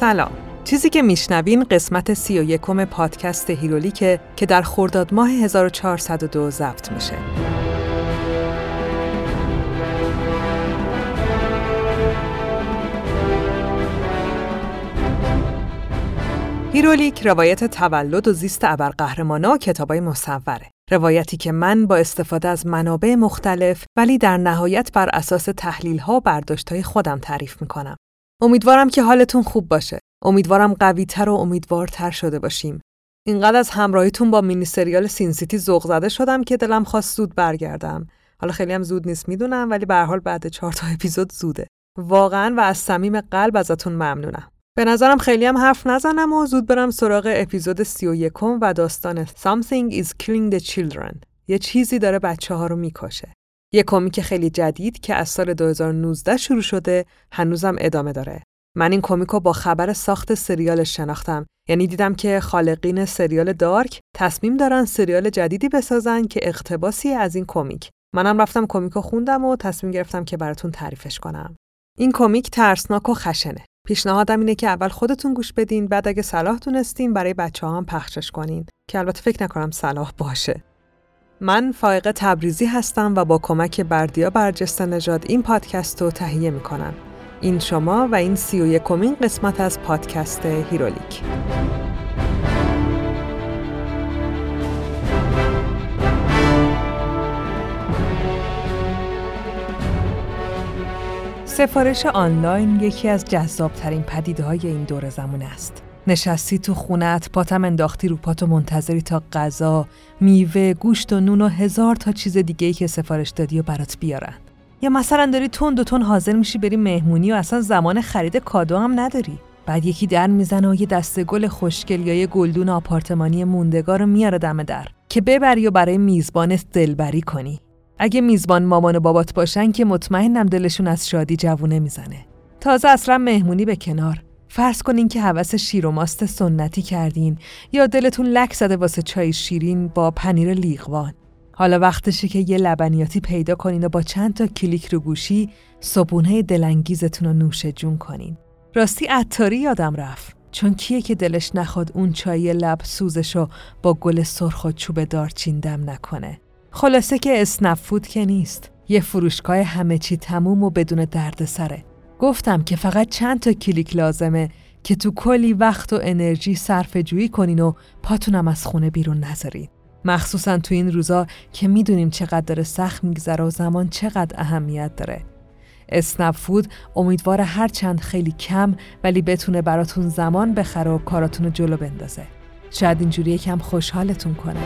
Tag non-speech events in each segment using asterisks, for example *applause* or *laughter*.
سلام چیزی که میشنوین قسمت سی و یکم پادکست هیرولیکه که در خرداد ماه 1402 ضبط میشه هیرولیک روایت تولد و زیست ابرقهرمانا و کتابای مصوره. روایتی که من با استفاده از منابع مختلف ولی در نهایت بر اساس تحلیل ها و برداشت های خودم تعریف می‌کنم. امیدوارم که حالتون خوب باشه. امیدوارم قویتر و امیدوارتر شده باشیم. اینقدر از همراهیتون با مینی سریال سین سیتی ذوق زده شدم که دلم خواست زود برگردم. حالا خیلی هم زود نیست می‌دونم ولی به حال بعد چهار تا اپیزود زوده. واقعا و از صمیم قلب ازتون ممنونم. به نظرم خیلی هم حرف نزنم و زود برم سراغ اپیزود سی و یکم و داستان Something is killing the children. یه چیزی داره بچه ها رو می‌کشه. یه کمیک خیلی جدید که از سال 2019 شروع شده هنوزم ادامه داره. من این کمیک رو با خبر ساخت سریال شناختم. یعنی دیدم که خالقین سریال دارک تصمیم دارن سریال جدیدی بسازن که اقتباسی از این کمیک. منم رفتم کمیک رو خوندم و تصمیم گرفتم که براتون تعریفش کنم. این کمیک ترسناک و خشنه. پیشنهادم اینه که اول خودتون گوش بدین بعد اگه صلاح دونستین برای بچه هم پخشش کنین که البته فکر نکنم صلاح باشه. من فائق تبریزی هستم و با کمک بردیا برجسته نژاد این پادکست رو تهیه می‌کنم. این شما و این سی و یکمین قسمت از پادکست هیرولیک. سفارش آنلاین یکی از جذابترین پدیده های این دور زمان است. نشستی تو خونت، پاتم انداختی رو پاتو منتظری تا غذا، میوه، گوشت و نون و هزار تا چیز دیگه ای که سفارش دادی و برات بیارن. یا مثلا داری تون دو تون حاضر میشی بری مهمونی و اصلا زمان خرید کادو هم نداری. بعد یکی در می‌زنه و یه دسته گل خوشگل یا یه گلدون آپارتمانی موندگار رو میاره دم در که ببری و برای میزبانت دلبری کنی. اگه میزبان مامان و بابات باشن که مطمئنم دلشون از شادی جوونه می‌زنه. تازه اصلا مهمونی به کنار. فرض کنین که حوس شیر و ماست سنتی کردین یا دلتون لک زده واسه چای شیرین با پنیر لیقوان. حالا وقتشه که یه لبنیاتی پیدا کنین و با چند تا کلیک رو گوشی صبونه دلانگیزتون رو نوش جون کنین. راستی عطاری یادم رفت. چون کیه که دلش نخواد اون چای لب سوزشو با گل سرخ و چوب دارچین دم نکنه. خلاصه که اسنپ فود که نیست. یه فروشگاه همه چی تموم و بدون دردسره. گفتم که فقط چند تا کلیک لازمه که تو کلی وقت و انرژی صرف جویی کنین و پاتونم از خونه بیرون نذارین. مخصوصا تو این روزا که می‌دونیم چقدر داره سخت میگذره و زمان چقدر اهمیت داره. اسنپ فود امیدوار هر چند خیلی کم ولی بتونه براتون زمان بخره و کاراتون رو جلو بندازه. شاید اینجوری یکم خوشحالتون کنه.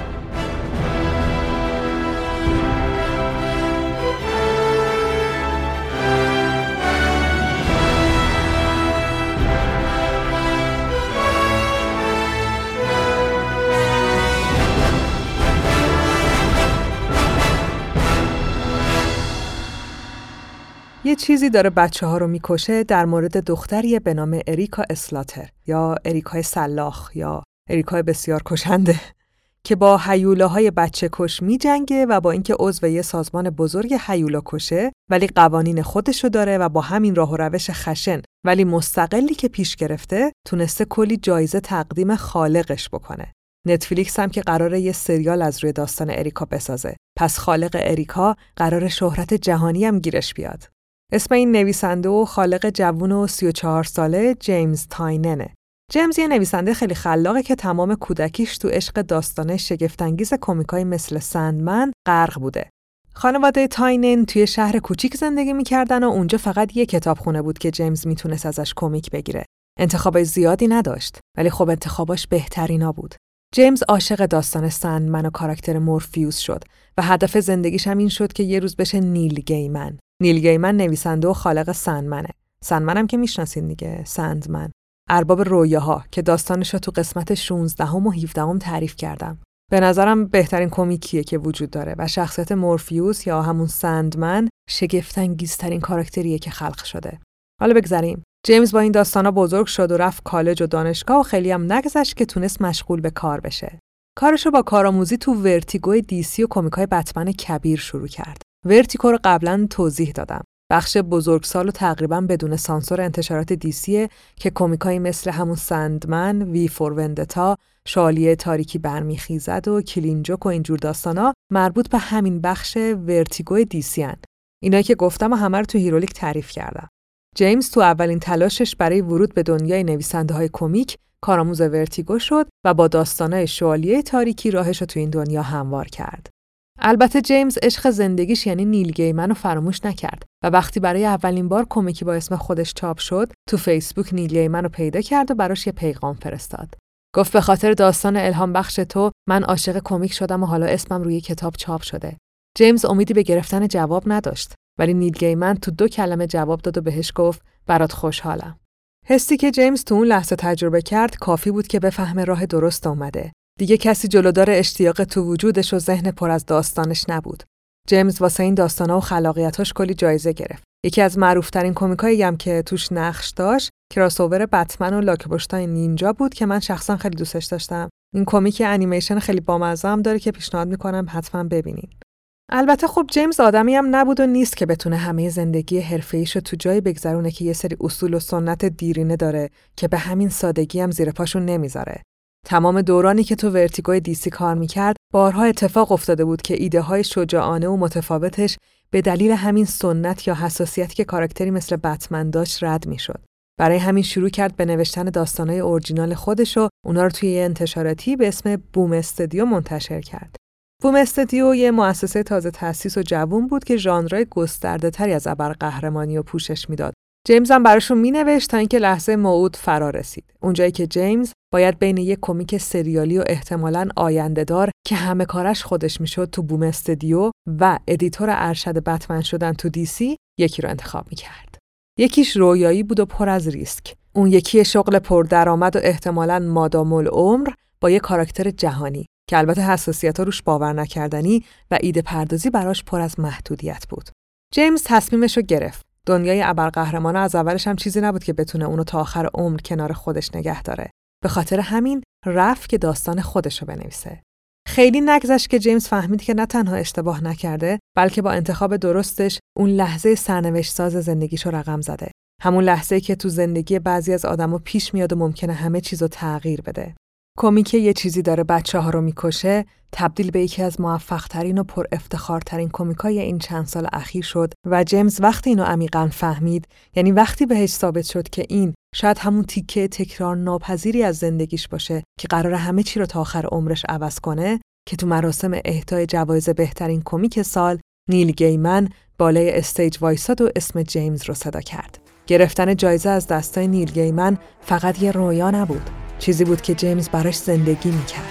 یه چیزی داره بچه ها رو می‌کشه در مورد دختری به نام اریکا اسلاتر یا اریکای سلاخ یا اریکای بسیار کشنده *laughs* که با حیوله های بچه کش می جنگه و با اینکه عضو یه سازمان بزرگ حیولا کشه ولی قوانین خودشو داره و با همین راه و روش خشن ولی مستقلی که پیش گرفته تونسته کلی جایزه تقدیم خالقش بکنه. نتفلیکس هم که قراره یه سریال از روی داستان اریکا بسازه. پس خالق اریکا قرار شهرت جهانی هم گیرش بیاد. اسم این نویسنده و خالق جوون و 34 ساله جیمز تایننه. جیمز یه نویسنده خیلی خلاقه که تمام کودکیش تو عشق داستانه شگفتانگیز کمیکای مثل سندمن غرق بوده. خانواده تاینن توی شهر کوچیک زندگی می‌کردن و اونجا فقط یه کتابخونه بود که جیمز می‌تونست ازش کمیک بگیره. انتخاب زیادی نداشت ولی خب انتخاباش بهترینا بود. جیمز عاشق داستان سندمن و کاراکتر مورفیوس شد و هدف زندگیش هم این شد که یه روز بشه نیل گیمن. نیل گیمن نویسنده و خالق سندمنه. سندمنم که می‌شناسین دیگه، سندمن. ارباب رویاها که داستانش رو تو قسمت 16 و 17 هم تعریف کردم. به نظرم بهترین کمیکیه که وجود داره و شخصیت مورفیوس یا همون سندمن شگفتانگیزترین کاراکتریه که خلق شده. حالا بگذریم. جیمز با این داستانا بزرگ شد و رفت کالج و دانشگاه و خیلی هم نگذشت که تونست مشغول به کار بشه. کارشو با کارآموزی تو Vertigo DC و کمیکای بتمن کبیر شروع کرد. Vertigo رو قبلا توضیح دادم. بخش بزرگسال و تقریبا بدون سانسور انتشارات DC ه که کمیکایی مثل همون Sandman، V for Vendetta، شوالیه تاریکی برمیخیزد و Killing Joke و اینجور داستانا مربوط به همین بخش Vertigo DC ان. اینا که گفتم و همه رو تو هیرولیک تعریف کردم. جیمز تو اولین تلاشش برای ورود به دنیای نویسنده های کمیک کارآموز Vertigo شد و با داستانهای شوالیه تاریکی راهش رو تو این دنیا هموار کرد. البته جیمز عشق زندگیش یعنی نیل گیمن رو فراموش نکرد و وقتی برای اولین بار کمیکی با اسم خودش چاپ شد تو فیسبوک نیل گیمن رو پیدا کرد و براش یه پیغام فرستاد. گفت به خاطر داستان الهام بخش تو من عاشق کمیک شدم و حالا اسمم روی کتاب چاپ شده. جیمز امیدی به گرفتن جواب نداشت ولی نیل گیمن تو دو کلمه جواب داد و بهش گفت برات خوشحالم. حسی که جیمز تو اون لحظه تجربه کرد کافی بود که بفهمه راه درست اومده. دیگه کسی جلودار اشتیاق تو وجودش و ذهن پر از داستانش نبود. جیمز واسه این داستانا و خلاقیتاش کلی جایزه گرفت. یکی از معروفترین کمیکایی هم که توش نقش داشت کراسوور بتمن و لاکبشتای نینجا بود که من شخصا خیلی دوستش داشتم. این کمیک انیمیشن خیلی بامزه هم داره که پیشنهاد می‌کنم حتما ببینید. البته خب جیمز آدمی هم نبود و نیست که بتونه همه زندگی حرفه‌ایشو تو جایی بگذرونه که یه سری اصول و سنت دیرینه داره که به همین سادگی هم زیر پاشون نمی‌ذاره. تمام دورانی که تو ورتیگوی دیسی کار می‌کرد بارها اتفاق افتاده بود که ایده های شجاعانه و متفاوتش به دلیل همین سنت یا حساسیتی که کاراکتری مثل بتمن داشت رد می‌شد. برای همین شروع کرد به نوشتن داستانهای اورجینال خودش و اونا رو توی یه انتشاراتی به اسم بوم استدیو منتشر کرد. بوم استدیو یه مؤسسه تازه تأسیس و جوون بود که ژانرهای گسترده تری از قهرمانی و پوشش می‌داد جیمز هم براشون مینوشت تا اینکه لحظه موعود فرا رسید. اونجایی که جیمز باید بین یک کمیک سریالی و احتمالاً آیندهدار که همه کارش خودش می‌شد تو Boom Studio و editor ارشد بتمن شدن تو DC یکی رو انتخاب می‌کرد. یکیش رویایی بود و پر از ریسک. اون یکی شغل پردرآمد و احتمالاً مادام العمر با یه کاراکتر جهانی که البته حساسیت ها روش باور نکردنی و ایده پردازی براش پر از محدودیت بود. جیمز تصمیمش رو گرفت. دنیای ابرقهرمانا از اولش هم چیزی نبود که بتونه اونو تا آخر عمر کنار خودش نگه داره. به خاطر همین رفت که داستان خودش رو بنویسه. خیلی نگذشت که جیمز فهمید که نه تنها اشتباه نکرده بلکه با انتخاب درستش اون لحظه سرنوشت ساز زندگیشو رقم زده. همون لحظه که تو زندگی بعضی از آدما پیش میاد و ممکنه همه چیزو تغییر بده. کمیک یه چیزی داره بچه ها رو می‌کشه تبدیل به یکی از موفقترین و پر افتخارترین کمیکای این چند سال اخیر شد و جیمز وقتی اینو عمیقا فهمید یعنی وقتی بهش ثابت شد که این شاید همون تیکه تکرار ناپذیری از زندگیش باشه که قراره همه چی رو تا آخر عمرش عوض کنه که تو مراسم اهدای جوایز بهترین کمیک سال نیل گیمن بالای stage وایساد و اسم جیمز رو صدا کرد. گرفتن جایزه از دستای نیل گیمن فقط یه رویا نبود. چیزی بود که جیمز براش زندگی می‌کرد.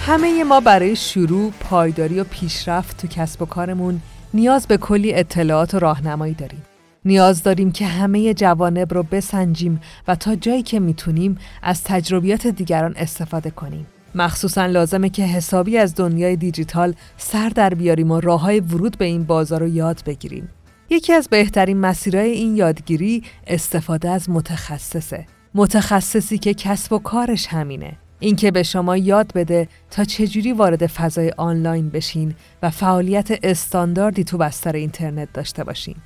همه ما برای شروع، پایداری و پیشرفت تو کسب و کارمون نیاز به کلی اطلاعات و راهنمایی داریم. نیاز داریم که همه جوانب رو بسنجیم و تا جایی که می‌تونیم از تجربیات دیگران استفاده کنیم. مخصوصا لازمه که حسابی از دنیای دیجیتال سر در بیاریم و راه های ورود به این بازار رو یاد بگیریم. یکی از بهترین مسیرهای این یادگیری استفاده از متخصصه. متخصصی که کسب و کارش همینه. اینکه به شما یاد بده تا چجوری وارد فضای آنلاین بشین و فعالیت استانداردی تو بستر اینترنت داشته باشین.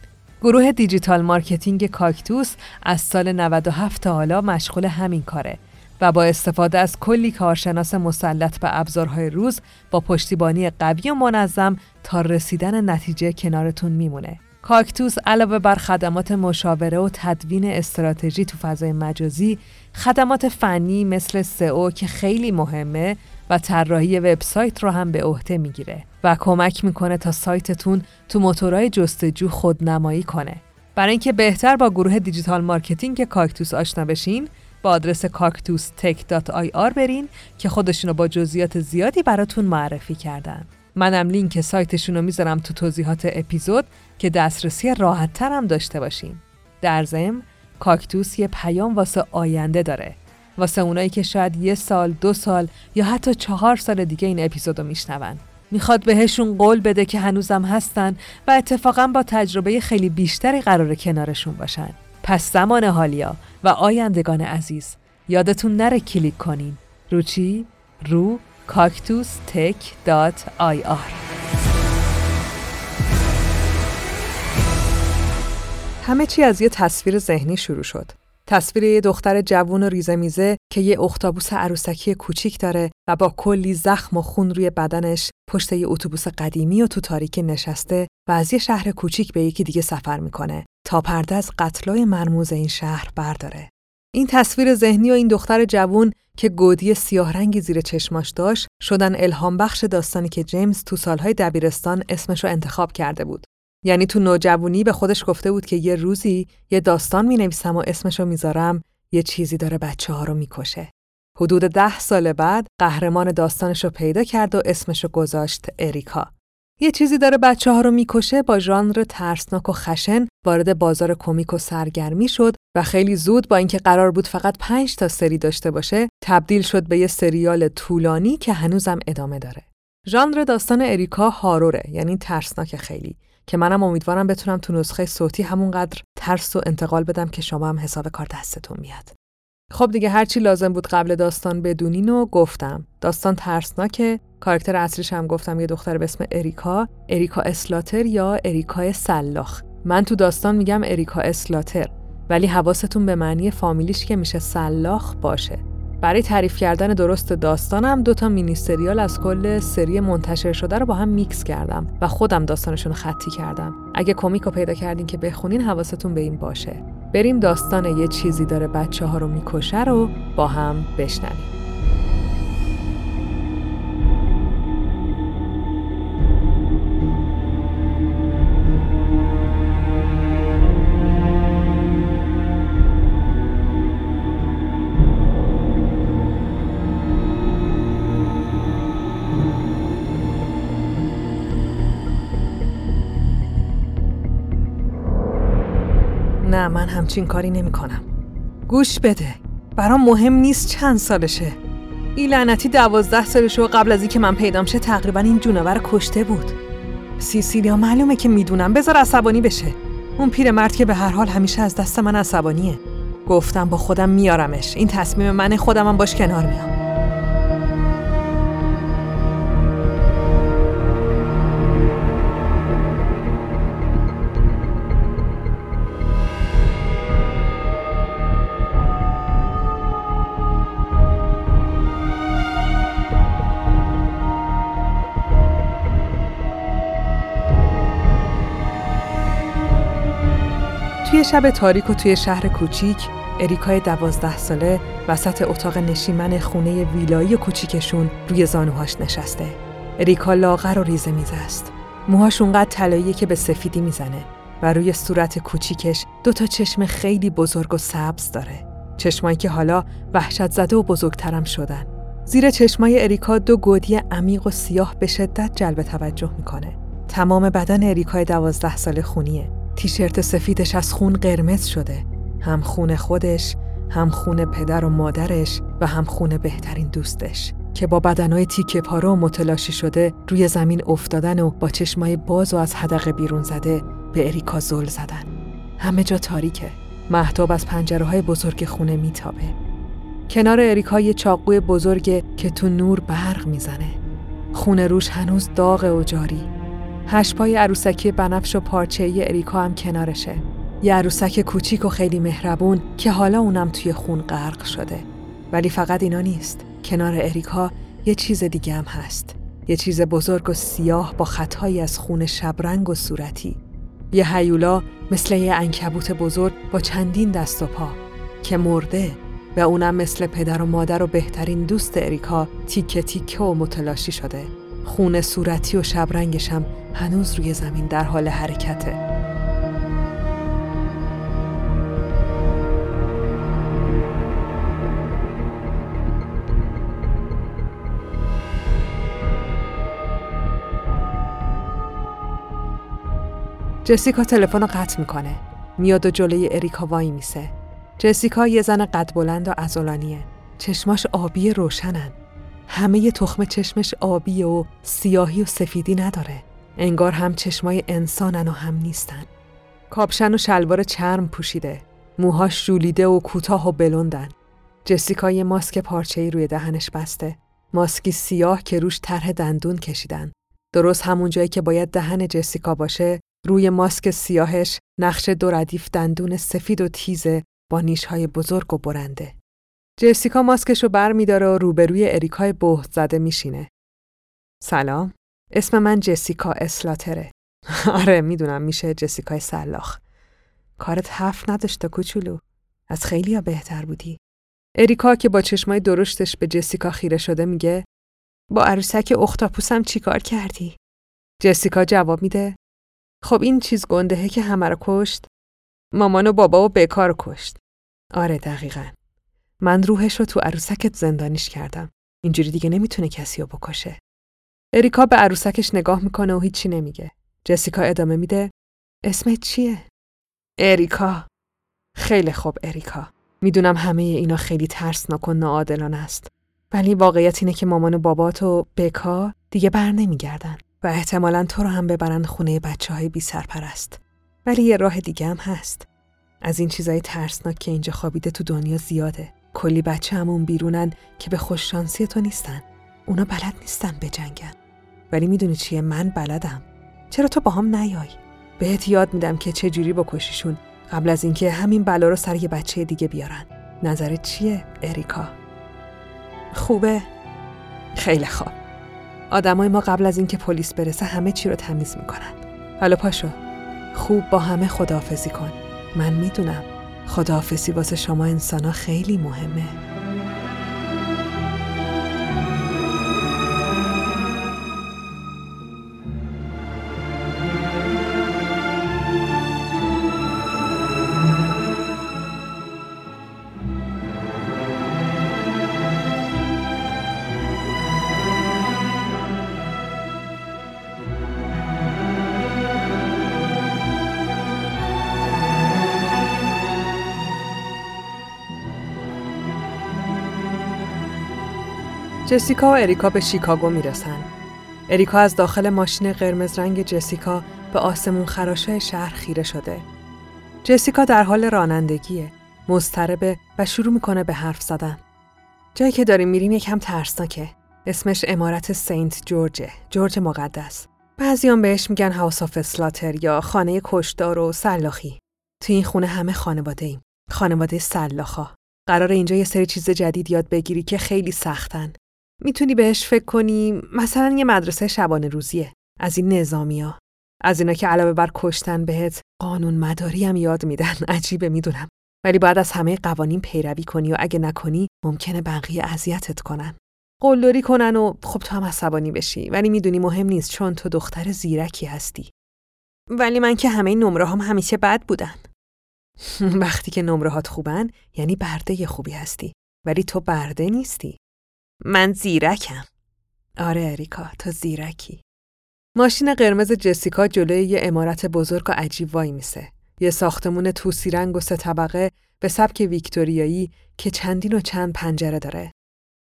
گروه digital marketing کاکتوس از سال 97 تا حالا مشغول همین کاره و با استفاده از کلی کارشناس مسلط به ابزارهای روز با پشتیبانی قوی و منظم تا رسیدن نتیجه کنارتون میمونه. کاکتوس علاوه بر خدمات مشاوره و تدوین استراتژی تو فضای مجازی، خدمات فنی مثل سئو که خیلی مهمه و طراحی وبسایت رو هم به عهده می‌گیره و کمک می‌کنه تا سایتتون تو موتورهای جستجو خودنمایی کنه. برای اینکه بهتر با گروه digital marketing کاکتوس آشنا بشین، به آدرس cactustech.ir برین که خودشونو با جزئیات زیادی براتون معرفی کردن. منم لینک سایتشون رو می‌ذارم تو توضیحات اپیزود که دسترسی راحت هم داشته باشین. در ضمن کاکتوس یه پیام واسه آینده داره. واسه اونایی که شاید یه سال، دو سال یا حتی چهار سال دیگه این اپیزود رو میشنون. می‌خواد بهشون قول بده که هنوزم هستن و اتفاقا با تجربه خیلی بیشتری قراره کنارشون باشن. پس زمان حالیا و آیندگان عزیز یادتون نره کلیک کنین رو چی؟ رو Cactus Tech dot IR همه چی از یه تصویر ذهنی شروع شد. تصویر یه دختر جوون و ریزه میزه که یه اختابوس عروسکی کوچیک داره و با کلی زخم و خون روی بدنش پشت یه اتوبوس قدیمی و تو تاریکی نشسته و از یه شهر کوچیک به یکی دیگه سفر می‌کنه تا پرده از قتلای مرموز این شهر برداره. این تصویر ذهنی و این دختر جوون که گودی سیاه رنگی زیر چشماش داشت شدن الهام بخش داستانی که جیمز تو سالهای دبیرستان اسمش رو انتخاب کرده بود. یعنی تو نوجوانی به خودش گفته بود که یه روزی یه داستان می نویسم و اسمشو می‌ذارم یه چیزی داره بچه ها رو می‌کشه. حدود ده سال بعد قهرمان داستانش رو پیدا کرد و اسمشو گذاشت اریکا. یه چیزی داره بچه ها رو می‌کشه با ژانر ترسناک و خشن وارد بازار کمیک و سرگرمی شد و خیلی زود با اینکه قرار بود فقط پنج تا سری داشته باشه تبدیل شد به یه سریال طولانی که هنوزم ادامه داره. ژانر داستان اریکا هاروره یعنی ترسناک خیلی که منم امیدوارم بتونم تو نسخه صوتی همونقدر ترس و انتقال بدم که شما هم حساب کار دستتون میاد. خب دیگه هرچی لازم بود قبل داستان بدونین و گفتم. داستان ترسناکه. کارکتر اصلیش هم گفتم یه دختر به اسم اریکا، اریکا اسلاتر یا اریکای سلاخ. من تو داستان میگم اریکا اسلاتر ولی حواستون به معنی فامیلیش که میشه سلاخ باشه. برای تعریف کردن درست داستانم دو تا مینی سریال از کل سری منتشر شده رو با هم میکس کردم و خودم داستانشون خطی کردم. اگه کمیک رو پیدا کردین که بخونین حواستون به این باشه. بریم داستان یه چیزی داره بچه ها رو می‌کشه رو با هم بشنویم. من همچین کاری نمی کنم. گوش بده. برام مهم نیست چند سالشه. این لعنتی دوازده سالشه و قبل از اینکه من پیدام شه تقریبا این جونور کشته بود. سیسیلیا معلومه که می‌دونم. بذار عصبانی بشه. اون پیرمرد که به هر حال همیشه از دست من عصبانیه. گفتم با خودم میارمش. این تصمیم من خودمم باش کنار میام. توی شب تاریک و توی شهر کوچیک اریکای دوازده ساله وسط اتاق نشیمن خونه ویلایی کوچیکشون روی زانوهاش نشسته. اریکا لاغر و ریزه میز است. موهاش اونقدر طلاییه که به سفیدی می‌زنه و روی صورت کوچیکش دو تا چشم خیلی بزرگ و سبز داره. چشمایی که حالا وحشت زده و بزرگترم شدن. زیر چشمای اریکا دو گودی عمیق و سیاه به شدت جلب توجه می‌کنه. تمام بدن اریکای دوازده ساله خونیه. تیشرت سفیدش از خون قرمز شده. هم خون خودش هم خون پدر و مادرش و هم خون بهترین دوستش که با بدنهای تیکه پاره متلاشی شده روی زمین افتادن و با چشمای باز و از حدقه بیرون زده به اریکا زل زدن. همه جا تاریکه. محتاب از پنجره های بزرگ خونه میتابه. کنار اریکا یه چاقوی بزرگه که تو نور برق می‌زنه. خونه روش هنوز داغ و جاری. هشپای عروسکی بنفش و پارچه اریکا هم کنارشه. یه عروسک کوچیک و خیلی مهربون که حالا اونم توی خون غرق شده. ولی فقط اینا نیست. کنار اریکا یه چیز دیگه هم هست. یه چیز بزرگ و سیاه با خطهایی از خون شبرنگ و صورتی. یه هیولا مثل یه انکبوت بزرگ با چندین دست و پا که مرده و اونم مثل پدر و مادر و بهترین دوست اریکا تیکه تیکه و متلاشی شده. خون صورتی و شبرنگش هم هنوز روی زمین در حال حرکته. جسیکا تلفن رو قطع می‌کنه. میاد و جلوی اریکا وای میسه. جسیکا یه زن قد بلند و ازولانیه چشماش آبی روشنن. همه تخم چشمش آبی و سیاهی و سفیدی نداره انگار هم چشمای انسانن و هم نیستن کاپشن و شلوار چرم پوشیده موهاش جولیده و کوتاه و بلندن جسیکا یه ماسک پارچه‌ای روی دهنش بسته. ماسکی سیاه که روش طرح دندون کشیدن. درست همون جایی که باید دهن جسیکا باشه، روی ماسک سیاهش نقش دو ردیف دندون سفید و تیزه با نیشهای بزرگ و برنده. جسیکا ماسکش رو بر میداره و روبروی اریکای بهت زده میشینه. سلام. اسم من جسیکا اسلاتره. *laughs* آره می‌دونم میشه جسیکای سلاخ. کارت حرف نداشت کوچولو. از خیلی ها بهتر بودی. اریکا که با چشمای درشتش به جسیکا خیره شده میگه با عروسک اختاپوسم چیکار کردی؟ جسیکا جواب میده خب این چیز گندهه که همه رو کشت مامان و بابا و بکار کشت آره دقیقا من روحش رو تو عروسکت زندانیش کردم اینجوری دیگه نمی‌تونه کسی رو بکشه اریکا به عروسکش نگاه می‌کنه و هیچی نمیگه جسیکا ادامه میده اسمت چیه؟ اریکا خیلی خوب اریکا می‌دونم همه اینا خیلی ترسناک و ناعادلانه است ولی واقعیت اینه که مامان و بابات و بکا دیگه بر نمیگردن و احتمالا تو رو هم ببرن خونه بچه های بی سرپرست. ولی یه راه دیگه هم هست. از این چیزای ترسناک که اینجا خوابیده تو دنیا زیاده. کلی بچه همون بیرونن که به خوششانسی تو نیستن. اونا بلد نیستن بجنگن. ولی می‌دونی چیه من بلدم. چرا تو با هم نیای؟ بهت یاد میدم که چه جوری بکشیشون قبل از اینکه همین بلا رو سر یه بچه دیگه بیارن. نظرت چیه اریکا؟ خوبه؟ خیلی خوب. آدمای ما قبل از اینکه پلیس برسه همه چی رو تمیز می‌کنن. حالا پاشو. خوب با همه خداحافظی کن. من می‌دونم خداحافظی واسه شما انسانا خیلی مهمه. جسیکا و اریکا به شیکاگو می‌رسن. اریکا از داخل ماشین قرمز رنگ جسیکا به آسمون خراشای شهر خیره شده. جسیکا در حال رانندگیه. مضطربه و شروع می‌کنه به حرف زدن. جایی که داریم میریم یکم ترسناکه. اسمش امارت Saint George ه. جورج مقدس. بعضیان بهش میگن House of Slaughter یا خانه کشتار و سلاخی. تو این خونه همه خانواده ایم. خانواده سلاخا. قرار اینجا یه سری چیز جدید یاد بگیری که خیلی سختن. می‌تونی بهش فکر کنی مثلا یه مدرسه شبانه روزیه. از این نظامیا از اینا که علاوه بر کشتن بهت قانون مداری هم یاد میدن. *laughs* عجیبه می‌دونم. ولی باید از همه قوانین پیروی کنی و اگه نکنی ممکنه بقیه اذیتت کنن. قلدری کنن و خب تو هم عصبانی بشی. ولی می‌دونی مهم نیست چون تو دختر زیرکی هستی. ولی من که همه نمره هم همیشه بد بودن. *laughs* وقتی که نمره خوبن یعنی برده خوبی هستی. ولی تو برده نیستی. من زیرکم. آره اریکا تو زیرکی. ماشین قرمز جسیکا جلوی یه امارت بزرگ و عجیب وای میسه. یه ساختمون توسی رنگ و سه طبقه به سبک ویکتوریایی که چندین و چند پنجره داره.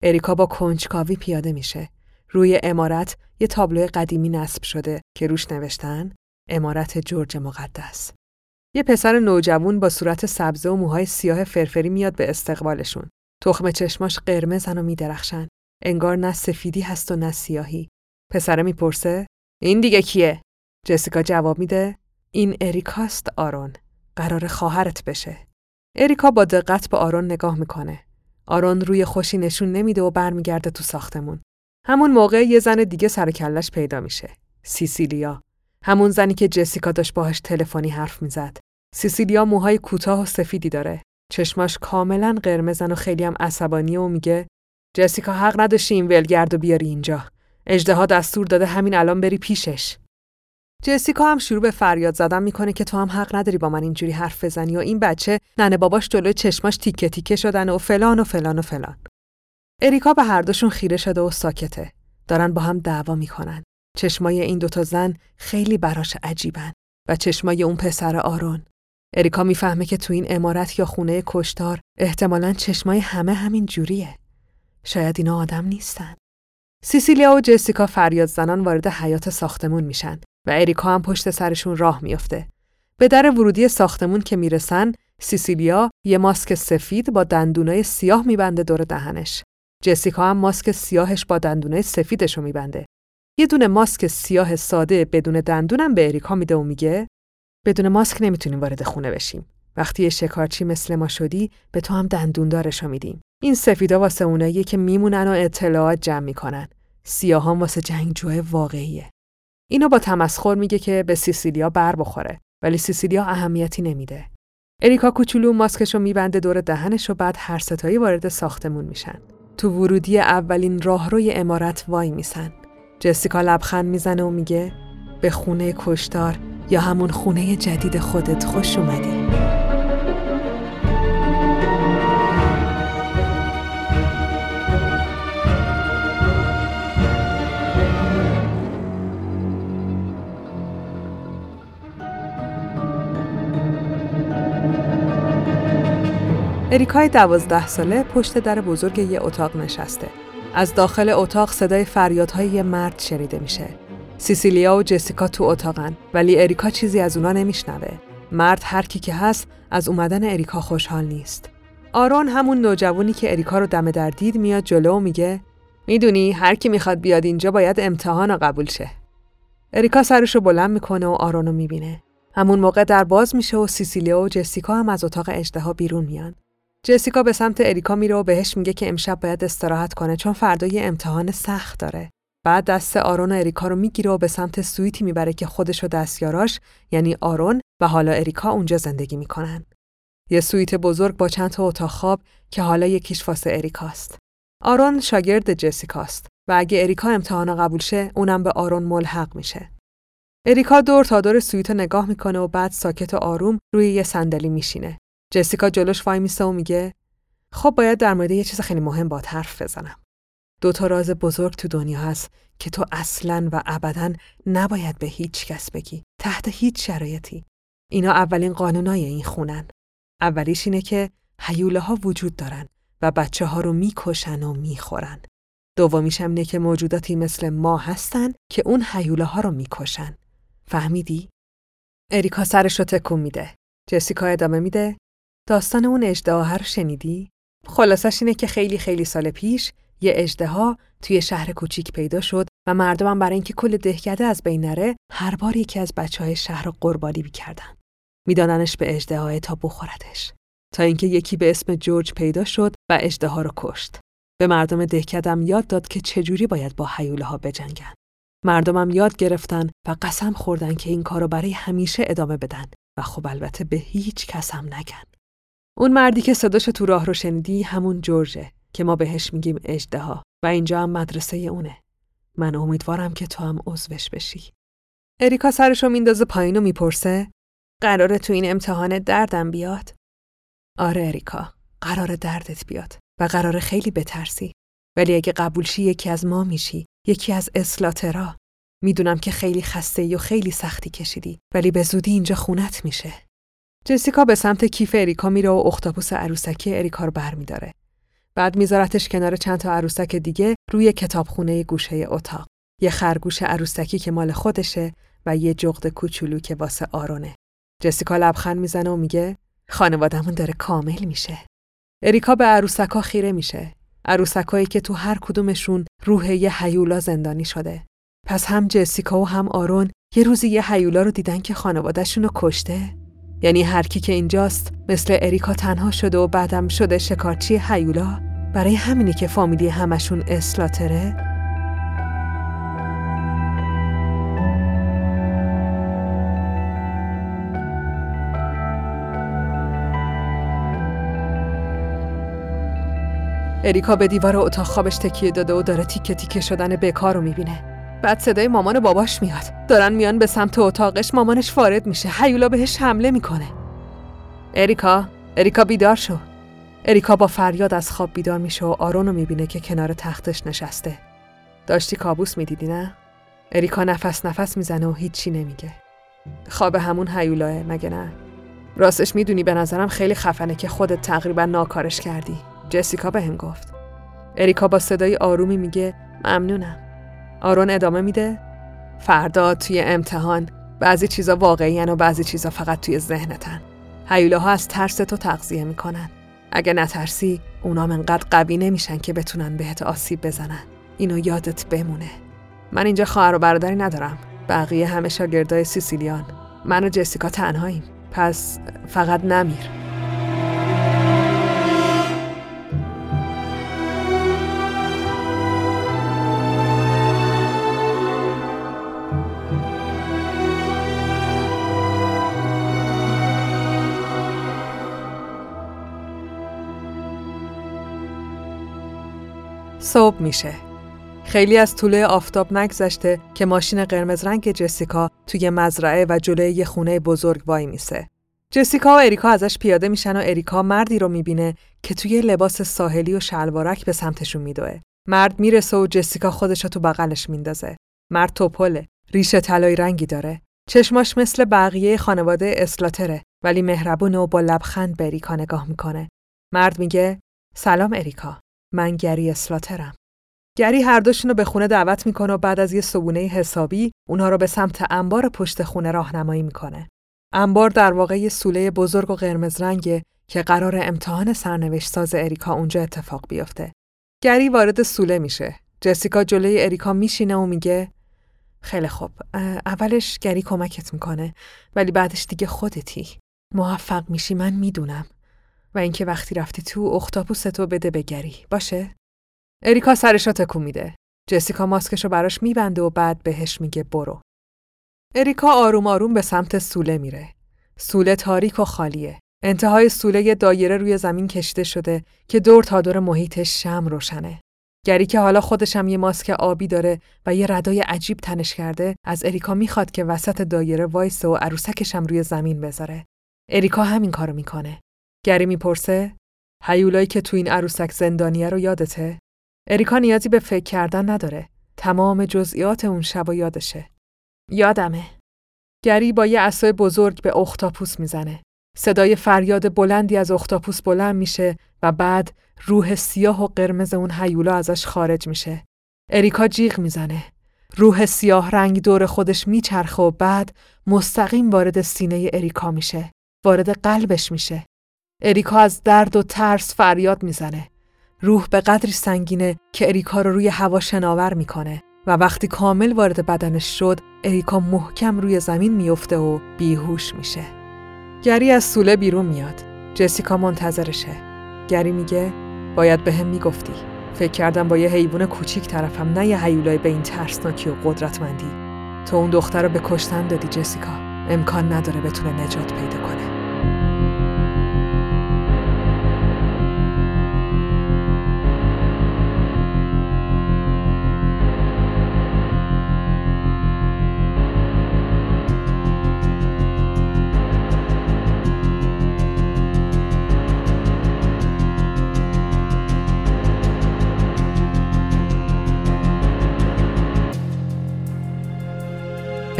اریکا با کنجکاوی پیاده میشه. روی امارت یه تابلو قدیمی نصب شده که روش نوشتن امارت جورج مقدس. یه پسر نوجوون با صورت سبزه و موهای سیاه فرفری میاد به استقبالشون. تخم چشماش قرمزن و میدرخشن. انگار نه سفیدی هست و نه سیاهی. پسره می‌پرسه این دیگه کیه؟ جسیکا جواب میده این اریکاست آرون. قرار خواهرت بشه. اریکا با دقت به آرون نگاه می‌کنه. آرون روی خوشی نشون نمیده و برمیگرده تو ساختمون. همون موقع یه زن دیگه سر کلش پیدا میشه. سیسیلیا. همون زنی که جسیکا داشت باهاش تلفنی حرف می‌زد. سیسیلیا موهای کوتاه و سفیدی داره. چشماش کاملا قرمزن و خیلی هم عصبانی و میگه جسیکا حق نداشتی این ولگرد و بیاری اینجا. اجدها دستور داده همین الان بری پیشش. جسیکا هم شروع به فریاد زدن می‌کنه که تو هم حق نداری با من اینجوری حرف بزنی و این بچه ننه باباش جلوی چشماش تیکه تیکه شدن و فلان و فلان و فلان. اریکا به هر دوشون خیره شده و ساکته. دارن با هم دعوا می‌کنن. چشمای این دوتا زن خیلی براش عجیبن و چشمای اون پسر آرون. اریکا می‌فهمه که تو این امارت یا خونه کشتار احتمالا چشمای همه همین جوریه. شاید اینا آدم نیستن. سیسیلیا و جسیکا فریاد زنان وارد حیات ساختمون میشن و اریکا هم پشت سرشون راه میافته. به در ورودی ساختمون که می‌رسن، سیسیلیا یه ماسک سفید با دندونای سیاه میبنده دور دهنش. جسیکا هم ماسک سیاهش با دندونای سفیدش رو میبنده. یه دونه ماسک سیاه ساده بدون دندونم به اریکا میده و میگه بدون ماسک نمی‌تونیم وارد خونه بشیم. وقتی یه شکارچی مثل ما شدی به تو هم دندوندارش میدیم. این سفیدا واسه اوناییه که میمونن و اطلاعات جمع می‌کنن. سیاهان واسه جنگجوه واقعیه. اینو با تمسخر میگه که به سیسیلیا بر بخوره ولی سیسیلیا اهمیتی نمیده. اریکا کوچولو ماسکش رو میبنده دور دهنش و بعد هر ستایی وارد ساختمون میشن. تو ورودی اولین راهروی امارت وای میسن. جسیکا لبخند می‌زنه و میگه به خونه کشتار یا همون خونه جدید خودت خوش اومدی. اریکای دوازده ساله پشت در بزرگ یه اتاق نشسته. از داخل اتاق صدای فریادهای یه مرد شنیده میشه. سیسیلیا و جسیکا تو اتاقن ولی اریکا چیزی از اونا نمیشنوه. مرد هر کی که هست از اومدن اریکا خوشحال نیست. آرون همون نوجوانی که اریکا رو دم در دید میاد جلو و میگه می‌دونی هر کی می‌خواد بیاد اینجا باید امتحان قبول شه. اریکا سرش رو بلند می‌کنه و آرون رو می‌بینه. همون موقع در باز میشه و سیسیلیا و جسیکا هم از اتاق اجدها بیرون میان. جسیکا به سمت اریکا میره و بهش میگه که امشب باید استراحت کنه چون فردا یه امتحان سخت داره. بعد دست آرون و اریکا رو می‌گیره و به سمت سویتی می‌بره که خودش و دستیاراش یعنی آرون و حالا اریکا اونجا زندگی می‌کنن. یه سویت بزرگ با چند تا اتاق خواب که حالا یکیش واسه اریکاست. آرون شاگرد جسیکاست و اگه اریکا امتحان قبول شه اونم به آرون ملحق میشه. اریکا دور تا دور سویت نگاه می‌کنه و بعد ساکت و آروم روی یه صندلی میشینه. جسیکا جلوش وای میسته و میگه خب باید در مورد یه چیز خیلی مهم با حرف بزنم. دو تا راز بزرگ تو دنیا هست که تو اصلا و ابدا نباید به هیچ کس بگی. تحت هیچ شرایطی. اینا اولین قانونای این خونن. اولیش اینه که حیوله ها وجود دارن و بچه ها رو می‌کشن و می‌خورن. دومیش هم اینه که موجوداتی مثل ما هستن که اون حیوله ها رو می‌کشن. فهمیدی؟ اریکا سرش رو تکون میده. جسیکا ادامه میده. داستان اون اجدها رو شنیدی؟ خلاصش اینه که خیلی خیلی سال پیش یه اجدها توی شهر کوچیک پیدا شد و مردمم برای اینکه کل دهکده از بین نره هر بار یکی از بچه های شهر رو قربانی می‌کردن. میداننش به اجدها تا بخوردش. تا اینکه یکی به اسم جورج پیدا شد و اجدها رو کشت. به مردم دهکدم یاد داد که چجوری باید با حیوله ها بجنگن. مردمم یاد گرفتن و قسم خوردن که این کارو برای همیشه ادامه بدن و خب البته به هیچ کس هم نگن. اون مردی که صداش تو راه رو شنیدی همون جورجه که ما بهش میگیم اجدها و اینجا هم مدرسه اونه. من امیدوارم که تو هم عضوش بشی. اریکا سرش رو میندازه پایین و می‌پرسه قراره تو این امتحان دردم بیاد؟ آره اریکا، قرار دردت بیاد و قراره خیلی بترسی. ولی اگه قبول شی یکی از ما میشی، یکی از اسلاترا. می‌دونم که خیلی خسته و خیلی سختی کشیدی ولی به زودی اینجا خونت میشه. جسیکا به سمت کیف اریکا میره و اختاپوس عروسکی اریکا رو برمیداره. بعد میذارتش کنار چند تا عروسک دیگه روی کتابخونه گوشه اتاق. یه خرگوش عروسکی که مال خودشه و یه جغد کوچولو که واسه آرونه. جسیکا لبخند می‌زنه و میگه خانوادمون داره کامل میشه. اریکا به عروسکا خیره میشه. عروسکایی که تو هر کدومشون روح یه هیولا زندانی شده. پس هم جسیکا و هم آرون یه روزی یه هیولا رو دیدن که خانوادهشون رو کشته. یعنی هر کی که اینجاست مثل اریکا تنها شده و بعدم شده شکارچی هیولا برای همینی که فامیلی همشون اسلاتره اریکا به دیوار اتاق خوابش تکیه داده و داره تیکه تیکه شدن بکار رو می‌بینه. بعد صدای مامان و باباش میاد. دارن میان به سمت اتاقش مامانش وارد میشه. حیولا بهش حمله می‌کنه. اریکا، اریکا بیدار شو. اریکا با فریاد از خواب بیدار میشه و آرون رو می‌بینه که کنار تختش نشسته. داشتی کابوس می‌دیدی نه؟ اریکا نفس نفس می‌زنه و هیچی نمیگه. خواب همون حیولاه مگه نه؟ راستش می‌دونی به نظرم خیلی خفنه که خودت تقریبا ناکارش کردی. جسیکا به هم گفت. اریکا با صدای آرومی میگه ممنونم. آرون ادامه میده فردا توی امتحان بعضی چیزا واقعی و بعضی چیزا فقط توی ذهنتن. هیولاها از ترس تو تغذیه می‌کنن اگه نترسی اونام انقدر قوی نمیشن که بتونن بهت آسیب بزنن. اینو یادت بمونه. من اینجا خواهر و برادری ندارم. بقیه همه شاگردای سیسیلیان. من و جسیکا تنهاییم. پس فقط نمیر. صبح میشه. خیلی از طول آفتاب نگذشته که ماشین قرمز رنگ جسیکا توی مزرعه و جلوی یه خونه بزرگ وای میسه. جسیکا و اریکا ازش پیاده میشن و اریکا مردی رو می‌بینه که توی لباس ساحلی و شلوارک به سمتشون میدوه. مرد می‌رسه و جسیکا خودش رو تو بغلش میندازه. مرد توپله. ریشه طلایی رنگی داره. چشماش مثل بقیه خانواده اسلاتره ولی مهربونه و با لبخند به اریکا نگاه می‌کنه. مرد میگه سلام اریکا. من گری اسلاترم. گری هر دوشون رو به خونه دعوت می‌کنه و بعد از یه صبونه حسابی اونها رو به سمت انبار پشت خونه راهنمایی می‌کنه. انبار در واقع یه سوله بزرگ و قرمز رنگه که قرار امتحان سرنوشت ساز اریکا اونجا اتفاق بیفته. گری وارد سوله میشه. جسیکا جلوی اریکا میشینه و میگه خیلی خوب اولش گری کمکت می‌کنه ولی بعدش دیگه خودتی موفق میشی من می‌دونم و اینکه وقتی رفتی تو اختاپوس تو بده بگری. باشه؟ اریکا سرشو تکون میده. جسیکا ماسکشو براش میبنده و بعد بهش میگه برو. اریکا آروم آروم به سمت سوله میره. سوله تاریک و خالیه. انتهای سوله یه دایره روی زمین کشته شده که دور تا دور محیطش شم روشنه. گری که حالا خودش هم یه ماسک آبی داره و یه ردای عجیب تنش کرده از اریکا می‌خواد که وسط دایره وایسه و عروسکش هم روی زمین بذاره. اریکا همین کارو می‌کنه. گری می‌پرسه هیولایی که تو این عروسک زندانیه رو یادته؟ اریکا نیازی به فکر کردن نداره. تمام جزئیات اون شب و یادشه. یادمه. گری با یه عصای بزرگ به اختاپوس می‌زنه. صدای فریاد بلندی از اختاپوس بلند میشه و بعد روح سیاه و قرمز اون هیولا ازش خارج میشه. اریکا جیغ می‌زنه. روح سیاه رنگ دور خودش میچرخه و بعد مستقیم وارد سینه اریکا میشه. وارد قلبش میشه. اریکا از درد و ترس فریاد می‌زنه. روح به قدری سنگینه که اریکا رو روی هوا شناور می‌کنه و وقتی کامل وارد بدنش شد اریکا محکم روی زمین میفته و بیهوش میشه. گری از سوله بیرون میاد. جسیکا منتظرشه. گری میگه باید به هم می‌گفتی. فکر کردم با یه حیوان کوچیک طرفم نه یه حیولای به این ترسناکی و قدرتمندی. تو اون دختر رو به کشتن دادی جسیکا. امکان نداره بتونه نجات پیدا کنه.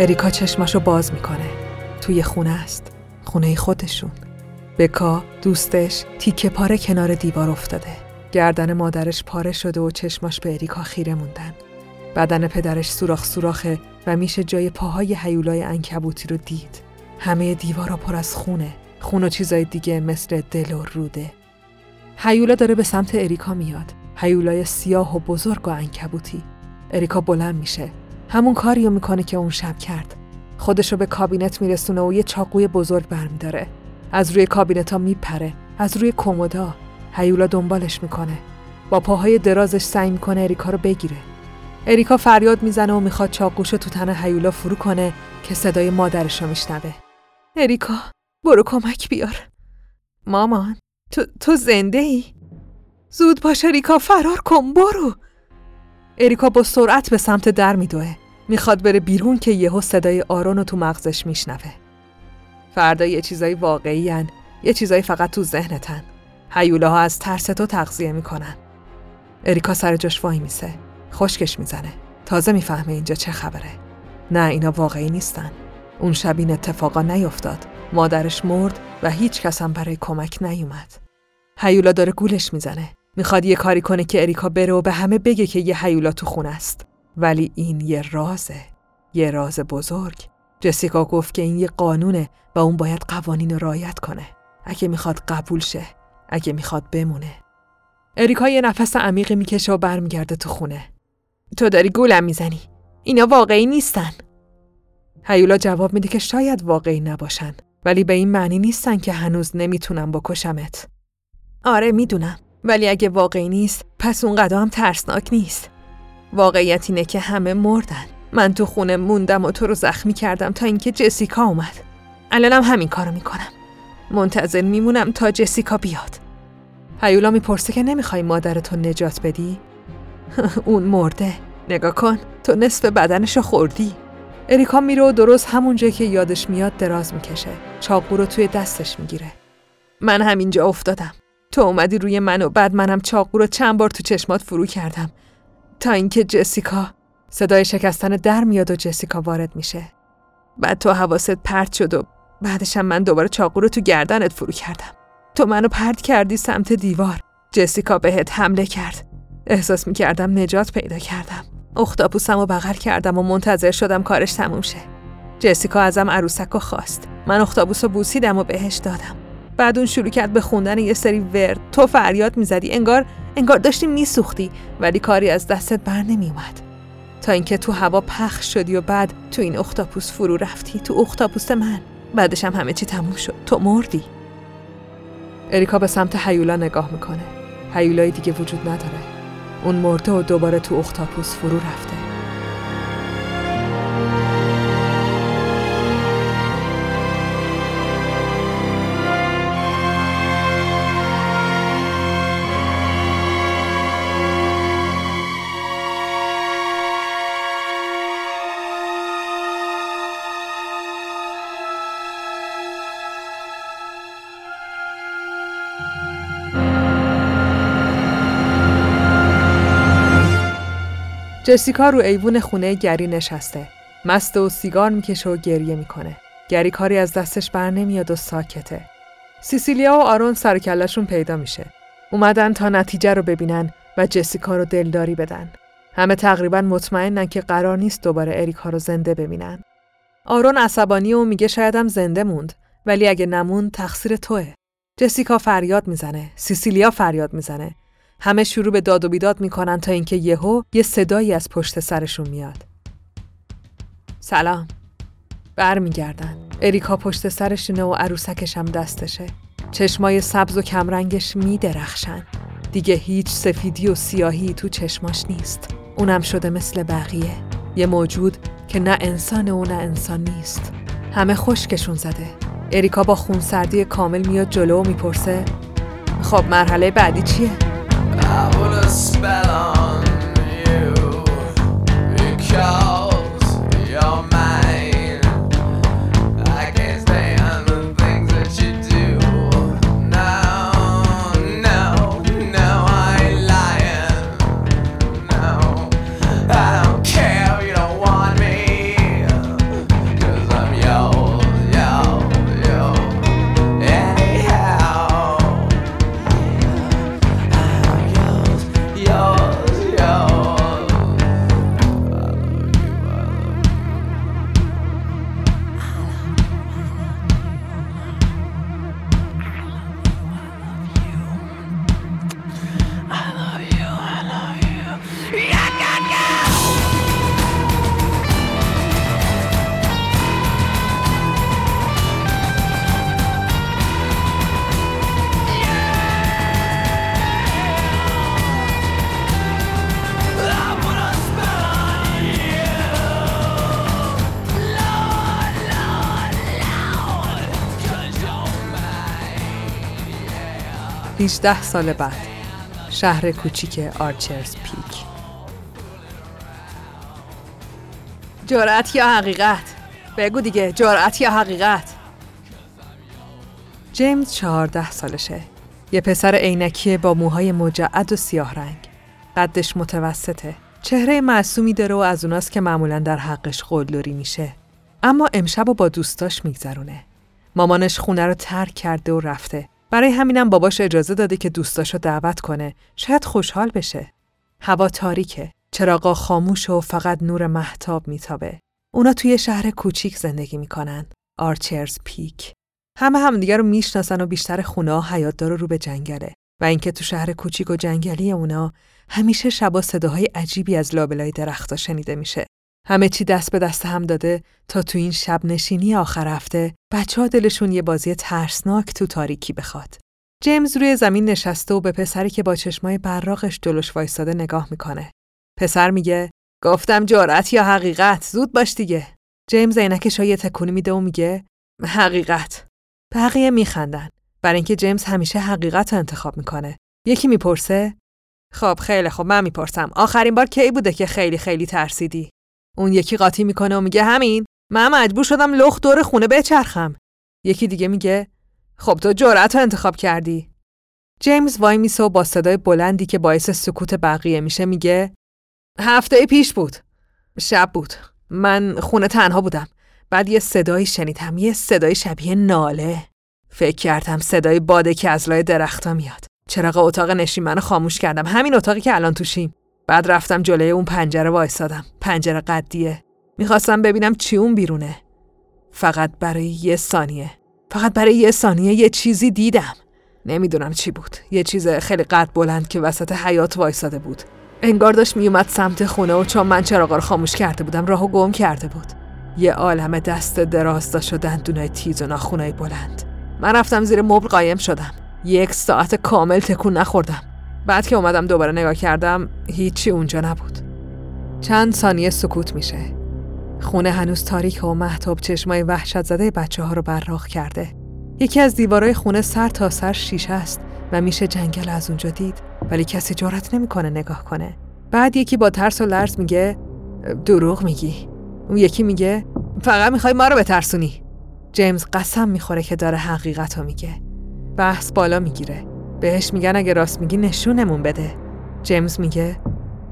اریکا چشماشو باز می‌کنه. توی خونه است. خونه خودشون. بکا دوستش تیکه پاره کنار دیوار افتاده. گردن مادرش پاره شده و چشماش به اریکا خیره موندن. بدن پدرش سوراخ سوراخه و میشه جای پاهای حیولای انکبوتی رو دید. همه دیوارا پر از خونه. خون و چیزای دیگه مثل دل و روده. حیولا داره به سمت اریکا میاد. حیولای سیاه و بزرگ و انکبوتی. اریکا بلند میشه همون کاریو می‌کنه که اون شب کرد. خودشو به کابینت میرسونه و یه چاقوی بزرگ برمیداره. از روی کابینت ها میپره. از روی کمودا هیولا دنبالش می‌کنه. با پاهای درازش سعی می‌کنه اریکا رو بگیره. اریکا فریاد می‌زنه و می‌خواد چاقوشو تو تن هیولا فرو کنه که صدای مادرش رو میشنوه. اریکا برو کمک بیار. مامان تو, تو زنده ای؟ زود باش اریکا فرار کن برو. اریکا با سرعت به سمت در میدوه. می‌خواد بره بیرون که یهو صدای آرون رو تو مغزش میشنوه. فردا یه چیزای واقعی هن. یه چیزایی فقط تو ذهنتن. ها از ترس تو تغذیه می‌کنن. اریکا سر جاش وای میسه. خشکش می‌زنه. تازه می‌فهمه اینجا چه خبره. نه اینا واقعی نیستن. اون شب این اتفاقا نیفتاد. مادرش مرد و هیچ کس هم برای کمک نیومد. هیولا داره گولش می‌زنه. می‌خواد یه کاری کنه که اریکا بره و به همه بگه که یه هیولا تو خونه است. ولی این یه رازه. یه راز بزرگ. جسیکا گفت که این یه قانونه و اون باید قوانین رو رعایت کنه. اگه می‌خواد قبول شه اگه می‌خواد بمونه اریکا یه نفس عمیقی می‌کشه و برمیگرده تو خونه تو داری گولم می‌زنی اینا واقعی نیستن هیولا جواب میده که شاید واقعی نباشن ولی به این معنی نیستن که هنوز نمی‌تونم بکشمت آره می‌دونم ولی اگه واقعی نیست پس اون قدم ترسناک نیست. واقعیت اینه که همه مردن. من تو خونه موندم و تو رو زخمی کردم تا اینکه جسیکا اومد. الانم همین کارو می‌کنم. منتظر میمونم تا جسیکا بیاد. هیولا می‌پرسه که نمی‌خوای مادرتو نجات بدی؟ *laughs* اون مرده. نگاه کن تو نصف بدنشو خوردی. اریکا میره و درست همونجا که یادش میاد دراز می‌کشه. چاقو رو توی دستش می‌گیره. من همینجا افتادم. تو اومدی روی من و بعد منم چاقو رو چند بار تو چشمات فرو کردم. تا اینکه جسیکا صدای شکستن در میاد و جسیکا وارد میشه. بعد تو حواست پرت شد و بعدشم من دوباره چاقو رو تو گردنت فرو کردم. تو منو پرت کردی سمت دیوار. جسیکا بهت حمله کرد. احساس می‌کردم نجات پیدا کردم. اختاپوسم و بغل کردم و منتظر شدم کارش تموم شه. جسیکا ازم عروسک و خواست. من اختابوس رو بوسیدم و بهش دادم. بعد اون شروع کرد به خوندن یه سری ورد. تو فریاد می‌زدی. انگار انگار داشتی میسوختی ولی کاری از دستت بر نمیومد تا اینکه تو هوا پخش شدی و بعد تو این اختاپوس فرو رفتی. تو اختاپوس من. بعدش هم همه چی تموم شد. تو مردی. اریکا به سمت هیولا نگاه می‌کنه. هیولای دیگه وجود نداره. اون مرده و دوباره تو اختاپوس فرو رفته. جسیکا رو ایوون خونه گری نشسته. مست و سیگار می‌کشه و گریه می‌کنه. گری کاری از دستش بر نمیاد و ساکته. سیسیلیا و آرون سرکلشون پیدا میشه. اومدن تا نتیجه رو ببینن و جسیکا رو دلداری بدن. همه تقریبا مطمئنن که قرار نیست دوباره اریکا رو زنده ببینن. آرون عصبانی و میگه شایدم زنده موند ولی اگه نموند تقصیر توه. جسیکا فریاد می‌زنه. سیسیلیا فریاد می‌زنه. همه شروع به داد و بیداد می‌کنن تا اینکه یهو یه صدایی از پشت سرشون میاد. سلام. برمیگردن. اریکا پشت سرشونه و عروسکش هم دستشه. چشمای سبز و کمرنگش میدرخشن. دیگه هیچ سفیدی و سیاهی تو چشماش نیست. اونم شده مثل بقیه. یه موجود که نه انسان و نه انسان نیست. همه خشکشون زده. اریکا با خونسردی کامل میاد جلو و می‌پرسه خب مرحله بعدی چیه؟ I put a spell on you because 18 سال بعد شهر کوچیک آرچرز پیک. جرأت یا حقیقت؟ بگو دیگه جرأت یا حقیقت؟ جیمز چهارده سالشه. یه پسر عینکی با موهای مجعد و سیاه رنگ. قدش متوسطه. چهره معصومی داره و از اوناست که معمولا در حقش قلدری میشه. اما امشب و با دوستاش میگذرونه. مامانش خونه رو ترک کرده و رفته. برای همینم باباش اجازه داده که دوستاشو دعوت کنه. شاید خوشحال بشه. هوا تاریکه. چراغا خاموش و فقط نور محتاب میتابه. اونا توی شهر کوچیک زندگی می‌کنن. آرچرز پیک. همه همدیگه رو می‌شناسن و بیشتر خونه حیاتدار رو به جنگله. و اینکه تو شهر کوچیک و جنگلی اونا همیشه شبا صداهای عجیبی از لابلای درختها شنیده میشه. همه چی دست به دست هم داده تا تو این شب نشینی آخر هفته بچه ها دلشون یه بازی ترسناک تو تاریکی بخواد. جیمز روی زمین نشسته و به پسری که با چشمای براقش جلوش وایستاده نگاه می‌کنه. پسر میگه گفتم جرأت یا حقیقت زود باش دیگه. جیمز عینکش یه تکونی میده و میگه حقیقت. بقیه میخندن. برای اینکه جیمز همیشه حقیقت رو انتخاب می‌کنه. یکی می‌پرسه خب خیلی خب من می‌پرسم آخرین بار کی بوده که خیلی خیلی ترسیدی؟ اون یکی قاطی می‌کنه و میگه همین من مجبور شدم لخت دور خونه بچرخم. یکی دیگه میگه خب تو جرأت رو انتخاب کردی. جیمز وای میسه و با صدای بلندی که باعث سکوت بقیه میشه میگه هفته پیش بود. شب بود. من خونه تنها بودم. بعد یه صدایی شنیدم یه صدای شبیه ناله. فکر کردم صدای باده که از لای درختا میاد. چراغ اتاق نشیمن خاموش کردم. همین اتاقی که الان توشیم. بعد رفتم جلوی اون پنجره وایسادم. پنجره قدیه. می‌خواستم ببینم چی اون بیرونه. فقط برای یه ثانیه. فقط برای یه ثانیه یه چیزی دیدم. نمی‌دونم چی بود. یه چیز خیلی قد بلند که وسط حیات وایساده بود. انگار داشت میومد سمت خونه و چون من چراغا رو خاموش کرده بودم راهو گم کرده بود. یه عالم دست دراز داشت و دندونای تیز و ناخونای بلند. من رفتم زیر مبل قایم شدم. یک ساعت کامل تکون نخوردم. بعد که اومدم دوباره نگاه کردم هیچی اونجا نبود. چند ثانیه سکوت میشه. خونه هنوز تاریک و محتاب چشمای وحشت زده بچه ها رو براق کرده. یکی از دیوارای خونه سر تا سر شیشه است و میشه جنگل از اونجا دید ولی کسی جرأت نمی‌کنه نگاه کنه. بعد یکی با ترس و لرز میگه دروغ میگی. اون یکی میگه فقط می‌خوای ما رو بترسونی. جیمز قسم می‌خوره که داره حقیقت رو میگه. بحث بالا می‌گیره. بهش میگن اگه راست میگی نشونمون بده. جیمز میگه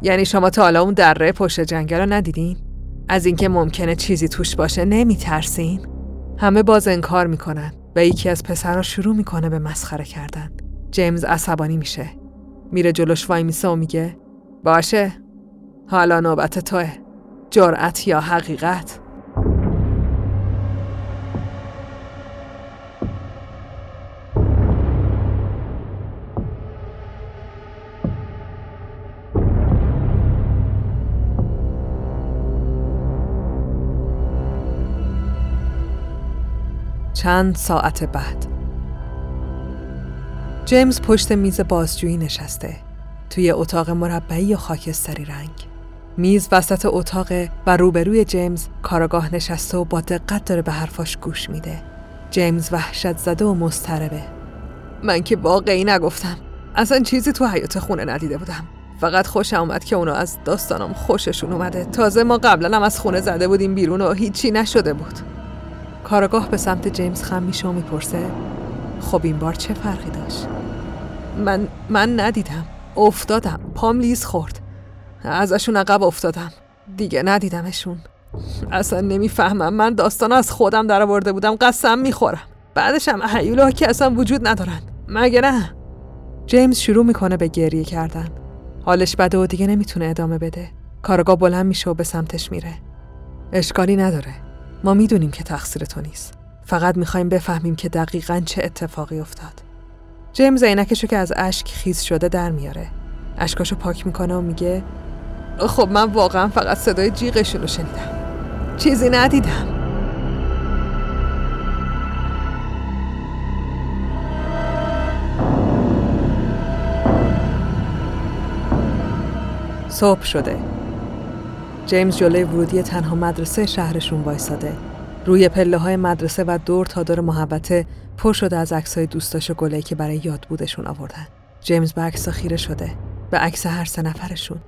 یعنی شما تا حالا اون دره پشت جنگل رو ندیدین؟ از اینکه ممکنه چیزی توش باشه نمیترسین؟ همه باز انکار می‌کنن و یکی از پسرها شروع می‌کنه به مسخره کردن. جیمز عصبانی میشه. میره جلوش وای میسه و میگه باشه حالا نوبت توه. جرأت یا حقیقت؟ چند ساعت بعد. جیمز پشت میز بازجویی نشسته توی اتاق مربعی و خاکستری رنگ. میز وسط اتاق و روبروی جیمز کاراگاه نشسته و با دقت داره به حرفاش گوش میده. جیمز وحشت زده و مضطربه. من که واقعی نگفتم. اصلا چیزی تو حیات خونه ندیده بودم. فقط خوشم اومد که اونا از داستانم خوششون اومده. تازه ما قبلا هم از خونه زده بودیم بیرون و هیچی نشده بود. کاراگاه به سمت جیمز خم میشه و می‌پرسه خب این بار چه فرقی داشت؟ من من ندیدم. افتادم. پام لیز خورد. ازشون عقب افتادم. دیگه ندیدمشون. اصلا نمی‌فهمم. من داستان از خودم در آورده بودم قسم می‌خورم. بعدش هم حیوله که اصلا وجود ندارن. مگه نه؟ جیمز شروع می‌کنه به گریه کردن. حالش بده و دیگه نمی‌تونه ادامه بده. کارگاه بلند میشه و به سمتش میره. اشکالی نداره. ما می‌دونیم که تقصیر تو نیست. فقط می‌خوایم بفهمیم که دقیقا چه اتفاقی افتاد. جیمز عینکشو که از اشک خیز شده در میاره. اشکاشو پاک می‌کنه و میگه خب من واقعا فقط صدای جیغشون رو شنیدم. چیزی ندیدم. صبح شده. جیمز جلوی ورودی تنها مدرسه شهرشون وایساده. روی پله های مدرسه و دور تا دور محبته پر شده از عکسای دوستاش و گله که برای یاد بودشون آوردن. جیمز به عکس خیره شده. به عکس هر سه نفرشون.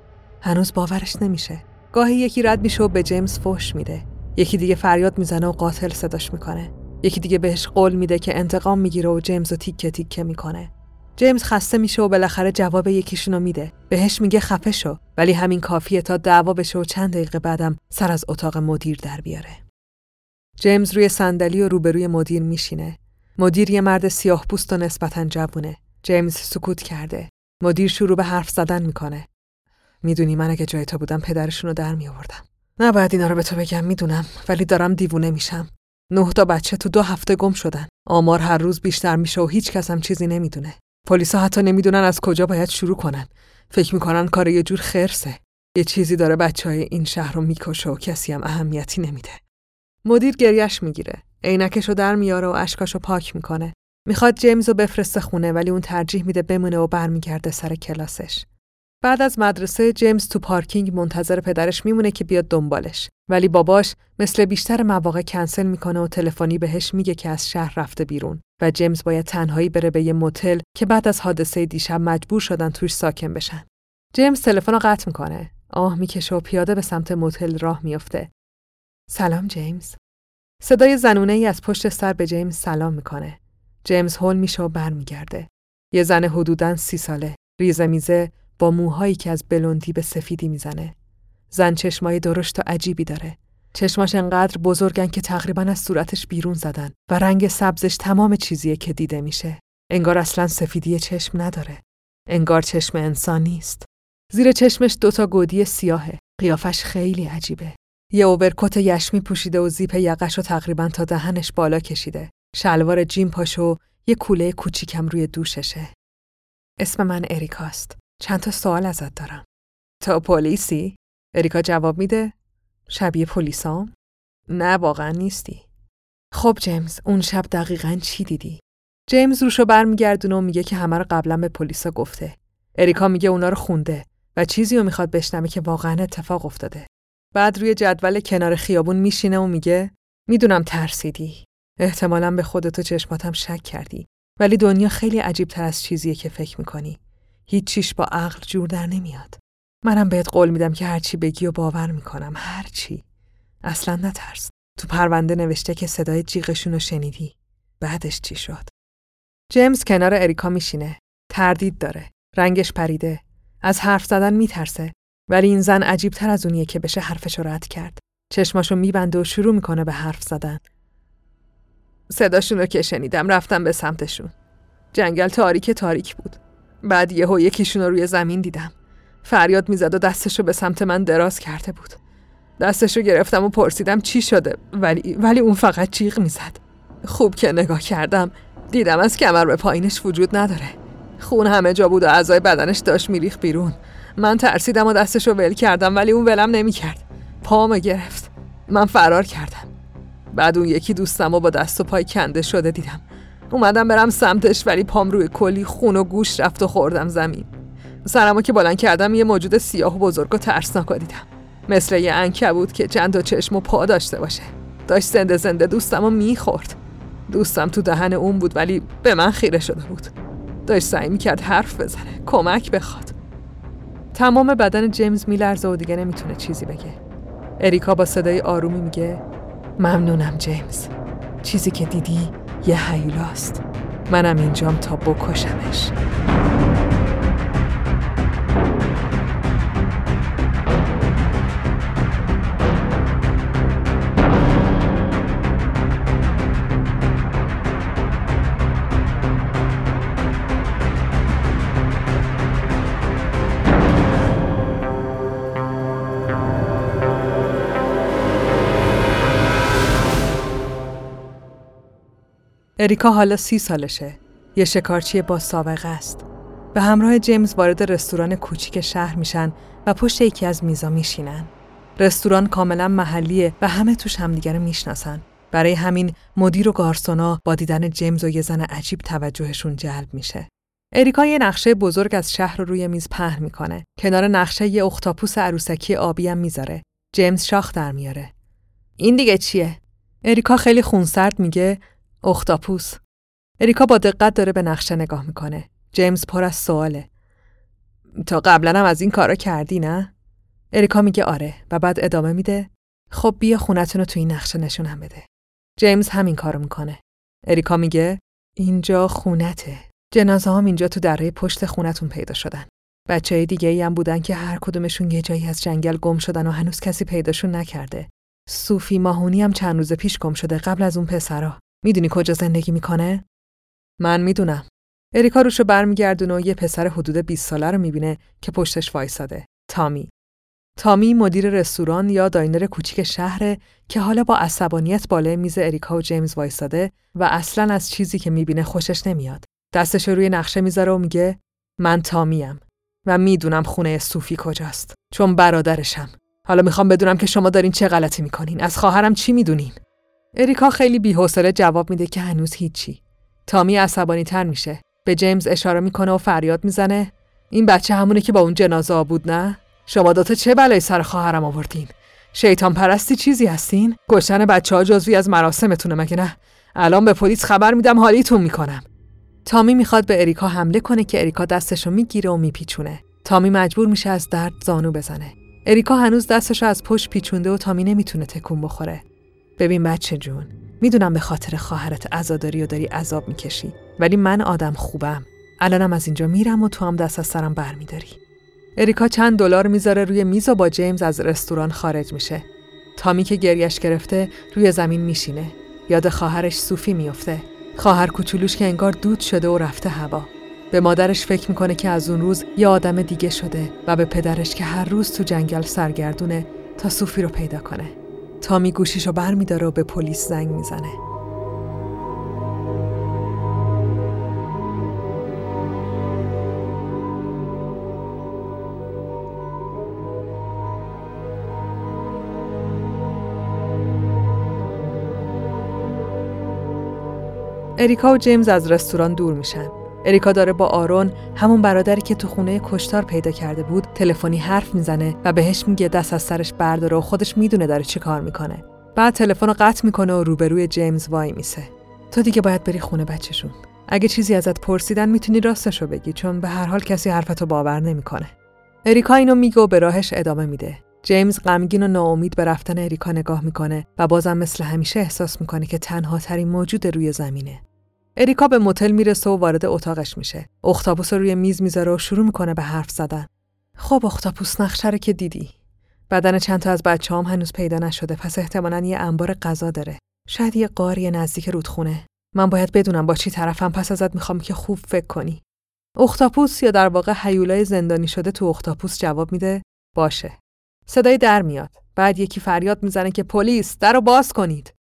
هنوز باورش نمیشه. گاهی یکی رد میشه و به جیمز فوش میده. یکی دیگه فریاد می‌زنه و قاتل صداش می‌کنه. یکی دیگه بهش قول میده که انتقام می‌گیره و جیمز رو تیکه تیکه می‌کنه. جیمز خسته میشه و بالاخره جواب یکیشونو میده. بهش میگه خفه شو ولی همین کافیه تا دعوا بشه و چند دقیقه بعدم سر از اتاق مدیر در بیاره. جیمز روی صندلی و روبروی مدیر میشینه. مدیر یه مرد سیاه پوست و نسبتا جوونه. جیمز سکوت کرده. مدیر شروع به حرف زدن می‌کنه. می‌دونی من اگه جای تو بودم پدرشونو در میآوردم. نباید اینا رو به تو بگم می‌دونم ولی دارم دیوونه میشم. نه تا بچه تو دو هفته گم شدن. آمار هر روز بیشتر میشه و هیچ کس هم چیزی نمی‌دونه. پلیسا حتی نمی‌دونن از کجا باید شروع کنن. فکر می‌کنن کار یه جور خرسه. یه چیزی داره بچه های این شهر رو می‌کشه و کسی هم اهمیتی نمیده. مدیر گریش می‌گیره. عینکش رو در میاره و اشکاشو پاک می‌کنه. می‌خواد جیمز رو بفرسته خونه ولی اون ترجیح میده بمونه و برمیگرده سر کلاسش. بعد از مدرسه جیمز تو پارکینگ منتظر پدرش میمونه که بیاد دنبالش ولی باباش مثل بیشتر مواقع کنسل می‌کنه و تلفنی بهش میگه که از شهر رفته بیرون و جیمز باید تنهایی بره به یه موتل که بعد از حادثه دیشب مجبور شدن توش ساکن بشن. جیمز تلفن رو قطع می‌کنه. آه می‌کشه و پیاده به سمت موتل راه میافته. سلام جیمز. صدای زنونه ای از پشت سر به جیمز سلام می‌کنه. جیمز هول میشه و برمیگرده. یه زن حدوداً سی ساله، ریزه میزه با موهایی که از بلوندی به سفیدی می‌زنه. زن چشمای درشت و عجیبی داره. چشماش انقدر بزرگن که تقریبا از صورتش بیرون زدن و رنگ سبزش تمام چیزیه که دیده میشه. انگار اصلا سفیدی چشم نداره. انگار چشم انسان نیست. زیر چشمش دوتا گودی سیاهه. قیافش خیلی عجیبه. یه اوورکوت یشمی پوشیده و زیپ یقش رو تقریبا تا دهنش بالا کشیده. شلوار جیم پاشو یه کوله کوچیکم روی دوششه. اسم من اریکاست. چند تا سوال ازت دارم. تا پلیسی؟ اریکا جواب میده؟ شبیه پلیسام؟ نه واقعا نیستی. خب جیمز اون شب دقیقا چی دیدی؟ جیمز روشو برمیگردونه و میگه که همه رو قبلا به پلیسا گفته. اریکا میگه اونا رو خونده و چیزی رو می‌خواد بشنوه که واقعا اتفاق افتاده. بعد روی جدول کنار خیابون میشینه و میگه می‌دونم ترسیدی. احتمالا به خودتو چشماتم شک کردی. ولی دنیا خیلی عجیب تر از چیزیه که فکر می‌کنی. هیچ چیش با عقل جور در نمیاد. منم بهت قول میدم که هرچی بگی و باور می‌کنم هرچی. اصلا نترس. تو پرونده نوشته که صدای جیغشون رو شنیدی. بعدش چی شد؟ جیمز کنار اریکا میشینه. تردید داره. رنگش پریده. از حرف زدن میترسه. ولی این زن عجیب تر از اونیه که بشه حرفشو رد کرد. چشماشو میبنده و شروع می‌کنه به حرف زدن. صداشون رو که شنیدم رفتم به سمتشون. جنگل تاریک تاریک بود. بعد یهو یکیشون رو روی زمین دیدم. فریاد می‌زد و دستشو به سمت من دراز کرده بود. دستشو گرفتم و پرسیدم چی شده ولی ولی اون فقط جیغ می‌زد. خوب که نگاه کردم دیدم از کمر به پایینش وجود نداره. خون همه جا بود و اعضای بدنش داشت میریخ بیرون. من ترسیدم و دستشو ول کردم ولی اون ولم نمی‌کرد. پامو گرفت. من فرار کردم. بعد اون یکی دوستم و با دست و پای کنده شده دیدم. اومدم برم سمتش ولی پام روی کلی خون و گوش رفت و خوردم زمین. سرمو که بلند کردم یه موجود سیاه و بزرگ و ترسناک دیدم. مثل یه انکبوت که چند تا چشم و پا داشته باشه. داشت زنده زنده دوستم رو می‌خورد. دوستم تو دهن اون بود ولی به من خیره شده بود. داشت سعی می‌کرد حرف بزنه. کمک بخواد. تمام بدن جیمز میلرزه و دیگه نمی‌تونه چیزی بگه. اریکا با صدای آرومی میگه ممنونم جیمز. چیزی که دیدی یه حیولاست. منم اینجام تا بکشمش. اریکا حالا سی سالشه. یه شکارچی با سابقه است. به همراه جیمز وارد رستوران کوچیک شهر میشن و پشت یکی از میزا میشینن. رستوران کاملا محلیه و همه توش همدیگه رو می‌شناسن. برای همین مدیر و گارسونا با دیدن جیمز و یه زن عجیب توجهشون جلب میشه. اریکا یه نقشه بزرگ از شهر رو روی میز پهن می‌کنه. کنار نقشه یه اختاپوس عروسکی آبی هم می‌ذاره. جیمز شاخ در میاره. این دیگه چیه؟ اریکا خیلی خونسرد میگه اختاپوس اریکا با دقت داره به نقشه نگاه می‌کنه. جیمز پر از سواله. تا قبلا هم از این کارا کردی نه؟ اریکا میگه آره و بعد ادامه میده. خب بیا خونتون رو تو این نقشه نشونم بده. جیمز همین کارو می‌کنه. اریکا میگه اینجا خونته. جنازه هم اینجا تو دره پشت خونتون پیدا شدن. بچه دیگه ای هم بودن که هر کدومشون یه جایی از جنگل گم شدن و هنوز کسی پیداشون نکرده. صوفی ماهونی هم چند روز پیش گم شده قبل از اون پسرا. می‌دونی کجا زندگی می‌کنه؟ من می‌دونم. اریکا روشو برمیگردونه و یه پسر حدود 20 ساله رو می‌بینه که پشتش وایساده. تامی. تامی مدیر رستوران یا داینر کوچیک شهره که حالا با عصبانیت بالای میز اریکا و جیمز وایساده و اصلا از چیزی که می‌بینه خوشش نمیاد. دستش روی نقشه می‌ذاره و میگه من تامیم و می‌دونم خونه صوفی کجاست چون برادرشم. حالا می‌خوام بدونم که شما دارین چه غلطی می‌کنین. از خواهرم چی می‌دونین؟ اریکا خیلی بی‌حوصله جواب میده که هنوز هیچی. تامی عصبانی تر میشه. به جیمز اشاره می‌کنه و فریاد می‌زنه این بچه همونه که با اون جنازه بود نه؟ شما دوتا چه بلایی سر خواهرم آوردین؟ شیطان پرستی چیزی هستین؟ کشتن بچه ها جزوی از مراسمتونه مگه نه؟ الان به پلیس خبر میدم حالیتون می‌کنم. تامی می‌خواد به اریکا حمله کنه که اریکا دستشو می‌گیره و میپیچونه. تامی مجبور میشه از درد زانو بزنه. اریکا هنوز دستشو از پشت پیچونده و تامی نمی‌تونه تکون بخوره. ببین بچه جون، می‌دونم به خاطر خواهرت عزاداری و داری عذاب می‌کشی، ولی من آدم خوبم. الانم از اینجا میرم و تو هم دست از سرم برمیداری. اریکا چند دلار می‌ذاره روی میز و با جیمز از رستوران خارج میشه. تامی که گریش گرفته روی زمین میشینه. یاد خواهرش صوفی میفته. خواهر کوچولوش که انگار دود شده و رفته هوا. به مادرش فکر می‌کنه که از اون روز یه آدم دیگه شده و به پدرش که هر روز تو جنگل سرگردونه تا صوفی رو پیدا کنه. تامی گوشیشو بر میداره و به پلیس زنگ می‌زنه. اریکا و جیمز از رستوران دور میشن. اریکا داره با آرون همون برادری که تو خونه کشتار پیدا کرده بود تلفنی حرف می‌زنه و بهش میگه دست از سرش برداره و خودش می‌دونه داره چی کار می‌کنه. بعد تلفن رو قطع می‌کنه و روبروی جیمز وای میسه. تو دیگه باید بری خونه بچهشون. اگه چیزی ازت پرسیدن می‌تونی راستشو بگی چون به هر حال کسی حرفتو باور نمی‌کنه. اریکا اینو میگه و به راهش ادامه میده. جیمز غمگین و ناامید به رفتن اریکا نگاه می‌کنه و بازم مثل همیشه احساس می‌کنه که تنها ترین موجود روی زمینه. اریکا به متل می‌رسه و وارد اتاقش میشه. اختاپوس روی میز می‌ذاره و شروع می‌کنه به حرف زدن. خب اختاپوس نقشه رو که دیدی. بدن چند تا از بچه هم هنوز پیدا نشده پس احتمالا یه انبار غذا داره. شاید یه قاری نزدیک رودخونه. من باید بدونم با چی طرفم پس ازت می‌خوام که خوب فکر کنی. اختاپوس یا در واقع حیولای زندانی شده تو اختاپوس جواب میده باشه. صدای در میاد. بعد یکی فریاد می‌زنه که پلیس درو باز کنید.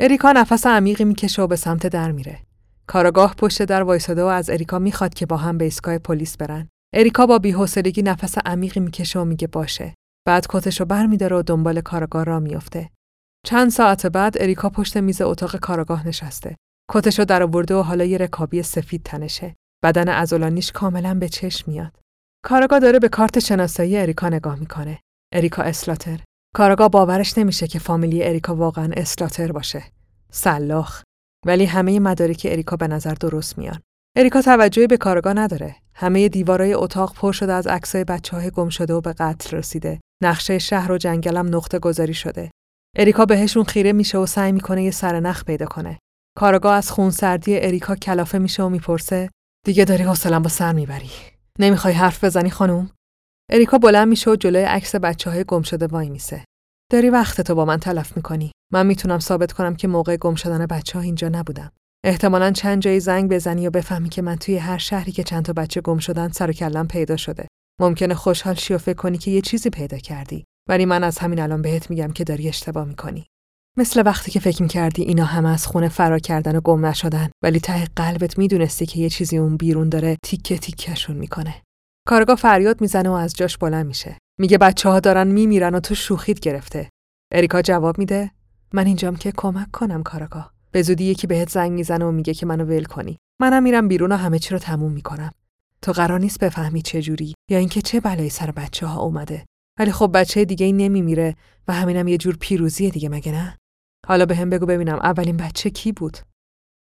اریکا نفس عمیقی می‌کشه و به سمت در میره. کاراگاه پشت در وایساده و از اریکا می‌خواد که با هم به ایستگاه پلیس برن. اریکا با بی‌حوصلگی نفس عمیقی می‌کشه و میگه باشه. بعد کتشو برمیداره و دنبال کاراگاه را میافته. چند ساعت بعد اریکا پشت میز اتاق کاراگاه نشسته. کتشو در آورده و حالا یه رکابی سفید تنشه. بدن ازولانیش کاملا به چشم میاد. کاراگاه داره به کارت شناسایی اریکا نگاه می‌کنه. اریکا اسلاتر. کاراگاه باورش نمیشه که فامیلی اریکا واقعا اسلاتر باشه. سلاخ. ولی همه مدارک اریکا به نظر درست میان. اریکا توجهی به کارگاه نداره. همه دیوارای اتاق پر شده از عکسای بچه های گم شده و به قتل رسیده. نقشه شهر و جنگلم نقطه گذاری شده. اریکا بهشون خیره میشه و سعی می‌کنه یه سرنخ پیدا کنه. کارگاه از خونسردی اریکا کلافه میشه و می‌پرسه دیگه داری حوصلم با سر می‌بری. نمی‌خوای حرف بزنی خانوم؟ اریکا بلند میشه و جلوی عکس بچه های گم شده وای میسه. داری وقتتو با من تلف می‌کنی. من می‌تونم ثابت کنم که موقع گم شدن بچه ها اینجا نبودم. احتمالا چند جایی زنگ بزنی و بفهمی که من توی هر شهری که چند تا بچه گم شدن سر و کلم پیدا شده. ممکنه خوشحال شی و فکر کنی که یه چیزی پیدا کردی. ولی من از همین الان بهت میگم که داری اشتباه می‌کنی. مثل وقتی که فکر می‌کردی اینا همه از خونه فرار کردن و گم نشدن ولی ته قلبت می‌دونستی که یه چیزی اون بیرون داره تیکه تیکشون می‌کنه. کارگاه فریاد می‌زنه و از جاش بلند میشه. میگه بچه ها دارن میمیرن و تو شوخیت گرفته. اریکا جواب میده من اینجام که کمک کنم کارگاه. به زودی یکی بهت زنگ می‌زنه و میگه که منو ول کنی. منم میرم بیرون و همه چی رو تموم می‌کنم. تو قرار نیست بفهمی چه جوری یا اینکه چه بلایی سر بچه ها اومده. ولی خب بچه دیگه ای نمیمیره و همینم یه جور پیروزیه دیگه مگه نه؟ حالا به هم بگو ببینم اولین بچه کی بود؟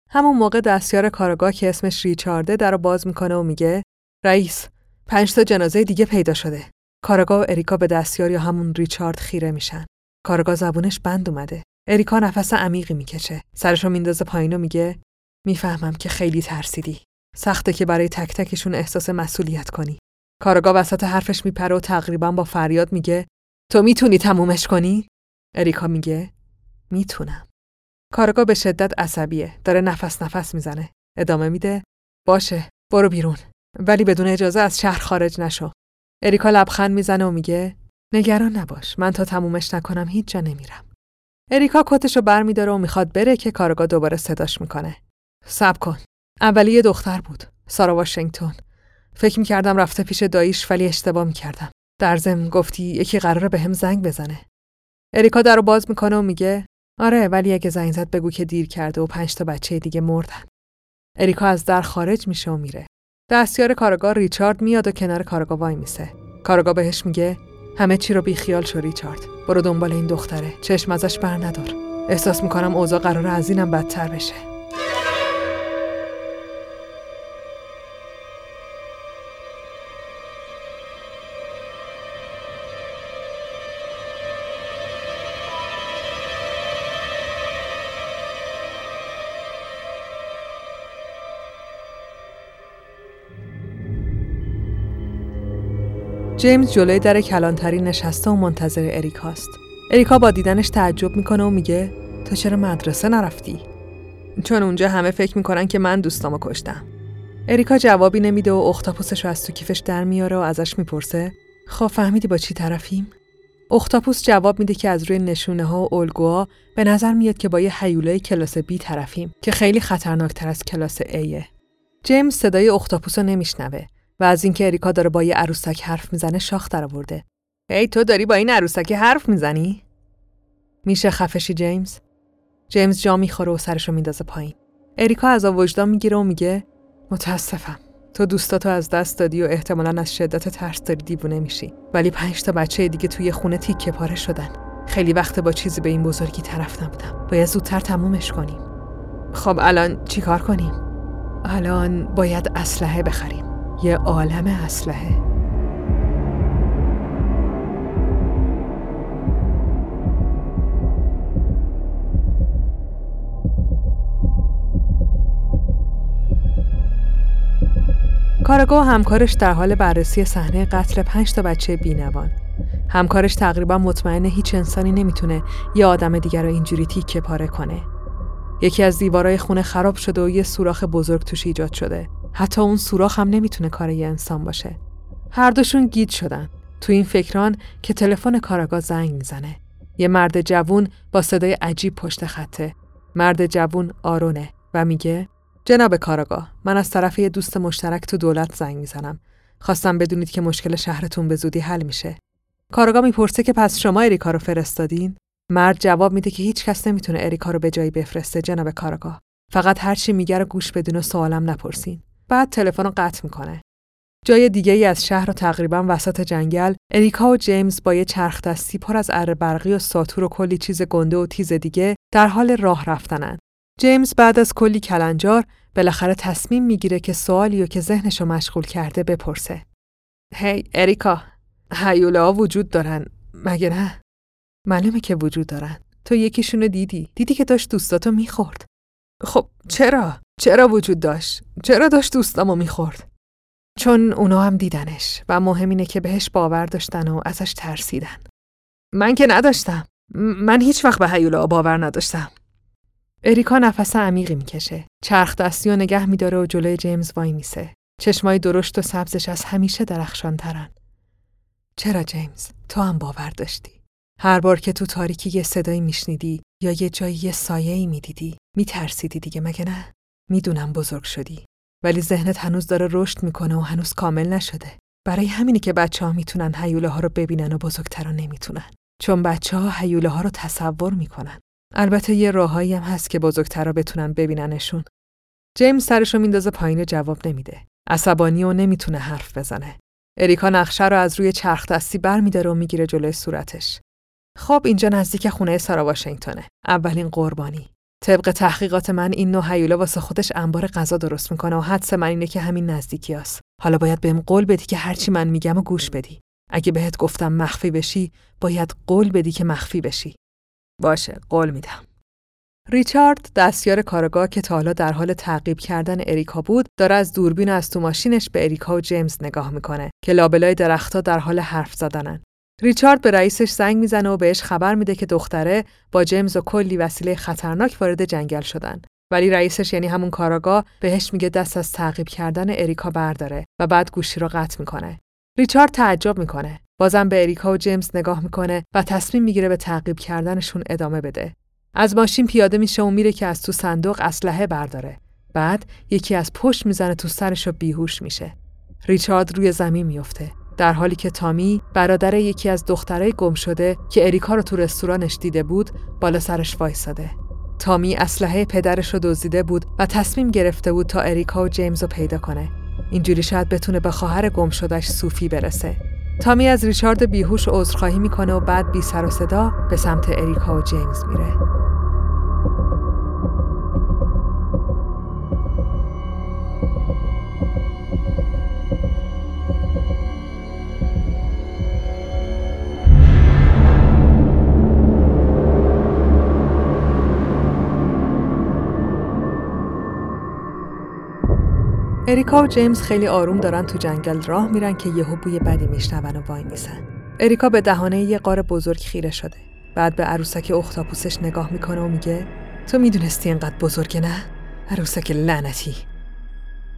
همون موقع دستیار کارگاه که اسمش ریچارده در باز می‌کنه و میگه رئیس پنج تا جنازه دیگه پیدا شده. کارگاه و اریکا به دستیار یا همون ریچارد خیره میشن. کارگاه زبونش بند اومده. اریکا نفس عمیقی می‌کشه. سرشو میندازه پایین و میگه می‌فهمم که خیلی ترسیدی. سخته که برای تک تکشون احساس مسئولیت کنی. کارگاه وسط حرفش میپره و تقریبا با فریاد میگه تو می‌تونی تمومش کنی؟ اریکا میگه می‌تونم. کارگاه به شدت عصبیه. داره نفس نفس می‌زنه. ادامه میده باشه برو بیرون. ولی بدون اجازه از شهر خارج نشو. اریکا لبخند می‌زنه و میگه نگران نباش من تا تمومش نکنم هیچ جا نمیرم. اریکا کتش رو برمیداره و می‌خواد بره که کارگاه دوباره صداش می‌کنه. سب کن اولی یه دختر بود سارا واشنگتن. فکر می‌کردم رفته پیش داییش ولی اشتباه می‌کردم. در ضمن گفتی یکی قراره به هم زنگ بزنه. اریکا در رو باز می‌کنه و میگه آره ولی اگه زنگ زد بگو که دیر کرده و پنج تا بچه دیگه مردن. اریکا از در خارج میشه و میره. دستیار کارگاه ریچارد میاد و کنار کارگاه وای میسه. کارگاه بهش میگه همه چی رو بیخیال شو ریچارد. برو دنبال این دختره. چشم ازش بر ندار. احساس می‌کنم اوضاع قرار از اینم بدتر بشه. جیمز جلوی در کلانتری نشسته و منتظر اریکاست. اریکا با دیدنش تعجب می‌کنه و میگه تو چرا مدرسه نرفتی؟ چون اونجا همه فکر می‌کنن که من دوستامو کشتم. اریکا جوابی نمیده و اختاپوسش رو از تو کیفش در میاره و ازش می‌پرسه خب فهمیدی با چی طرفیم؟ اختاپوس جواب میده که از روی نشونه ها و الگوها به نظر میاد که با یه حیولای کلاس B طرفیم که خیلی خطرناکتر از کلاس A. جیمز صدای اختاپوس رو نمیشنوه و از اینکه اریکا داره با یه عروسک حرف می‌زنه شاخ درآورده. ای تو داری با این عروسک حرف می‌زنی؟ میشه خفشی جیمز؟ جیمز جا می‌خوره و سرشو میندازه پایین. اریکا از وجدان می‌گیره و میگه متاسفم. تو دوستاتو از دست دادی و احتمالا از شدت ترس داری دیوونه میشی. ولی پنج تا بچه دیگه توی خونه تیکه پاره شدن. خیلی وقت با چیزی به این بزرگی طرف نبودم. باید زودتر تمومش کنیم. خب الان چیکار کنیم؟ الان باید اسلحه بخریم. یه عالم اسلحه کارگاه همکارش در حال بررسی صحنه قتل پنج تا بچه بینوان. همکارش تقریبا مطمئنه هیچ انسانی نمی‌تونه یه آدم دیگر رو اینجوری تیکه پاره کنه. یکی از دیوارای خونه خراب شده و یه سوراخ بزرگ توش ایجاد شده. حتی اون سوراخ هم نمی‌تونه کار یه انسان باشه. هر دوشون گید شدن. تو این فکران که تلفن کاراگاه زنگ می‌زنه. یه مرد جوون با صدای عجیب پشت خطه. مرد جوون آرونه و میگه جناب کاراگاه من از طرف یه دوست مشترک تو دولت زنگ می‌زنم. خواستم بدونید که مشکل شهرتون به زودی حل میشه. کاراگاه می‌پرسه که پس شما اریکا رو فرستادین؟ مرد جواب میده که هیچ کس نمی‌تونه اریکا رو به جایی بفرسته جناب کاراگاه. فقط هر چی میگه رو گوش بدون و سوالم نپرسین. بعد تلفن رو قطع می‌کنه. جای دیگه ای از شهر و تقریبا وسط جنگل اریکا و جیمز با یه چرخ دستی پر از اره برقی و ساتور و کلی چیز گنده و تیز دیگه در حال راه رفتنن. جیمز بعد از کلی کلنجار بالاخره تصمیم می‌گیره که سوالی رو که ذهنشو مشغول کرده بپرسه. هی hey, اریکا، هیوله وجود دارن مگه نه؟ معلومه که وجود دارن. تو یکیشونو دیدی. دیدی که داشت دوستاتو می‌خورد. خب چرا؟ چرا وجود داشت؟ چرا داشت دوستامو می‌خورد؟ چون اونا هم دیدنش و مهم اینه که بهش باور داشتن و ازش ترسیدن. من که نداشتم. من هیچ وقت به هیولا باور نداشتم. اریکا نفس عمیقی می‌کشه. چرخ دستی و نگه میداره و جلوی جیمز وای میسه. چشمای درشت و سبزش از همیشه درخشان ترن. چرا جیمز؟ تو هم باور داشتی. هر بار که تو تاریکی یه صدایی میشنیدی یا یه جایی یه سایه‌ای می‌دیدی؟ میترسیدی دیگه مگه نه؟ می‌دونم بزرگ شدی. ولی ذهنت هنوز داره رشد می‌کنه و هنوز کامل نشده. برای همینی که بچه ها می‌تونن حیوله ها رو ببینن و بزرگترا نمی‌تونن. چون بچه ها حیوله ها رو تصور می‌کنن. البته یه راهایی هم هست که بزرگترا بتونن ببیننشون. جیمز سرشو میندازه پایین جواب نمیده. عصبانی و نمی‌تونه حرف بزنه. اریکا نقشه رو از روی چرخ دستی برمیداره و می‌گیره جلوی صورتش. خب اینجا نزدیک خونه سارا واشنگتونه. اولین قربانی. طبق تحقیقات من این نوع هیولا واسه خودش انبار غذا درست می‌کنه و حدس من اینه که همین نزدیکی هست. حالا باید بهم قول بدی که هرچی من میگم و گوش بدی. اگه بهت گفتم مخفی بشی، باید قول بدی که مخفی بشی. باشه، قول میدم. ریچارد دستیار کارگاه که تا حالا در حال تعقیب کردن اریکا بود داره از دوربین از تو ماشینش به اریکا و جیمز نگاه می‌کنه که لابلای درختها در حال حرف زدنن ریچارد به رئیسش زنگ می‌زنه و بهش خبر میده که دختره با جیمز و کلی وسیله خطرناک وارد جنگل شدن. ولی رئیسش یعنی همون کاراگاه بهش میگه دست از تعقیب کردن اریکا برداره و بعد گوشی رو قطع می‌کنه. ریچارد تعجب می‌کنه. بازم به اریکا و جیمز نگاه می‌کنه و تصمیم می‌گیره به تعقیب کردنشون ادامه بده. از ماشین پیاده میشه و میره که از تو صندوق اسلحه برداره. بعد یکی از پشت می‌زنه تو سرش و بیهوش میشه. ریچارد روی زمین میفته. در حالی که تامی برادر یکی از دخترای گم شده که اریکا رو تو رستورانش دیده بود بالا سرش وایساده. تامی اسلحه پدرش رو دزدیده بود و تصمیم گرفته بود تا اریکا و جیمز رو پیدا کنه. اینجوری شاید بتونه به خواهر گم شدش صوفی برسه. تامی از ریچارد بیهوش عذرخواهی می‌کنه و بعد بی سر و صدا به سمت اریکا و جیمز میره. اریکا و جیمز خیلی آروم دارن تو جنگل راه میرن که یهو بوی بدی میشنون و وای میسن. اریکا به دهانه یه قار بزرگ خیره شده. بعد به عروسک اختاپوسش نگاه می‌کنه و میگه تو می‌دونستی اینقدر بزرگه نه؟ عروسک لعنتی.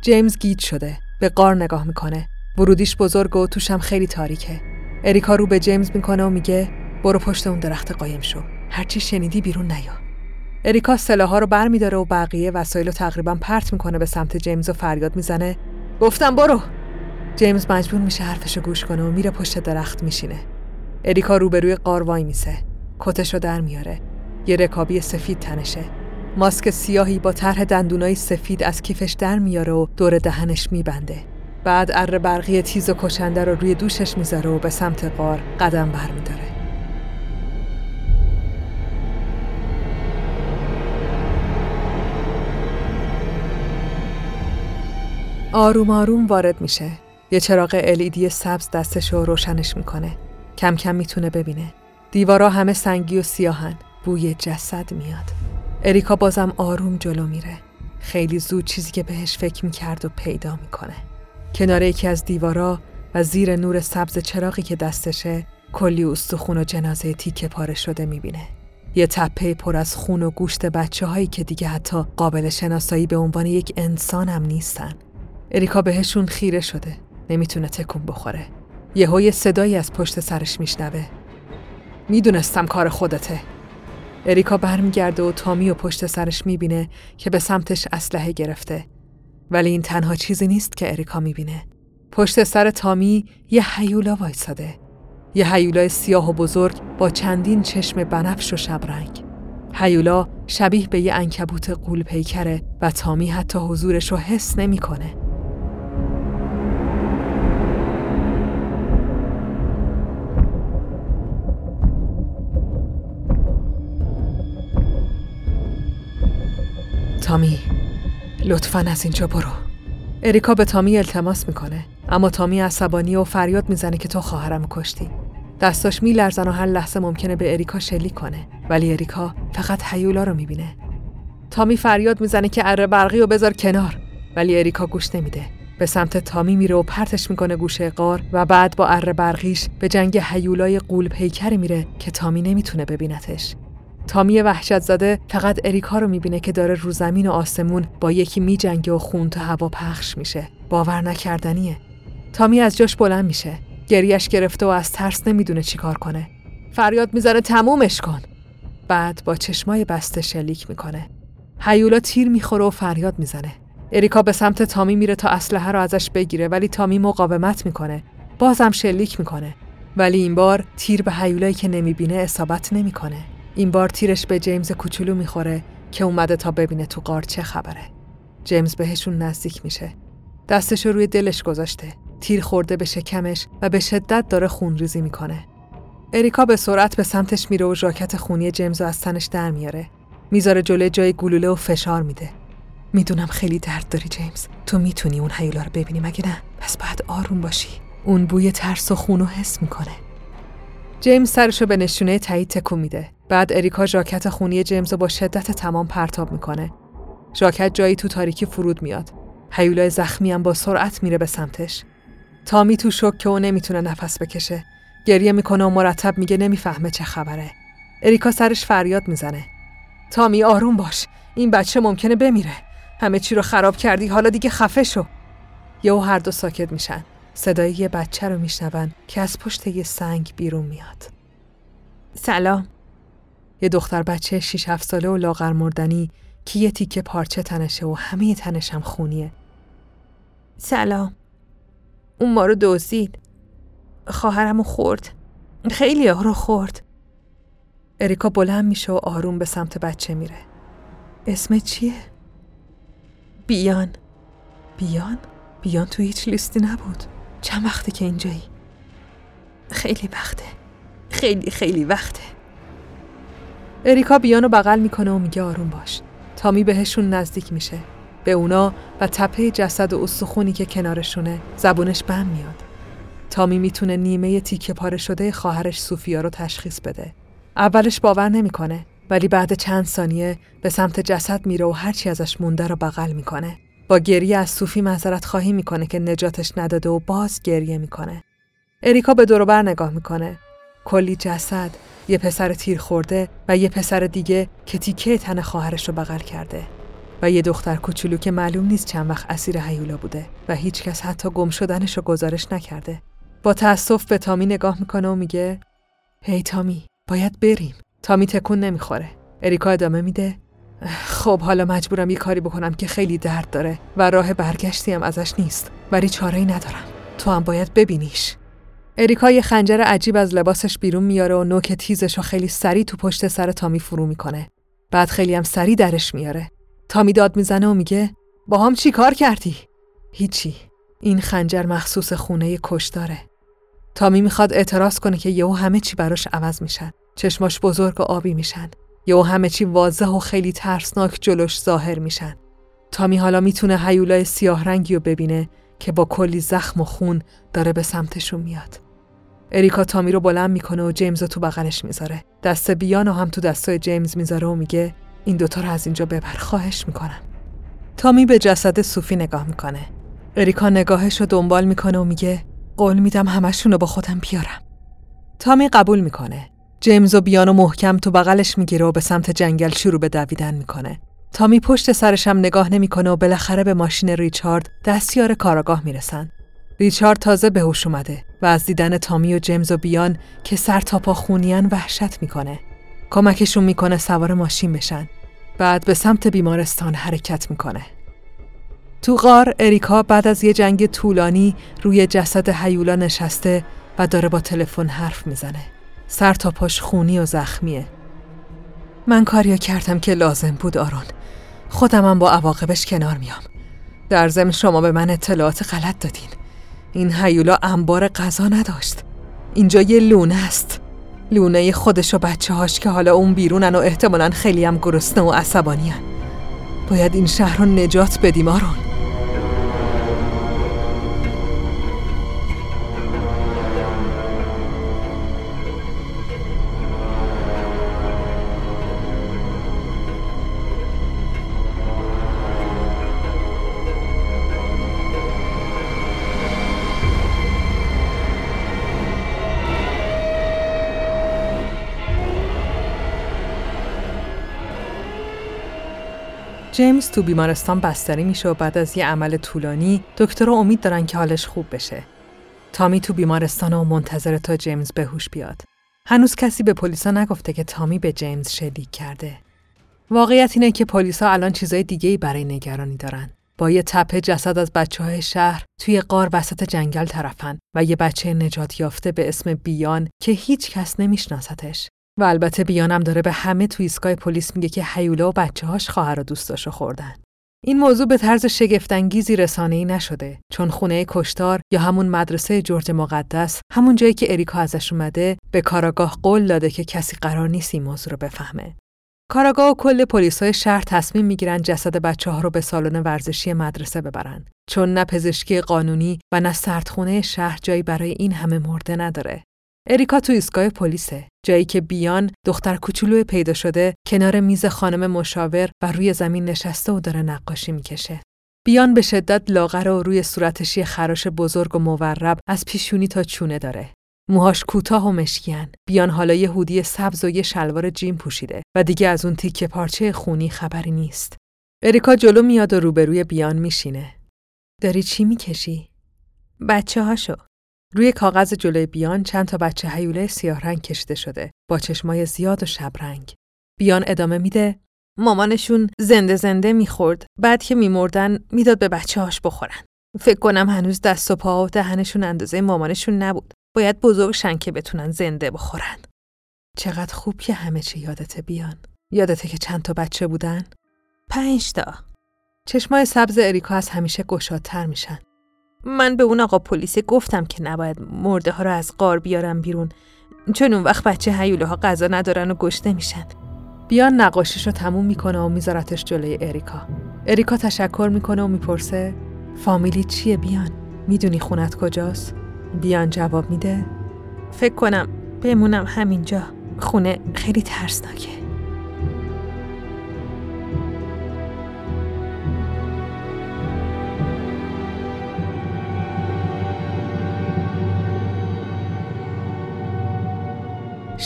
جیمز گیج شده. به قار نگاه می‌کنه. ورودیش بزرگ و توش هم خیلی تاریکه. اریکا رو به جیمز می‌کنه و میگه برو پشت اون درخت قایم شو. هرچی شنیدی بیرون نیا. اریکا سلاح رو بر میداره و بقیه وسایل رو تقریبا پرت می‌کنه به سمت جیمز و فریاد می‌زنه. گفتم برو. جیمز مجبور میشه حرفشو گوش کنه و میره پشت درخت میشینه. اریکا روبروی قار وای میسه. کتشو در میاره. یه رکابی سفید تنشه. ماسک سیاهی با طرح دندونای سفید از کیفش در میاره و دور دهنش میبنده. بعد اره برقی تیز و کشنده رو روی دوشش می‌ذاره و به سمت قار قدم برمیداره. آروم آروم وارد میشه. یه چراغ الیدی سبز دستش رو روشنش می‌کنه. کم کم می‌تونه ببینه. دیوارا همه سنگی و سیاهن. بوی جسد میاد. اریکا بازم آروم جلو میره. خیلی زود چیزی که بهش فکر می‌کرد و پیدا می‌کنه. کنار یکی از دیوارا و زیر نور سبز چراغی که دستشه کلی استخون و جنازه تیکه پاره شده می‌بینه. یه تپه پر از خون و گوشت بچه هایی که دیگه حتی قابل شناسایی به عنوان یک انسان هم نیستن. اریکا بهشون خیره شده. نمی‌تونه تکون بخوره. یهو یه صدایی از پشت سرش میشنوه. می‌دونستم کار خودته. اریکا برمیگرده و تامی و پشت سرش می‌بینه که به سمتش اسلحه گرفته. ولی این تنها چیزی نیست که اریکا می‌بینه. پشت سر تامی یه حیولا وایساده. یه حیولای سیاه و بزرگ با چندین چشم بنفش و شبرنگ حیولا شبیه به یه انکبوت قول پیکره و تامی حتی حضورش رو حس نمی‌کنه. تامی لطفا از اینجا برو. اریکا به تامی التماس می‌کنه اما تامی عصبانی و فریاد می‌زنه که تو خواهرم کشتی. دستاش میلرزن و هر لحظه ممکنه به اریکا شلیک کنه ولی اریکا فقط حیولا رو می‌بینه. تامی فریاد می‌زنه که اره برقی و بذار کنار ولی اریکا گوش نمیده. به سمت تامی میره و پرتش می‌کنه گوشه قار و بعد با اره برقیش به جنگ حیولای قول پیکری میره که تامی نمی‌تونه ببینتش. تامی وحشت زده فقط اریکا رو می‌بینه که داره رو زمین و آسمون با یکی میجنگه و خون تو هوا پخش میشه. باور نکردنیه. تامی از جاش بلند میشه. گریش گرفته و از ترس نمی‌دونه چیکار کنه. فریاد می‌زنه تمومش کن. بعد با چشمای بسته شلیک می‌کنه. هیولا تیر می‌خوره و فریاد می‌زنه. اریکا به سمت تامی میره تا اسلحه رو ازش بگیره ولی تامی مقاومت می‌کنه. بازم شلیک می‌کنه. ولی این بار تیر به هیولایی که نمی‌بینه اصابت نمی‌کنه. این بار تیرش به جیمز کوچولو می‌خوره که اومده تا ببینه تو قار چه خبره. جیمز بهشون نزدیک میشه. دستش روی دلش گذاشته. تیر خورده به شکمش و به شدت داره خونریزی می‌کنه. اریکا به سرعت به سمتش میره و ژاکت خونی جیمز رو از تنش در میاره. می‌ذاره جلوی جای گلوله و فشار میده. می‌دونم خیلی درد داری جیمز. تو می‌تونی اون حیولا رو ببینی مگه نه؟ پس باید آروم باشی. اون بوی ترس و خونو حس می‌کنه. جیمز سرشو به نشونه تایید تکون میده. بعد اریکا ژاکت خونی جیمز رو با شدت تمام پرتاب می‌کنه. ژاکت جایی تو تاریکی فرود میاد. هیولای زخمی هم با سرعت میره به سمتش. تامی تو شک که او نمی‌تونه نفس بکشه. گریه می‌کنه و مرتب میگه نمی‌فهمه چه خبره. اریکا سرش فریاد می‌زنه. تامی آروم باش. این بچه ممکنه بمیره. همه چی رو خراب کردی حالا دیگه خفه شو. یهو هر دو ساکت میشن. صدای یه بچه رو میشنون که از پشت یه سنگ بیرون میاد. سلام. یه دختر بچه 6 7 ساله و لاغر مردنی که یه تیکه پارچه تنشه و همه تنش هم خونیه. سلام. اون ما رو دزدید. خواهرم رو خورد. خیلی ها رو خورد. اریکا بلند میشه و آروم به سمت بچه میره. اسم چیه؟ بیان. بیان؟ بیان تو هیچ لیستی نبود. چند وقته که اینجایی؟ خیلی وقته. خیلی خیلی وقته. اریکا بیانو بغل می‌کنه و میگه آروم باش. تامی بهشون نزدیک میشه. به اونا و تپه جسد و استخونی که کنارشونه زبونش بم میاد. تامی می‌تونه نیمه تیکه پاره شده خواهرش سوفیا رو تشخیص بده. اولش باور نمی‌کنه ولی بعد چند ثانیه به سمت جسد میره و هرچی ازش مونده رو بغل می‌کنه. با گریه از صوفی معذرت خواهی می‌کنه که نجاتش نداده و باز گریه می‌کنه. اریکا به دروبر نگاه می‌کنه. کلی جسد، یه پسر تیر خورده و یه پسر دیگه که تیکه تن خواهرش رو بغل کرده. و یه دختر کوچولو که معلوم نیست چند وقت اسیر حیولا بوده و هیچکس حتی گم شدنش رو گزارش نکرده. با تأسف به تامی نگاه می‌کنه و میگه هی تامی باید بریم. تامی تکون نمی‌خوره. اریکا ادامه میده خب حالا مجبورم یه کاری بکنم که خیلی درد داره و راه برگشتی هم ازش نیست ولی چاره ای ندارم تو هم باید ببینیش اریکا یه خنجر عجیب از لباسش بیرون میاره و نوک تیزش رو خیلی سریع تو پشت سر تامی فرو می‌کنه. بعد خیلی هم سریع درش میاره. تامی داد می‌زنه و میگه با هم چی کار کردی؟ هیچی. این خنجر مخصوص خونه کشداره تامی می‌خواد اعتراض کنه که یهو همه چی براش عوض میشن. چشماش بزرگ و آبی میشن. یهو همه چی واضح و خیلی ترسناک جلوش ظاهر میشن. تامی حالا می‌تونه حیولای سیاه رنگی رو ببینه که با کلی زخم و خون داره به سمتشون میاد. اریکا تامی رو بلند می‌کنه و جیمز رو تو بغلش می‌ذاره. دست بیان هم تو دستای جیمز می‌ذاره و میگه این دوتا رو از اینجا ببر خواهش می‌کنم. تامی به جسد صوفی نگاه می‌کنه. اریکا نگاهش رو دنبال می‌کنه و میگه قول میدم همشون رو با خودم بیارم. تامی قبول می‌کنه. جیمز و بیانو محکم تو بغلش می‌گیره و به سمت جنگل شروع به دویدن می‌کنه. تامی پشت سرشم نگاه نمی‌کنه و بالاخره به ماشین ریچارد دستیار کاراگاه می‌رسن. ریچارد تازه به هوش اومده و از دیدن تامی و جیمز و بیان که سر تا پا خونیان وحشت می‌کنه. کمکشون می‌کنه سوار ماشین بشن. بعد به سمت بیمارستان حرکت می‌کنه. تو غار اریکا بعد از یه جنگ طولانی روی جسد هیولا نشسته و داره با تلفن حرف می‌زنه. سر تا پاش خونی و زخمیه. من کاریو کردم که لازم بود آرون. خودمم با عواقبش کنار میام. در ضمن شما به من اطلاعات غلط دادین. این هیولا انبار غذا نداشت. اینجا یه لونه است. لونه خودش و بچه هاش که حالا اون بیرونن و احتمالا خیلی هم گرسنه و عصبانی باید این شهر رو نجات بدیم آرون. جیمز تو بیمارستان بستری میشه و بعد از یه عمل طولانی دکتر امید دارن که حالش خوب بشه. تامی تو بیمارستان و منتظر تا جیمز بهوش بیاد. هنوز کسی به پلیسا نگفته که تامی به جیمز شلیک کرده. واقعیت اینه که پلیسا الان چیزای دیگه ای برای نگرانی دارن. با یه تپه جسد از بچه های شهر توی قار وسط جنگل طرفن و یه بچه نجات یافته به اسم بیان که هیچ کس نمیشناستش. و البته بیانم داره به همه تو ایستگاه پلیس میگه که حیولا و بچه هاش خواهر و دوستاشو خوردن. این موضوع به طرز شگفتانگیزی ای نشده چون خونه کشتار یا همون مدرسه جورج مقدس همون جایی که اریکا ازش اومده به کاراگاه قول داده که کسی قرار نیست این موضوع رو بفهمه. کاراگاه و کل پلیسای شهر تصمیم می‌گیرن جسد بچه ها رو به سالن ورزشی مدرسه ببرن چون نه پزشکی قانونی و نه سردخونه شهر جایی برای این همه مرده نداره. اریکا تو ایستگاه پلیسه جایی که بیان دختر کوچولو پیدا شده کنار میز خانم مشاور و روی زمین نشسته و داره نقاشی می‌کشه. بیان به شدت لاغر و روی صورتش یه خراش بزرگ و مورب از پیشونی تا چونه داره. موهاش کوتاه و مشکیان. بیان حالا یه هودی سبز و یه شلوار جیم پوشیده و دیگه از اون تیکه پارچه خونی خبری نیست. اریکا جلو میاد و روبروی بیان میشینه. داری چی می‌کشی؟ بچه هاشو. روی کاغذ جلوی بیان چند تا بچه هیوله سیاه رنگ کشیده شده با چشمای زیاد و شبرنگ. بیان ادامه میده مامانشون زنده زنده می‌خورد بعد که میمردن می‌داد به بچه هاش بخورن. فکر کنم هنوز دست و پا و دهنشون اندازه مامانشون نبود. باید بزرگ شن که بتونن زنده بخورن. چقدر خوب که همه چی یادته بیان. یادته که چند تا بچه بودن؟ پنج تا. چشمای سبز اریکا از همیشه گشادتر میشن. من به اون آقا پلیس گفتم که نباید مرده ها رو از قار بیارم بیرون چون اون وقت بچه هیوله ها غذا ندارن و گشته میشن. بیان نقاشیش رو تموم می‌کنه و میذارتش جلوی اریکا. اریکا تشکر می‌کنه و می‌پرسه فامیلی چیه بیان؟ می‌دونی خونت کجاست؟ بیان جواب میده فکر کنم بمونم همینجا خونه خیلی ترسناکه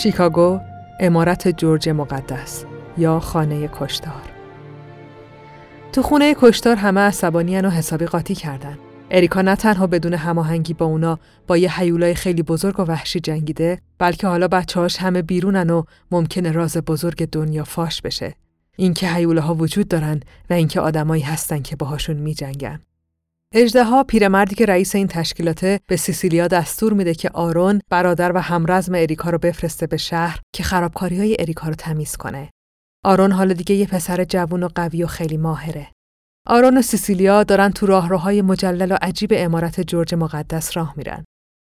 شیکاگو امارت جورج مقدس یا خانه کشتار. تو خونه کشتار همه عصبانی و حسابی قاطی کردن اریکا نه تنها بدون هماهنگی با اونا با یه حیولای خیلی بزرگ و وحشی جنگیده بلکه حالا بچه‌هاش همه بیرونن و ممکنه راز بزرگ دنیا فاش بشه. اینکه ها وجود دارن و اینکه آدمایی هستن که باهاشون میجنگن. ها پیرمردی که رئیس این تشکیلاته به سیسیلیا دستور میده که آرون برادر و همرزم اریکا رو بفرسته به شهر که خرابکاری های اریکا رو تمیز کنه. آرون حالا دیگه یه پسر جوون و قوی و خیلی ماهره. آرون و سیسیلیا دارن تو راهروهای مجلل و عجیب امارت جورج مقدس راه میرن.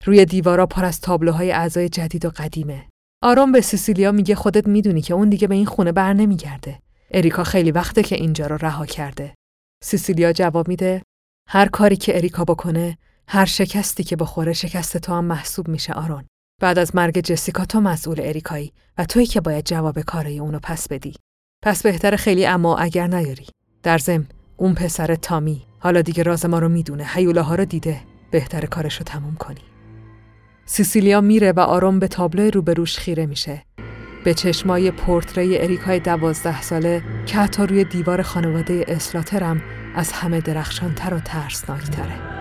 روی دیوارا پر از تابلوهای اعضای جدید و قدیمه. آرون به سیسیلیا میگه خودت می‌دونی که اون دیگه به این خونه بر نمیگرده. اریکا خیلی وقته که اینجا رو رها کرده. سیسیلیا جواب میده هر کاری که اریکا بکنه، هر شکستی که بخوره شکست تو هم محسوب میشه آرون. بعد از مرگ جسیکا تو مسئول اریکایی و تویی که باید جواب کارای اونو پس بدی. پس بهتر خیلی اما اگر نیاری. در ضمن اون پسر تامی حالا دیگه راز ما رو می‌دونه حیوله ها رو دیده بهتر کارش رو تموم کنی سیسیلیا میره و آرام به تابلو روبروش خیره میشه به چشمای پورتری اریکای دوازده ساله که حتی روی دیوار خانواده اسلاترم از همه درخشانتر و ترسناکتره.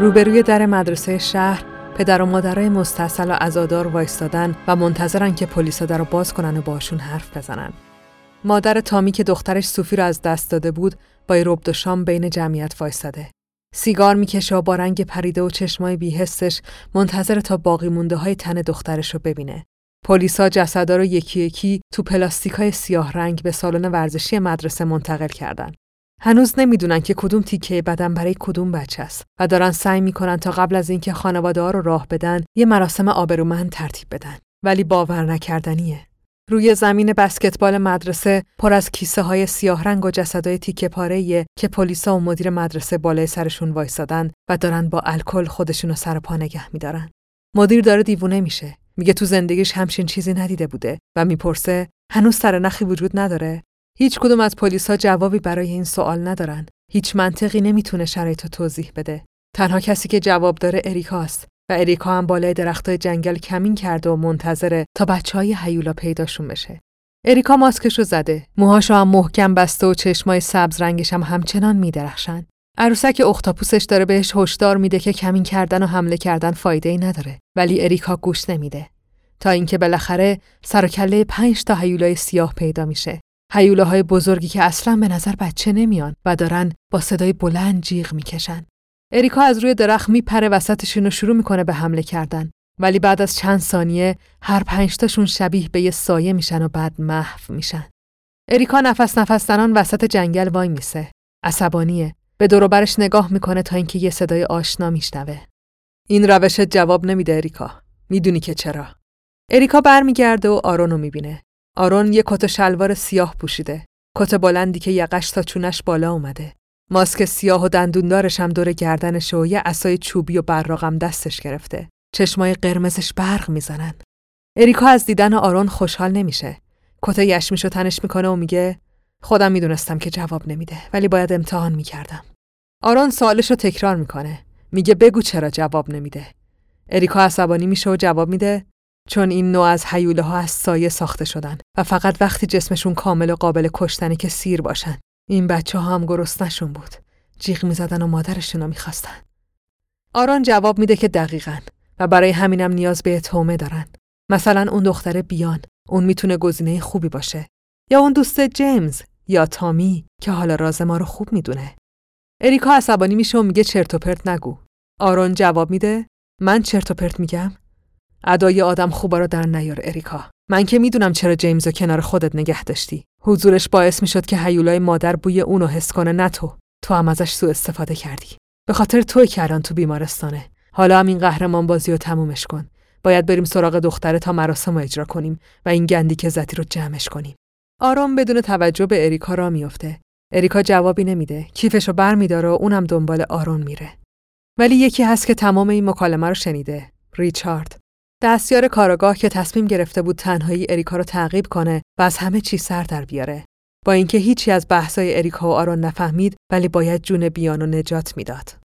روبروی در مدرسه شهر پدر و مادرای مستصل و ازادار وایستادن و منتظرن که پلیسا در رو باز کنن و باشون حرف بزنن. مادر تامی که دخترش صوفی رو از دست داده بود با ربد و شام بین جمعیت وایستاده. سیگار می‌کشه و با رنگ پریده و چشمای بیهستش منتظر تا باقی مونده های تن دخترش رو ببینه. پلیسا جسدا رو یکی یکی تو پلاستیکای سیاه رنگ به سالن ورزشی مدرسه منتقل کردن. هنوز نمی‌دونن که کدوم تیکه بدن برای کدوم بچه است و دارن سعی می‌کنن تا قبل از اینکه خانواده ها رو راه بدن یه مراسم آبرومند ترتیب بدن ولی باور نکردنیه روی زمین بسکتبال مدرسه پر از کیسه های سیاه رنگ و جسدای تیکه پاره که پلیسا و مدیر مدرسه بالای سرشون وایسادن و دارن با الکل خودشونو سر پا نگه میدارن. مدیر داره دیوونه میشه. میگه تو زندگیش همچین چیزی ندیده بوده و می‌پرسه هنوز سر نخی وجود نداره هیچ کدوم از پلیسا جوابی برای این سوال ندارن. هیچ منطقی نمی‌تونه شرایط توضیح بده. تنها کسی که جواب داره اریکاست و اریکا هم بالای درختای جنگل کمین کرده و منتظره تا بچه های حیولا پیداشون بشه. اریکا ماسکشو زده. موهاشو هم محکم بسته و چشمای سبز رنگش هم همچنان میدرخشن. عروسک اختاپوسش داره بهش هشدار میده که کمین کردن و حمله کردن فایده ای نداره ولی اریکا گوش نمیده تا اینکه بالاخره سر و کله پنج تا هیولای سیاه پیدا میشه حیوله های بزرگی که اصلا به نظر بچه نمیان و دارن با صدای بلند جیغ می‌کشن. اریکا از روی درخت میپره وسطشون و شروع می‌کنه به حمله کردن. ولی بعد از چند ثانیه هر پنجتاشون شبیه به یه سایه میشن و بعد محو میشن. اریکا نفس نفس زنان وسط جنگل وای میسه. عصبانیه. به دوروبرش نگاه می‌کنه تا اینکه یه صدای آشنا میشنوه. این روش جواب نمیده اریکا. می‌دونی که چرا. اریکا برمیگرده و آرونو می‌بینه. آرون یه کت شلوار سیاه پوشیده. کت بلندی که یقش تا چونش بالا اومده. ماسک سیاه و دندوندارش هم دور گردنش و یه عصای چوبی و براغم دستش گرفته. چشمای قرمزش برق می‌زنن. اریکا از دیدن آرون خوشحال نمیشه. کت یشمیشو تنش می‌کنه و میگه خودم می‌دونستم که جواب نمیده ولی باید امتحان می‌کردم. آرون سوالش رو تکرار می‌کنه. میگه بگو چرا جواب نمیده. اریکا عصبانی میشه و جواب میده چون این نوع از حیوله ها از سایه ساخته شدن و فقط وقتی جسمشون کامل و قابل کشتنی که سیر باشن. این بچه ها هم گرسنشون بود. جیغ می‌زدن و مادرشون رو می‌خواستن. آرون جواب میده که دقیقا و برای همینم نیاز به تومه دارن. مثلا اون دختر بیان اون می‌تونه گزینه خوبی باشه یا اون دوست جیمز یا تامی که حالا راز ما رو خوب می‌دونه. اریکا عصبانی میشه و میگه چرت و پرت نگو. آرون جواب میده من چرت و پرت میگم؟ ادای آدم خوبا رو در نیار اریکا. من که می‌دونم چرا جیمز رو کنار خودت نگه داشتی. حضورش باعث می‌شد که هیولای مادر بوی اونو حس کنه نه تو. تو هم ازش سوء استفاده کردی. به خاطر توی که الان تو بیمارستانه. حالا هم این قهرمان بازی رو تمومش کن. باید بریم سراغ دختره تا مراسم رو اجرا کنیم و این گندی که زدی رو جمعش کنیم. آرام بدون توجه به اریکا را میافته. اریکا جوابی نمیده. کیفشو بر میداره و اونم دنبال آرون میره. ولی یکی هست که تمام این مکالمه رو شنیده. ریچارد. دستیار کاراگاه که تصمیم گرفته بود تنهایی اریکا رو تعقیب کنه و از همه چی سر در بیاره. با اینکه هیچی از بحثای اریکا و آرون نفهمید ولی باید جون بیان و نجات می‌داد.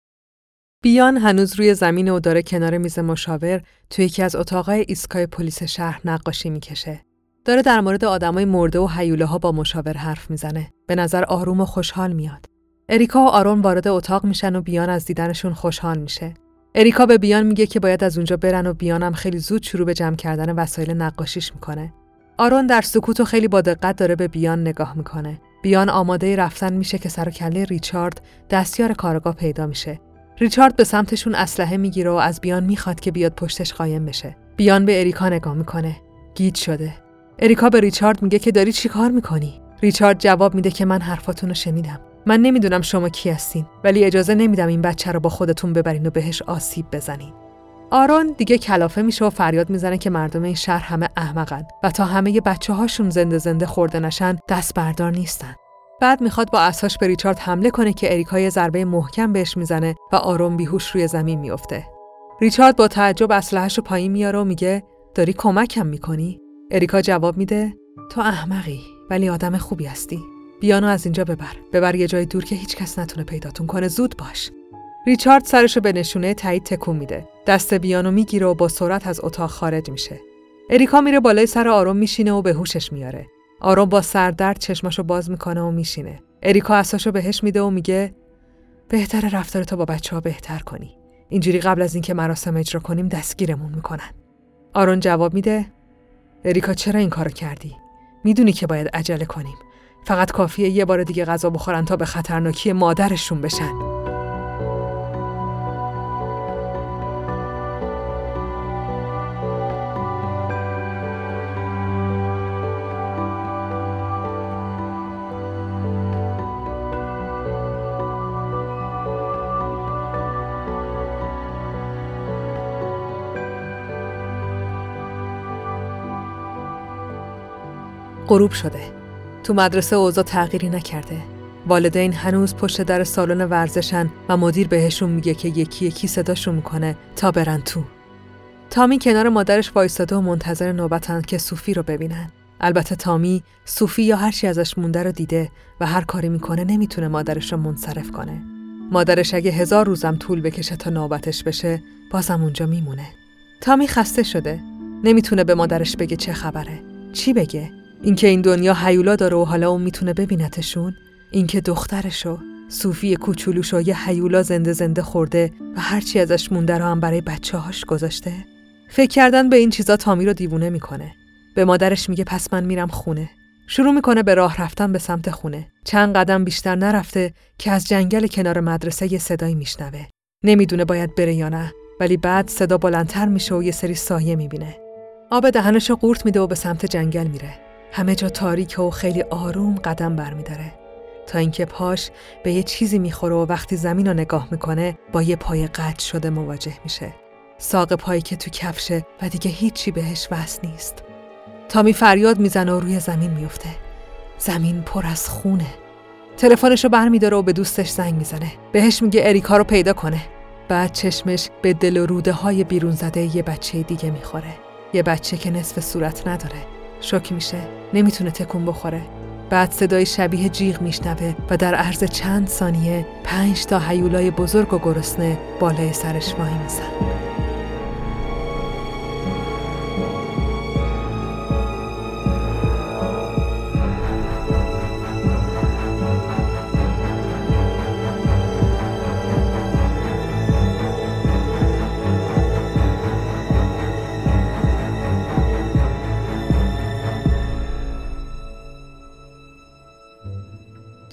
بیان هنوز روی زمین و داره کنار میز مشاور توی یکی از اتاقای ایستگاه پلیس شهر نقاشی می‌کشه. داره در مورد آدمای مرده و حیوله ها با مشاور حرف می‌زنه. به نظر آروم و خوشحال میاد. اریکا و آرون وارد اتاق میشن و بیان از دیدنشون خوشحال میشه. اریکا به بیان میگه که باید از اونجا برن و بیانم خیلی زود شروع به جمع کردن وسایل نقاشیش می‌کنه. آرون در سکوت و خیلی با دقت داره به بیان نگاه می‌کنه. بیان آماده رفتن میشه که سر کله ریچارد دستیار کارگاه پیدا میشه. ریچارد به سمتشون اسلحه می‌گیره و از بیان می‌خواد که بیاد پشتش قایم بشه. بیان به اریکا نگاه می‌کنه. گیج شده. اریکا به ریچارد میگه که داری چی کار می‌کنی؟ ریچارد جواب میده که من حرفاتون رو شنیدم. من نمی‌دونم شما کی هستین ولی اجازه نمیدم این بچه رو با خودتون ببرین و بهش آسیب بزنین. آرون دیگه کلافه میشه و فریاد می‌زنه که مردم این شهر همه احمقن و تا همه بچه هاشون زنده زنده خورده نشن دست بردار نیستن. بعد می‌خواد با اساش به ریچارد حمله کنه که اریکا یه ضربه محکم بهش می‌زنه و آرون بیهوش روی زمین میافته. ریچارد با تعجب اسلحه‌شو پایین میاره و میگه داری کمکم می‌کنی؟ اریکا جواب میده تو احمقی ولی آدم خوبی هستی. بیانو از اینجا ببر. ببر یه جای دور که هیچ کس نتونه پیداتون کنه زود باش. ریچارد سرشو به نشونه تایید تکون میده. دست بیانو می‌گیره و با سرعت از اتاق خارج میشه. اریکا میره بالای سر آروم میشینه و به هوشش میاره. آروم با سردرد چشماشو باز می‌کنه و میشینه. اریکا اساشو بهش میده و میگه بهتر رفتارتو با بچه ها بهتر کنی. اینجوری قبل از اینکه مراسم اجرا کنیم دستگیرمون می‌کنن. آرون جواب میده اریکا چرا این کارو کردی؟ می‌دونی که باید عجله کنیم. فقط کافیه یه بار دیگه غذا بخورن تا به خطرناکی مادرشون بشن. غروب شده. تو مدرسه اوضاع تغییری نکرده. والدین هنوز پشت در سالن ورزشن و مدیر بهشون میگه که یکی یکی صداشون می‌کنه تا برن تو. تامی کنار مادرش وایستاده و منتظر نوبتن که صوفی رو ببینن. البته تامی صوفی یا هرچی ازش مونده رو دیده و هر کاری می‌کنه نمی‌تونه مادرش رو منصرف کنه. مادرش اگه هزار روزم طول بکشه تا نوبتش بشه بازم اونجا میمونه. تامی خسته شده. نمی‌تونه به مادرش بگه چه خبره. چی بگه؟ اینکه این دنیا حیولا داره و حالا اون می‌تونه ببینتشون اینکه دخترشو صوفی کوچولوشو یه حیولا زنده زنده خورده و هرچی ازش مونده رو هم برای بچه هاش گذاشته. فکر کردن به این چیزا تامی رو دیوونه می‌کنه. به مادرش میگه پس من میرم خونه. شروع می‌کنه به راه رفتن به سمت خونه. چند قدم بیشتر نرفته که از جنگل کنار مدرسه یه صدایی میشنوه. نمی‌دونه باید بره یا نه ولی بعد صدا بلندتر میشه و یه سری سایه می‌بینه. آب دهنشو قورت میده و به سمت جنگل میره. همه جا تاریک و خیلی آروم قدم برمیداره. تا اینکه پاش به یه چیزی می‌خوره و وقتی زمین رو نگاه می‌کنه با یه پای قطع شده مواجه میشه. ساق پایی که تو کفشه و دیگه هیچی بهش وصل نیست. تامی فریاد می‌زنه و روی زمین میفته زمین پر از خونه. تلفنشو برمیداره و به دوستش زنگ می‌زنه. بهش میگه اریکا رو پیدا کنه. بعد چشمش به دل و روده های بیرون زده یه بچه دیگه می‌خوره. یه بچه که نصف صورت نداره. شوک میشه نمی‌تونه تکون بخوره بعد صدای شبیه جیغ میشنوه و در عرض چند ثانیه پنج تا هیولای بزرگ و گرسنه بالای سرش وای میسن.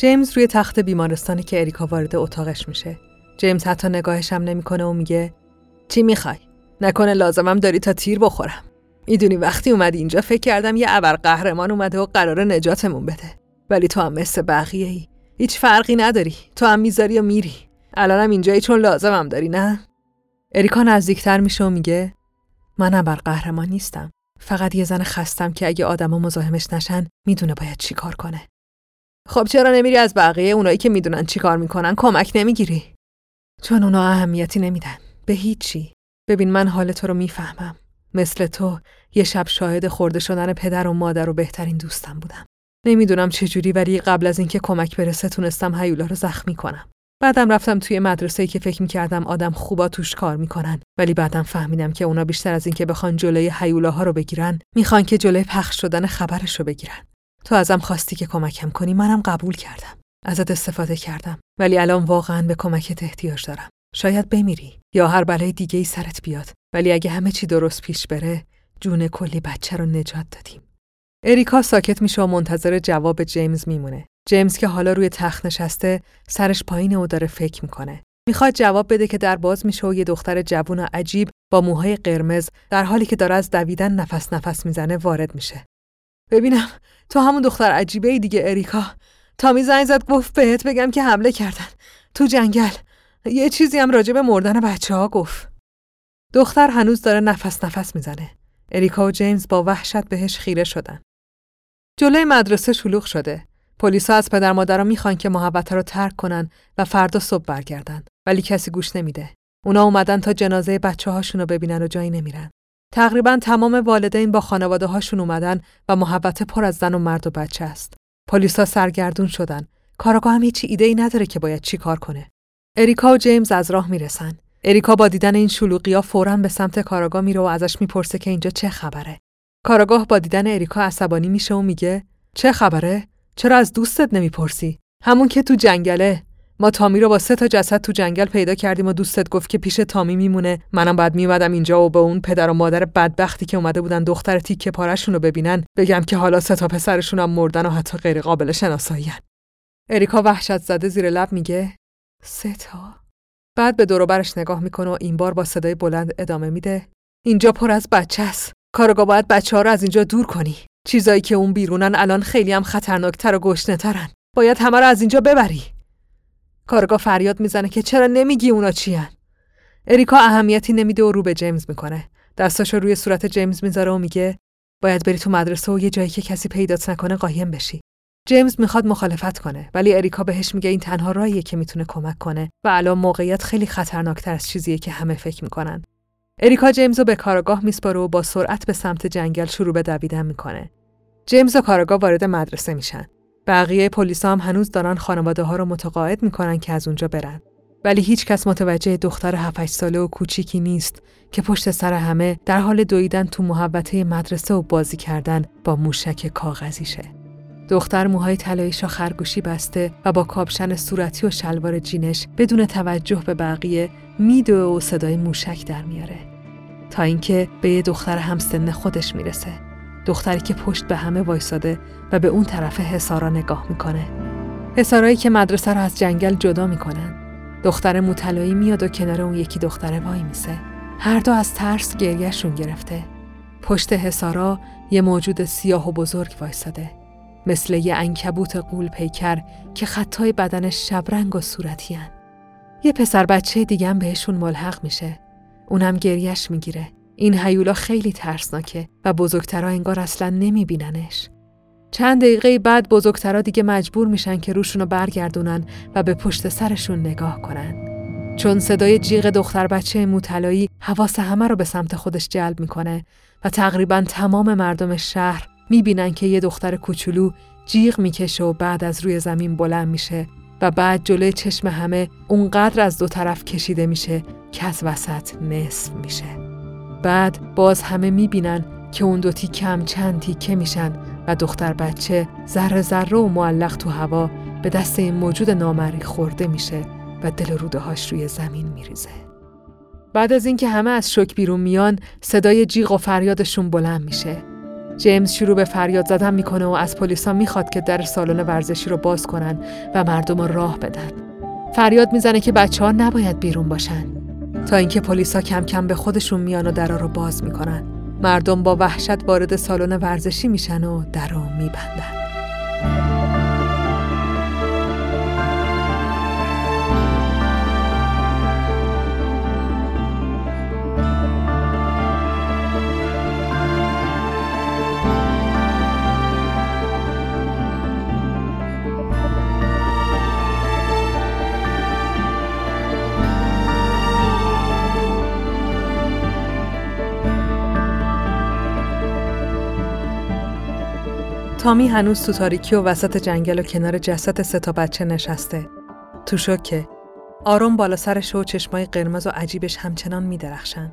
جیمز روی تخت بیمارستانی که اریکا وارد اتاقش میشه. جیمز حتی نگاهش هم نمی‌کنه و میگه چی می‌خوای؟ نکنه لازمم داری تا تیر بخورم. می‌دونی وقتی اومدی اینجا فکر کردم یه ابر قهرمان اومده و قرار نجاتمون بده. ولی تو هم مثل بقیه ای. هیچ فرقی نداری. تو هم می‌ذاری و میری. الانم اینجایی چون لازمم داری نه؟ اریکا نزدیکتر میشه و میگه من ابر قهرمان نیستم. فقط یه زن خستم که اگه آدما مزاحمش نشن می‌دونه باید چی کار کنه. خب چرا نمیری از بقیه اونایی که می‌دونن چی کار می‌کنن کمک نمی‌گیری؟ چون اونا اهمیتی نمیدن. به هیچی. ببین من حال تو رو می‌فهمم. مثل تو یه شب شاهد خورده شدن پدر و مادر و بهترین دوستم بودم. نمی‌دونم چجوری ولی قبل از اینکه کمک برسه تونستم هیولا رو زخمی کنم. بعدم رفتم توی مدرسه‌ای که فکر می‌کردم آدم خوبا توش کار می‌کنن ولی بعدم فهمیدم که اونا بیشتر از اینکه بخوان جلوی هیولاها رو بگیرن می‌خوان که جلوی پخش شدن خبرش رو بگیرن تو ازم خواستی که کمکم کنی منم قبول کردم. ازت استفاده کردم ولی الان واقعا به کمکت احتیاج دارم. شاید بمیری یا هر بلای دیگه ای سرت بیاد ولی اگه همه چی درست پیش بره جون کلی بچه رو نجات دادیم. اریکا ساکت میشه و منتظر جواب جیمز میمونه. جیمز که حالا روی تخت نشسته سرش پایینه و داره فکر می‌کنه. می‌خواد جواب بده که در باز میشه و یه دختر جوون و عجیب با موهای قرمز در حالی که داره از دویدن نفس نفس می‌زنه وارد میشه. ببینم تو همون دختر عجیبه ای دیگه اریکا. تامی زنگ زد گفت بهت بگم که حمله کردن. تو جنگل. یه چیزی هم راجع به مردن بچه ها گفت. دختر هنوز داره نفس نفس می‌زنه. اریکا و جیمز با وحشت بهش خیره شدن. جلوی مدرسه شلوغ شده. پلیسا از پدر مادرها می‌خوان که محبت رو ترک کنن و فردا صبح برگردن. ولی کسی گوش نمیده. اونا اومدن تا جنازه بچه هاشون رو ببینن و جایی نمیرن. تقریبا تمام والدین با خانواده هاشون اومدن و محبت پر از زن و مرد و بچه است. پلیسا سرگردون شدن. کاراگاه هم هیچ ایده ای نداره که باید چی کار کنه. اریکا و جیمز از راه می‌رسن. اریکا با دیدن این شلوغیا فوراً به سمت کاراگاه میره و ازش می‌پرسه که اینجا چه خبره. کاراگاه با دیدن اریکا عصبانی میشه و میگه چه خبره؟ چرا از دوستت نمی‌پرسی؟ همون که تو جنگله ما تامی رو با سه تا جسد تو جنگل پیدا کردیم و دوستت گفت که پیش تامی میمونه. منم بعد میومدم اینجا و به اون پدر و مادر بدبختی که اومده بودن دختر تیکه پارشون رو ببینن بگم که حالا سه تا پسرشون هم مردن و حتی غیر قابل شناساییان اریکا وحشت زده زیر لب میگه سه تا؟ بعد به دور برش نگاه می‌کنه و این بار با صدای بلند ادامه میده اینجا پر از بچه است. کارگاه باید بچه ها رو از اینجا دور کنی. چیزایی که اون بیرونن الان خیلی هم خطرناکتر و گشنه باید همه رو از اینجا ببری. کارگاه فریاد می‌زنه که چرا نمیگی اونا چیان؟ اریکا اهمیتی نمیده و رو به جیمز می‌کنه. دستاشو روی صورت جیمز می‌ذاره و میگه باید بری تو مدرسه و یه جایی که کسی پیدات نکنه قایم بشی. جیمز می‌خواد مخالفت کنه ولی اریکا بهش میگه این تنها راهیه که می‌تونه کمک کنه و الان موقعیت خیلی خطرناکتر از چیزیه که همه فکر می‌کنن. اریکا جیمز رو به کارگاه میسپاره و با سرعت به سمت جنگل شروع به دویدن می‌کنه. جیمز و کارگاه وارد مدرسه میشن. بقیه پلیس هم هنوز دارن خانواده ها رو متقاعد می‌کنن که از اونجا برن. ولی هیچ کس متوجه دختر 7 ساله و کوچیکی نیست که پشت سر همه در حال دویدن تو محوطه مدرسه و بازی کردن با موشک کاغذیشه. دختر موهای طلاییشا خرگوشی بسته و با کاپشن صورتی و شلوار جینش بدون توجه به بقیه میدوه و صدای موشک در میاره تا اینکه به یه دختر همسن خودش می‌رسه دختری که پشت به همه وایساده و به اون طرف حسارا نگاه می‌کنه. حسارایی که مدرسه رو از جنگل جدا می‌کنن. دختر موطلایی میاد و کنار اون یکی دختره وای میسه. هر دو از ترس گریهشون گرفته. پشت حسارا یه موجود سیاه و بزرگ وایساده. مثل یه انکبوت قول پیکر که خطای بدنش شبرنگ و صورتی. یه پسر بچه دیگه بهشون ملحق میشه. اونم گریش می‌گیره. این هیولا خیلی ترسناکه و بزرگترها انگار اصلا نمیبیننش. چند دقیقه بعد بزرگترها دیگه مجبور میشن که روشونو برگردونن و به پشت سرشون نگاه کنن. چون صدای جیغ دختر بچه موطلایی حواس همه رو به سمت خودش جلب می‌کنه و تقریبا تمام مردم شهر می‌بینن که یه دختر کوچولو جیغ می‌کشه و بعد از روی زمین بلند میشه و بعد جلوی چشم همه اونقدر از دو طرف کشیده میشه که از وسط نصف میشه. بعد باز همه می‌بینن که اون دو کم چند تیکه میشن و دختر بچه ذره ذره و معلق تو هوا به دست این موجود نامری خورده میشه و دل روده هاش روی زمین میریزه. بعد از اینکه همه از شک بیرون میان صدای جیغ و فریادشون بلند میشه. جیمز شروع به فریاد زدن می‌کنه و از پلیسا می‌خواد که در سالن ورزشی رو باز کنن و مردم رو راه بدن. فریاد می‌زنه که بچه ها نباید بیرون باشن تا اینکه پلیسا کم کم به خودشون میان و درا رو باز می‌کنن. مردم با وحشت وارد سالن ورزشی میشن و در رو میبندن. تامی هنوز تو تاریکی و وسط جنگل و کنار جسد سه تا بچه نشسته. تو شوکه. آروم بالا سرش و چشمای قرمز و عجیبش همچنان میدرخشن.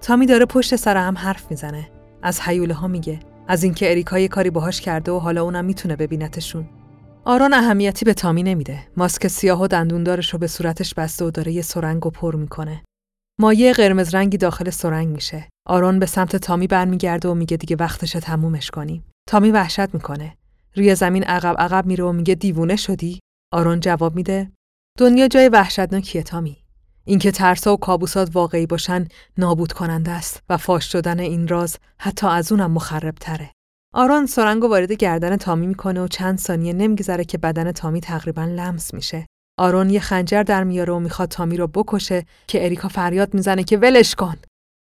تامی داره پشت سر هم حرف می‌زنه. از حیوله ها میگه. از اینکه اریکا یه کاری باهاش کرده و حالا اونم می‌تونه ببینتشون. آرون اهمیتی به تامی نمیده. ماسک سیاه و دندوندارش رو به صورتش بسته و داره یه سرنگ و پر می‌کنه. مایه قرمز رنگی داخل سرنگ میشه. آرون به سمت تامی برمیگرده و میگه دیگه وقتش تمومش کنیم. تامی وحشت می‌کنه. روی زمین عقب عقب میره و میگه دیوونه شدی؟ آرون جواب میده دنیا جای وحشتناکیه تامی. اینکه ترسا و کابوسات واقعی باشن نابود کننده است و فاش شدن این راز حتی از اونم مخرب تره. آرون سرنگ وارد گردن تامی می‌کنه و چند ثانیه نمیگذره که بدن تامی تقریبا لمس میشه. آرون یه خنجر در میاره و می‌خواد تامی رو بکشه که اریکا فریاد می‌زنه که ولش کن.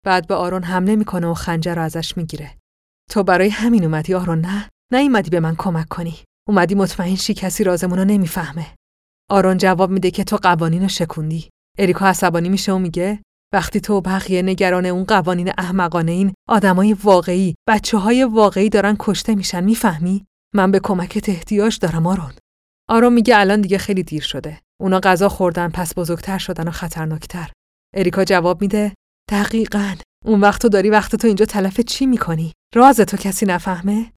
بعد به آرون حمله می‌کنه و خنجر رو ازش می‌گیره. تو برای همین اومدی آرون نه؟ نه ایمدی به من کمک کنی. اومدی مطمئن شی کسی رازمون رو نمی‌فهمه. آرون جواب میده که تو قوانین رو شکوندی. اریکا عصبانی میشه و میگه وقتی تو بقیه نگران اون قوانین احمقانه این آدمای واقعی، بچه های واقعی دارن کشته میشن می‌فهمی؟ من به کمکت احتیاج دارم آرون. آرون میگه الان دیگه خیلی دیر شده. اونا غذا خوردن پس بزرگتر شدن و خطرناکتر. اریکا جواب میده دقیقا اون وقت تو داری وقت تو اینجا تلف چی می‌کنی؟ راز تو کسی نفهمه؟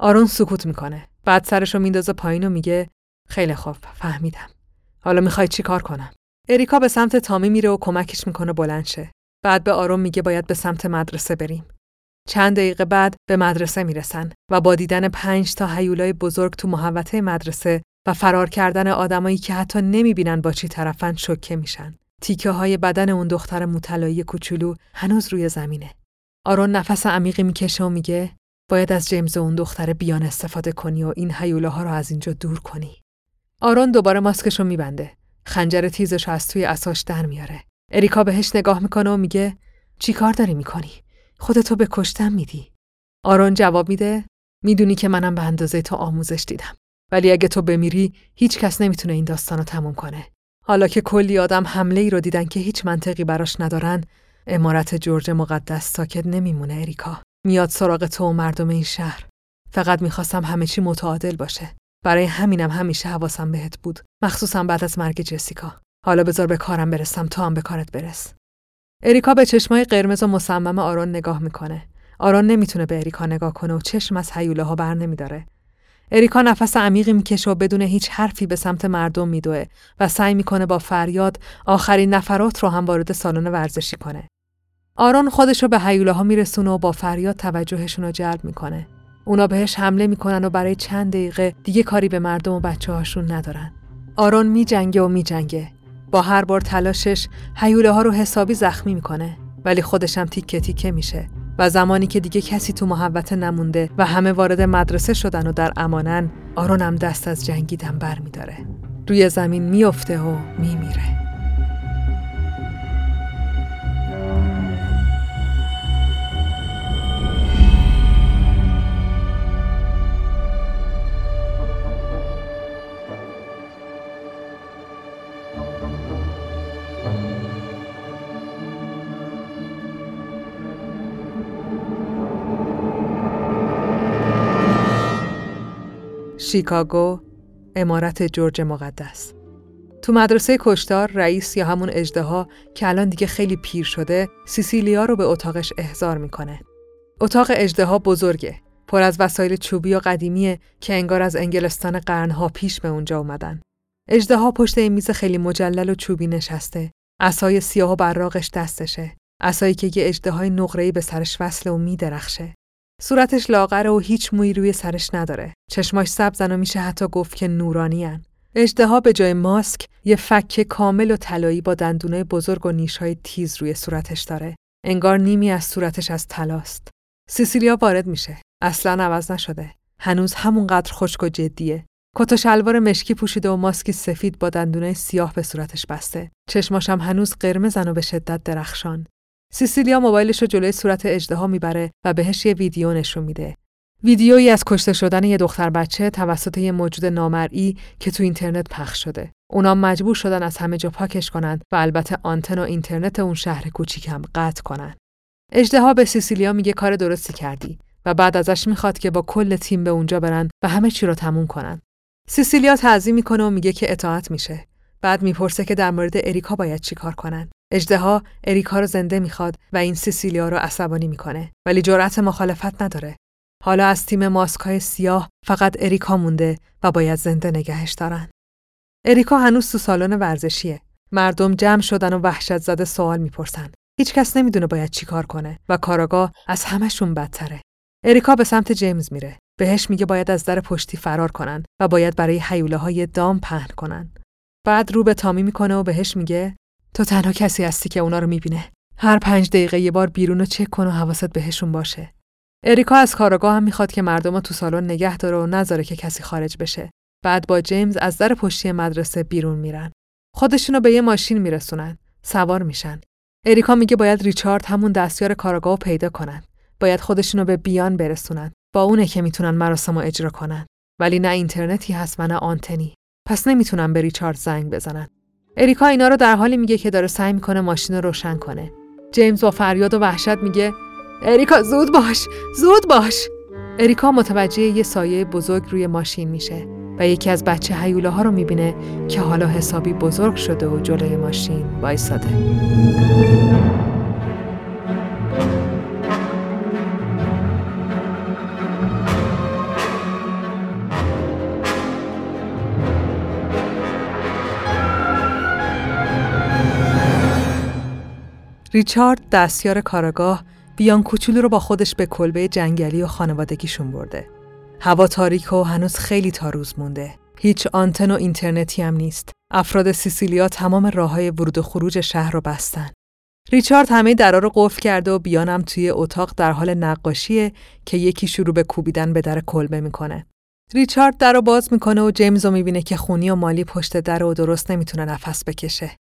آرون سکوت می‌کنه. بعد سرشو میندازه پایین و میگه خیلی خوب فهمیدم. حالا می‌خوای چی کار کنم؟ اریکا به سمت تامی میره و کمکش می‌کنه بلند شه. بعد به آرون میگه باید به سمت مدرسه بریم. چند دقیقه بعد به مدرسه می‌رسن و با دیدن پنج تا هیولای بزرگ تو محوطه مدرسه و فرار کردن آدمایی که حتی نمی‌بینن با چی طرفن شوکه میشن. تیکه های بدن اون دختر مطلایی کوچولو هنوز روی زمینه. آرون نفس عمیقی می‌کشه و میگه باید از جیمز و اون دختر بیان استفاده کنی و این حیوله ها رو از اینجا دور کنی. آرون دوباره ماسکش رو میبنده. خنجر تیزش از توی اساش در میاره. اریکا بهش نگاه می‌کنه و میگه چی کار داری می‌کنی؟ خودتو به کشتن میدی. آرون جواب میده می‌دونی که منم به اندازه تو آموزش دیدم. ولی اگه تو بمیری هیچ کس نمی‌تونه این داستان رو تموم کنه. حالا که کلی آدم حمله ای رو دیدن که هیچ منطقی براش ندارن امارت جورج مقدس ساکت نمیمونه اریکا. میاد سراغ تو و مردم این شهر. فقط می‌خواستم همه چی متعادل باشه. برای همینم همیشه حواسم بهت بود. مخصوصا بعد از مرگ جسیکا. حالا بذار به کارم برسم تو هم به کارت برس. اریکا به چشمای قرمز و مصمم آرون نگاه می‌کنه. آرون نمی‌تونه به اریکا نگاه کنه و چشم از حیوله ها بر نمیداره. اریکا نفس عمیقی می‌کشه و بدون هیچ حرفی به سمت مردم میدوه و سعی می‌کنه با فریاد آخرین نفرات رو هم وارد سالن ورزشی کنه. آرون خودش رو به حیوله ها میرسونه و با فریاد توجهشون رو جلب می‌کنه. اونا بهش حمله می‌کنن و برای چند دقیقه دیگه کاری به مردم و بچه هاشون ندارن. آرون میجنگه و میجنگه. با هر بار تلاشش حیوله ها رو حسابی زخمی می‌کنه ولی خودش هم تیکه تیکه میشه و زمانی که دیگه کسی تو محوطه نمونده و همه وارد مدرسه شدن و در امانن آرونم دست از جنگیدن بر میداره. روی زمین میافته و میمیره. شیکاگو امارت جورج مقدس تو مدرسه کشتار رئیس یا همون اجدها که الان دیگه خیلی پیر شده سیسیلیا رو به اتاقش احضار می‌کنه. اتاق اجدها بزرگه. پر از وسایل چوبی و قدیمیه که انگار از انگلستان قرنها پیش به اونجا اومدن. اجدها پشت این میز خیلی مجلل و چوبی نشسته. عصای سیاه و براقش دستشه. عصایی که یه اجدهای نقره‌ای به سرش وصله و میدرخشه. صورتش لاغره و هیچ مویی روی سرش نداره. چشماش سبزن و میشه حتی گفت که نورانیان. اجدها به جای ماسک یه فک کامل و طلایی با دندونای بزرگ و نیشهای تیز روی صورتش داره. انگار نیمی از صورتش از طلاست. سیسیلیا وارد میشه. اصلا عوض نشده. هنوز همونقدر خشک و جدیه. کت و شلوار مشکی پوشیده و ماسکی سفید با دندونای سیاه به صورتش بسته. چشماش هم هنوز قرمزن و به شدت درخشان. سیسیلیا موبایلش رو جلوی صورت اجدها می‌بره و بهش یه ویدیو نشون میده. ویدیویی از کشته شدن یه دختر بچه توسط یه موجود نامرئی که تو اینترنت پخش شده. اونا مجبور شدن از همه جا پاکش کنن و البته آنتن و اینترنت اون شهر کوچیکم قطع کنن. اجدها به سیسیلیا میگه کار درستی کردی و بعد ازش می‌خواد که با کل تیم به اونجا برن و همه چی رو تموم کنن. سیسیلیا تعظیم می‌کنه و میگه که اطاعت میشه. بعد می‌پرسه که در مورد اریکا باید چیکار کنن. اجدها اریکا رو زنده می‌خواد و این سیسیلیا رو عصبانی می‌کنه ولی جرأت مخالفت نداره. حالا از تیم ماسکای سیاه فقط اریکا مونده و باید زنده نگهش دارن. اریکا هنوز تو سالن ورزشیه. مردم جمع شدن و وحشت زده سوال می‌پرسن. هیچکس نمی‌دونه باید چیکار کنه و کاراگاه از همشون بدتره. اریکا به سمت جیمز میره. بهش میگه باید از در پشتی فرار کنن و باید برای حیوله های دام پهن کنن. بعد رو به تامی می‌کنه و بهش میگه تو تنها کسی هستی که اونا رو می‌بینه. هر پنج دقیقه یه بار بیرون رو چک کن و حواست بهشون باشه. اریکا از کاراگاه هم می‌خواد که مردم تو سالن نگه داره و نذاره که کسی خارج بشه. بعد با جیمز از در پشتی مدرسه بیرون میرن. خودشونو به یه ماشین میرسونن. سوار میشن. اریکا میگه باید ریچارد همون دستیار کاراگاه پیدا کنن. باید خودشونو به بیان برسونن. با اونه که می‌تونن مراسم اجرا کنن. ولی نه اینترنتی هست و نه آنتنی. پس نمی‌تونن به ریچارد زنگ بزنن. اریکا اینا رو در حالی میگه که داره سعی می‌کنه ماشین رو روشن کنه. جیمز با فریاد و وحشت میگه اریکا زود باش زود باش اریکا متوجه یه سایه بزرگ روی ماشین میشه و یکی از بچه حیوله ها رو می‌بینه که حالا حسابی بزرگ شده و جلوی ماشین وایساده ریچارد دستیار کاراگاه بیان کوچولو رو با خودش به کلبه جنگلی و خانوادگیشون برده. هوا تاریک و هنوز خیلی تاروز مونده. هیچ آنتن و اینترنتی هم نیست. افراد سیسیلیا تمام راه های ورود و خروج شهر رو بستن. ریچارد همه درا رو قفل کرده و بیانم توی اتاق در حال نقاشیه که یکی شروع به کوبیدن به در کلبه می‌کنه. ریچارد در رو باز می‌کنه و جیمز رو می‌بینه که خونی و مالی پشت در و درست نمی‌تونه نفس بکشه.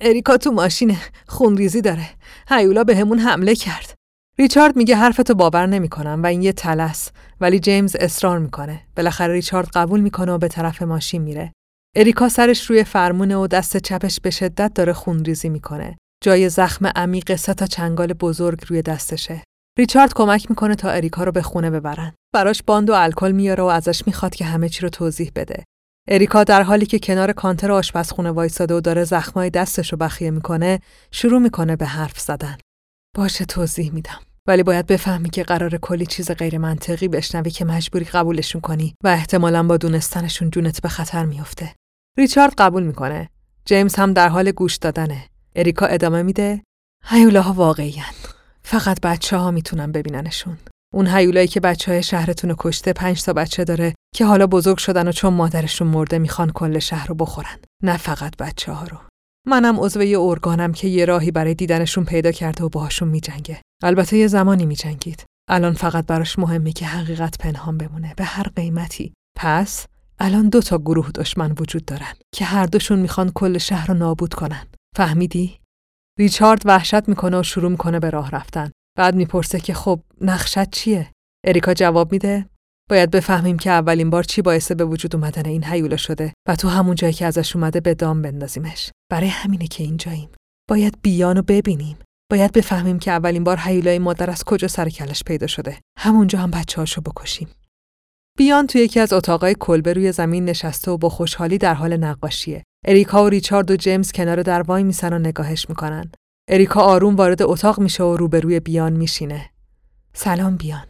اریکا تو ماشینه خونریزی داره. هیولا به همون حمله کرد. ریچارد میگه حرفتو باور نمی‌کنم و این یه تلس ولی جیمز اصرار می‌کنه. بالاخره ریچارد قبول می‌کنه و به طرف ماشین میره. اریکا سرش روی فرمونه و دست چپش به شدت داره خونریزی می‌کنه. جای زخم عمیق سه تا چنگال بزرگ روی دستشه. ریچارد کمک می‌کنه تا اریکا رو به خونه ببرن. براش باند و الکل میاره و ازش می‌خواد که همه چی رو توضیح بده. اریکا در حالی که کنار کانتر آشپزخونه وایساده و داره زخمای دستش رو بخیه می‌کنه، شروع می‌کنه به حرف زدن. باشه توضیح میدم. ولی باید بفهمی که قرار کلی چیز غیر منطقی بشنوی که مجبوری قبولشون کنی و احتمالا با دونستنشون جونت به خطر میافته. ریچارد قبول می‌کنه. جیمز هم در حال گوش دادنه. اریکا ادامه میده. هیولاها واقعیان. فقط بچه ها می‌تونن ببیننشون. اون هیولایی که بچه های شهرتون کشته پنج تا بچه داره که حالا بزرگ شدن و چون مادرشون مرده می‌خوان کل شهر رو بخورن. نه فقط بچه ها رو. منم عضو یه ارگانم که یه راهی برای دیدنشون پیدا کرده و باهاشون میجنگه. البته یه زمانی میجنگید. الان فقط براش مهمه که حقیقت پنهان بمونه به هر قیمتی. پس الان دو تا گروه دشمن وجود دارن که هر دوشون می‌خوان کل شهر رو نابود کنن. فهمیدی؟ ریچارد وحشت می‌کنه و شروع می‌کنه به راه رفتن. بعد می‌پرسه که خب نقشت چیه؟ اریکا جواب میده باید بفهمیم که اولین بار چی باعث به وجود اومدن این حیوله شده و تو همون جایی که ازش اومده به دام بندازیمش. برای همینه که اینجاییم. باید بیانو ببینیم. باید بفهمیم که اولین بار حیولای مادر از کجا سر کلش پیدا شده. همونجا هم بچه هاشو بکشیم. بیان توی یکی از اتاقای کلبه روی زمین نشسته و با خوشحالی در حال نقاشیه. اریکا و ریچارد و جیمز کنار در وای میسن و نگاهش می‌کنن. اریکا آروم وارد اتاق میشه و روبروی بیان میشینه. سلام بیان.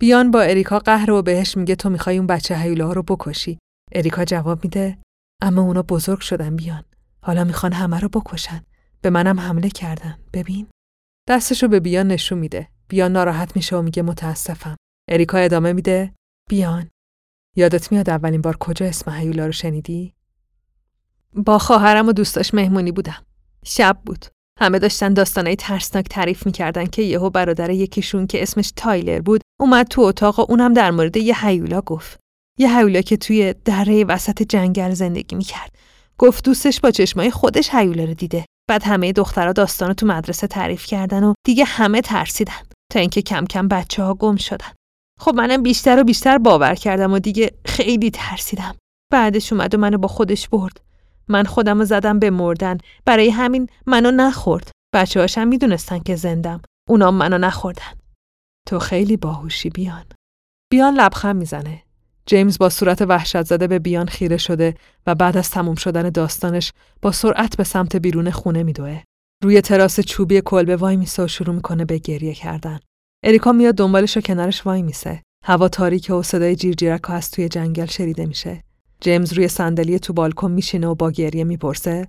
بیان با اریکا قهر و بهش میگه تو می‌خوای اون بچه هیوله ها رو بکشی. اریکا جواب میده اما اونا بزرگ شدن بیان. حالا می‌خوان همه رو بکشن. به منم حمله کردن. ببین. دستشو به بیان نشون میده. بیان ناراحت میشه و میگه متاسفم. اریکا ادامه میده بیان. یادت میاد اولین بار کجا اسم هیولا رو شنیدی؟ با خواهرم و دوستاش مهمونی بودم. شب بود. همه داشتن داستانای ترسناک تعریف می‌کردن که یهو برادر یکیشون که اسمش تایلر بود اومد تو اتاق و اونم در مورد یه هیولا گفت. یه هیولا که توی دره وسط جنگل زندگی می‌کرد. گفت دوستش با چشمای خودش هیولا رو دیده. بعد همه دخترها داستان تو مدرسه تعریف کردن و دیگه همه ترسیدن تا اینکه کم کم بچه ها گم شدن. خب منم بیشتر و بیشتر باور کردم و دیگه خیلی ترسیدم. بعدش اومد و منو با خودش برد. من خودم زدم به مردن. برای همین منو نخورد. بچه هاشم می‌دونستن که زندم. اونام منو نخوردن. تو خیلی باهوشی بیان. بیان لبخند می‌زنه. جیمز با صورت وحشت زده به بیان خیره شده و بعد از تموم شدن داستانش با سرعت به سمت بیرون خونه میدوه. روی تراس چوبی کلبه وای میسه و شروع می‌کنه به گریه کردن. اریکا میاد دنبالش و کنارش وای میسه. هوا تاریکه و صدای جیرجیرک از توی جنگل شنیده میشه. جیمز روی صندلی تو بالکن میشینه و با گریه می‌پرسه.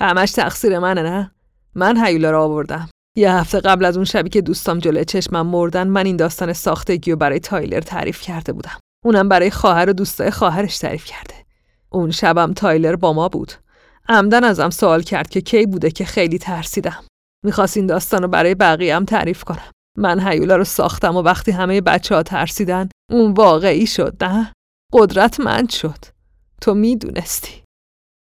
همش تقصیر منه نه؟ من هیولا رو آوردم. یه هفته قبل از اون شبی که دوستام جلوی چشمم مردن من این داستان ساختگی و برای تایلر تعریف کرده بودم. اونم برای خواهر و دوستای خواهرش تعریف کرده. اون شبم تایلر با ما بود. عمدن ازم سوال کرد که کی بوده که خیلی ترسیدم. می‌خواست این داستان رو برای بقیه هم تعریف کنم. من هیولا رو ساختم و وقتی همه بچه ها ترسیدن اون واقعی شد نه؟ قدرتمند شد. تو می‌دونستی.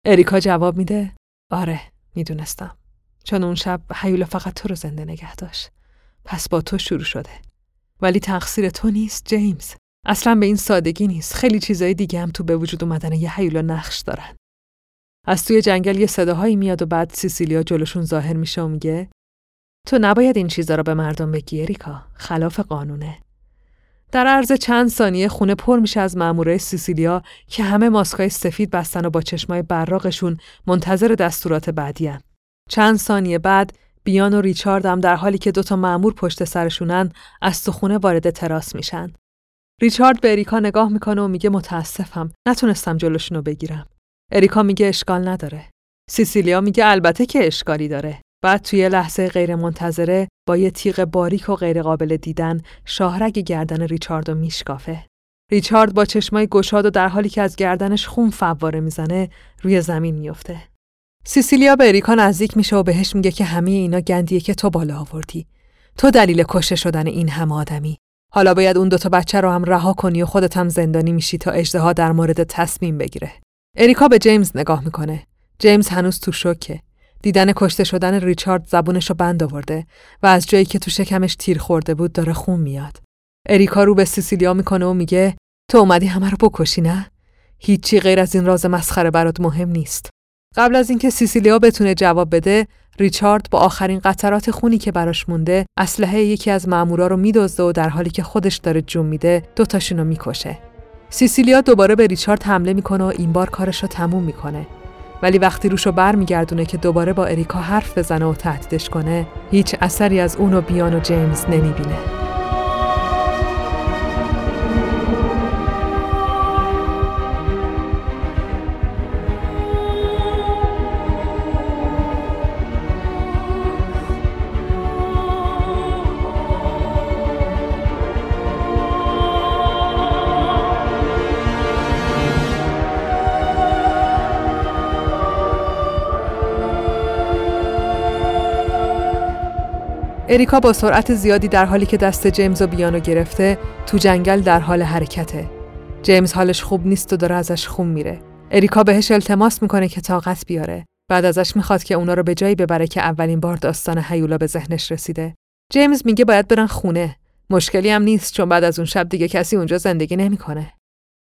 اریکا جواب میده. آره می‌دونستم. چون اون شب حیولا فقط تو رو زنده نگه داشت. پس با تو شروع شده. ولی تقصیر تو نیست جیمز. اصلا به این سادگی نیست. خیلی چیزای دیگه هم تو به وجود اومدن یه حیولا نقش دارن. از توی جنگل یه صداهایی میاد و بعد سیسیلیا جلوشون ظاهر میشه و میگه تو نباید این چیزا رو به مردم بگی اریکا. خلاف قانونه. در عرض چند ثانیه خونه پر میشه از مامورای سیسیلیا که همه ماسکای سفید بستن و با چشمای براقشون منتظر دستورات بعدی چند ثانیه بعد بیان و ریچارد هم در حالی که دوتا مامور پشت سرشونن از تو خونه وارد تراس میشن. ریچارد به اریکا نگاه می‌کنه و میگه متاسفم نتونستم جلوشونو بگیرم. اریکا میگه اشکال نداره. سیسیلیا میگه البته که اشکالی داره. بعد توی لحظه غیر منتظره با یه تیغ باریک و غیر قابل دیدن شاهرگ گردن ریچارد و میشکافه. ریچارد با چشمای گشاد و در حالی که از گردنش خون فواره می‌زنه روی زمین میفته. سیسیلیا به اریکا نزدیک میشه و بهش میگه که همه اینا گندیه که تو بالا آوردی. تو دلیل کشته شدن این همه آدمی. حالا باید اون دوتا بچه رو هم رها کنی و خودت هم زندانی میشی تا اجدها در مورد تصمیم بگیره. اریکا به جیمز نگاه می‌کنه. جیمز هنوز تو شوکه. دیدن کشته شدن ریچارد زبونش رو بند آورده و از جایی که تو شکمش تیر خورده بود داره خون میاد. اریکا رو به سیسیلیا می‌کنه و میگه تو اومدی همه رو بکشی نه؟ هیچی غیر از این راز مسخره برات مهم نیست. قبل از اینکه سیسیلیا بتونه جواب بده، ریچارد با آخرین قطرات خونی که براش مونده، اسلحه یکی از مامورا رو میدزده و در حالی که خودش داره جون میده، دوتاشون رو می‌کشه. سیسیلیا دوباره به ریچارد حمله می‌کنه و این بار کارش رو تموم می‌کنه. ولی وقتی روشو برمیگردونه که دوباره با اریکا حرف بزنه و تهدیدش کنه هیچ اثری از اون و بیان و جیمز نمی‌بینه. اریکا با سرعت زیادی در حالی که دست جیمز و بیانو گرفته تو جنگل در حال حرکته. جیمز حالش خوب نیست و داره ازش خون میره. اریکا بهش التماس می‌کنه که طاقت بیاره. بعد ازش می‌خواد که اونا رو به جایی ببره که اولین بار داستان هیولا به ذهنش رسیده. جیمز میگه باید برن خونه. مشکلی هم نیست چون بعد از اون شب دیگه کسی اونجا زندگی نمی‌کنه.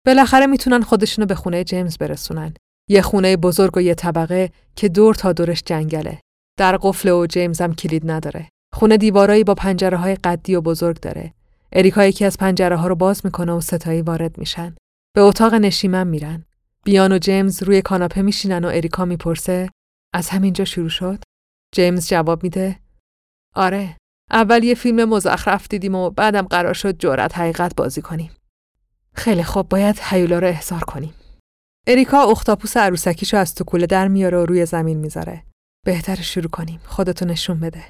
بالاخره می‌تونن خودشونو به خونه جیمز برسونن. یه خونه بزرگ و یه طبقه که دور تا دورش جنگله. در قفل و جیمز هم کلید نداره. خونه دیوارایی با پنجره های قدی و بزرگ داره. اریکا یکی از پنجره ها رو باز می‌کنه و ستایی وارد میشن. به اتاق نشیمن میرن. بیان و جیمز روی کاناپه میشینن و اریکا می‌پرسه از همینجا شروع شد؟ جیمز جواب میده آره اول یه فیلم مزخرف دیدیم و بعدم قرار شد جرأت حقیقت بازی کنیم. خیلی خوب باید هیولا رو احضار کنیم. اریکا اختاپوس عروسکیشو از تو کوله در میاره و روی زمین می‌ذاره. بهتر شروع کنیم. خودتو نشون بده.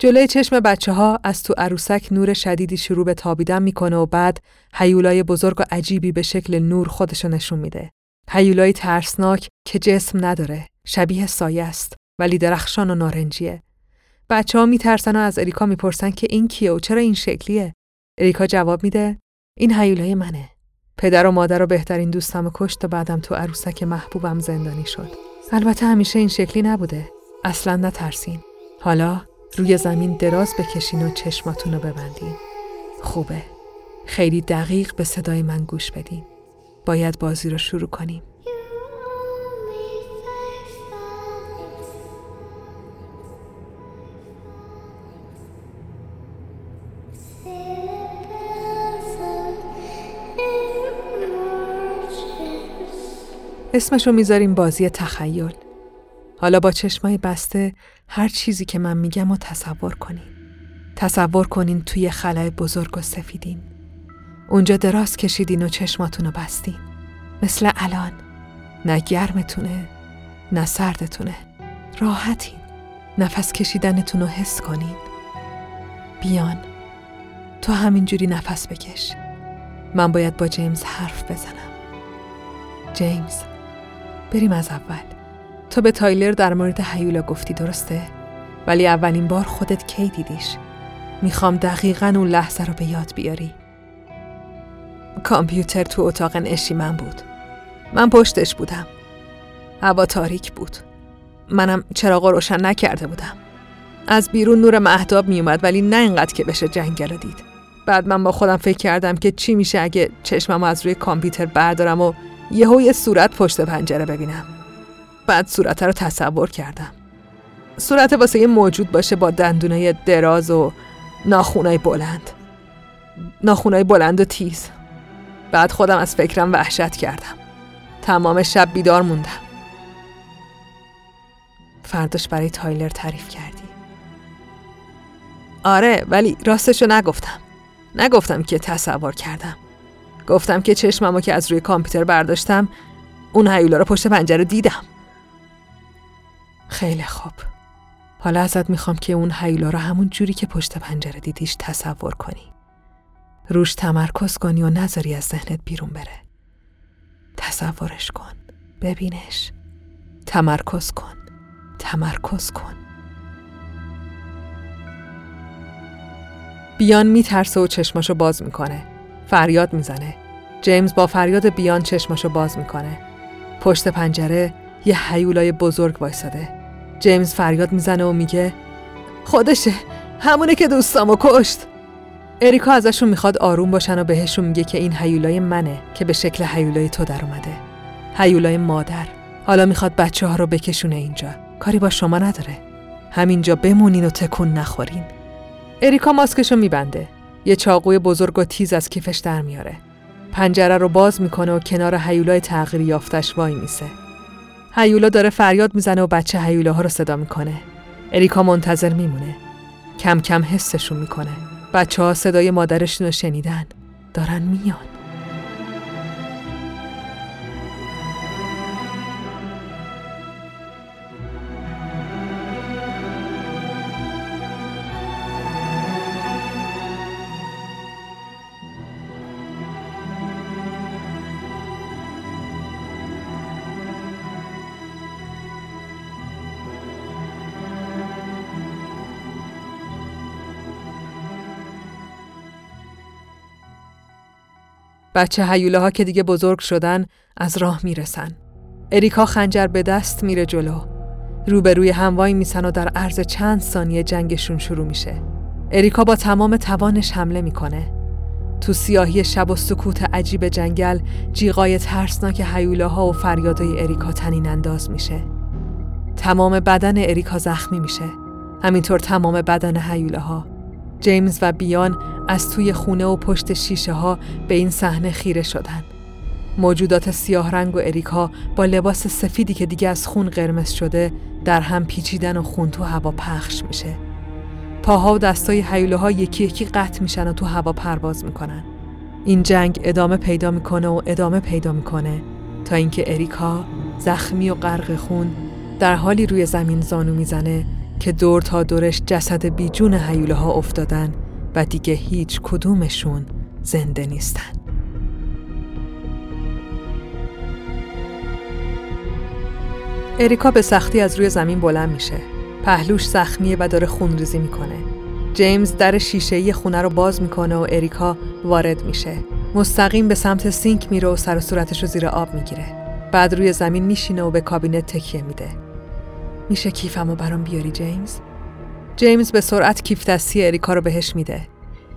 جلوی چشم بچه ها از تو عروسک نور شدیدی شروع به تابیدن می‌کنه و بعد هیولای بزرگ و عجیبی به شکل نور خودشو نشون میده. هیولای ترسناک که جسم نداره. شبیه سایه است ولی درخشان و نارنجیه. بچه ها میترسن و از اریکا می‌پرسن که این کیه و چرا این شکلیه؟ اریکا جواب میده این هیولای منه. پدر و مادر و بهترین دوستم کشت و بعدم تو عروسک محبوبم زندانی شد. البته همیشه این شکلی نبوده. اصلا نترسین. حالا روی زمین دراز بکشین و چشماتون رو ببندین. خوبه. خیلی دقیق به صدای من گوش بدین. باید بازی رو شروع کنیم. اسمشو می‌ذاریم بازی تخیل. حالا با چشمای بسته هر چیزی که من میگم رو تصور کنین. تصور کنین توی خلای بزرگ و سفیدین. اونجا دراز کشیدین و چشماتون رو بستین. مثل الان. نه گرمتونه نه سردتونه. راحتین. نفس کشیدنتون رو حس کنین. بیان. تو همینجوری نفس بکش. من باید با جیمز حرف بزنم. جیمز بریم از اول تو به تایلر در مورد هیولا گفتی درسته؟ ولی اولین بار خودت کی دیدیش؟ می‌خوام دقیقا اون لحظه رو به یاد بیاری. کامپیوتر تو اتاق نشی من بود. من پشتش بودم. هوا تاریک بود. منم چراغ روشن نکرده بودم. از بیرون نور محتاب میومد ولی نه اینقدر که بشه جنگل دید. بعد من با خودم فکر کردم که چی میشه اگه چشمم از روی کامپیوتر بردارم و یهو یه صورت پشت پنجره ببینم. بعد صورت رو تصور کردم. صورت واسه یه موجود باشه با دندونه دراز و ناخونای بلند. ناخونای بلند و تیز. بعد خودم از فکرم وحشت کردم. تمام شب بیدار موندم. فرداش برای تایلر تعریف کردی. آره ولی راستشو نگفتم. نگفتم که تصور کردم. گفتم که چشممو که از روی کامپیوتر برداشتم اون هیولا رو پشت پنجره دیدم. خیلی خوب. حالا ازت می‌خوام که اون هیولا رو همون جوری که پشت پنجره دیدیش تصور کنی. روش تمرکز کنی و نذاری از ذهنت بیرون بره. تصورش کن. ببینش. تمرکز کن. تمرکز کن. بیان میترسه و چشماشو باز می‌کنه. فریاد می‌زنه. جیمز با فریاد بیان چشماشو باز می‌کنه. پشت پنجره یه حیولای بزرگ وایساده. جیمز فریاد می‌زنه و میگه خودشه همونه که دوستامو کشت. اریکا ازشون می‌خواد آروم باشن و بهشون میگه که این حیولای منه که به شکل حیولای تو در اومده. حیولای مادر. حالا می‌خواد بچه ها رو بکشونه اینجا. کاری با شما نداره. همینجا بمونین و تکون نخورین. اریکا ماسکشو میبنده. یه چاقوی بزرگ و تیز از کیفش در میاره. پنجره رو باز می‌کنه و کنار حیولای تغییر یافتش وای میسه. حیولا داره فریاد می‌زنه و بچه حیولاها رو صدا می‌کنه. اریکا منتظر میمونه. کم کم حسشون می‌کنه. بچه ها صدای مادرشون رو شنیدن. دارن میان. بچه هیوله ها که دیگه بزرگ شدن از راه می‌رسن. اریکا خنجر به دست میره جلو. روبروی هموایی میسن و در عرض چند ثانیه جنگشون شروع میشه. اریکا با تمام توانش حمله می‌کنه. تو سیاهی شب و سکوت عجیب جنگل جیغای ترسناک هیوله ها و فریادای اریکا تنین انداز میشه. تمام بدن اریکا زخمی میشه. همینطور تمام بدن هیوله ها. جیمز و بیان از توی خونه و پشت شیشه ها به این صحنه خیره شدن. موجودات سیاه رنگ و اریکا با لباس سفیدی که دیگه از خون قرمز شده در هم پیچیدن و خون تو هوا پخش میشه. پاها و دستای حیوله ها یکی یکی قطع میشن و تو هوا پرواز می‌کنن. این جنگ ادامه پیدا می‌کنه و ادامه پیدا می‌کنه تا اینکه اریکا زخمی و غرق خون در حالی روی زمین زانو می‌زنه که دور تا دورش جسد بیجون حیوله ها افتادن و دیگه هیچ کدومشون زنده نیستن. اریکا به سختی از روی زمین بلند میشه. پهلوش زخمیه و داره خونریزی می‌کنه. جیمز در شیشه‌ای خونه رو باز می‌کنه و اریکا وارد میشه. مستقیم به سمت سینک میره و سر و صورتش رو زیر آب می‌گیره. بعد روی زمین میشینه و به کابینت تکیه میده. میشه کیفمو برام بیاری جیمز؟ جیمز به سرعت کیف دستی اریکا رو بهش میده.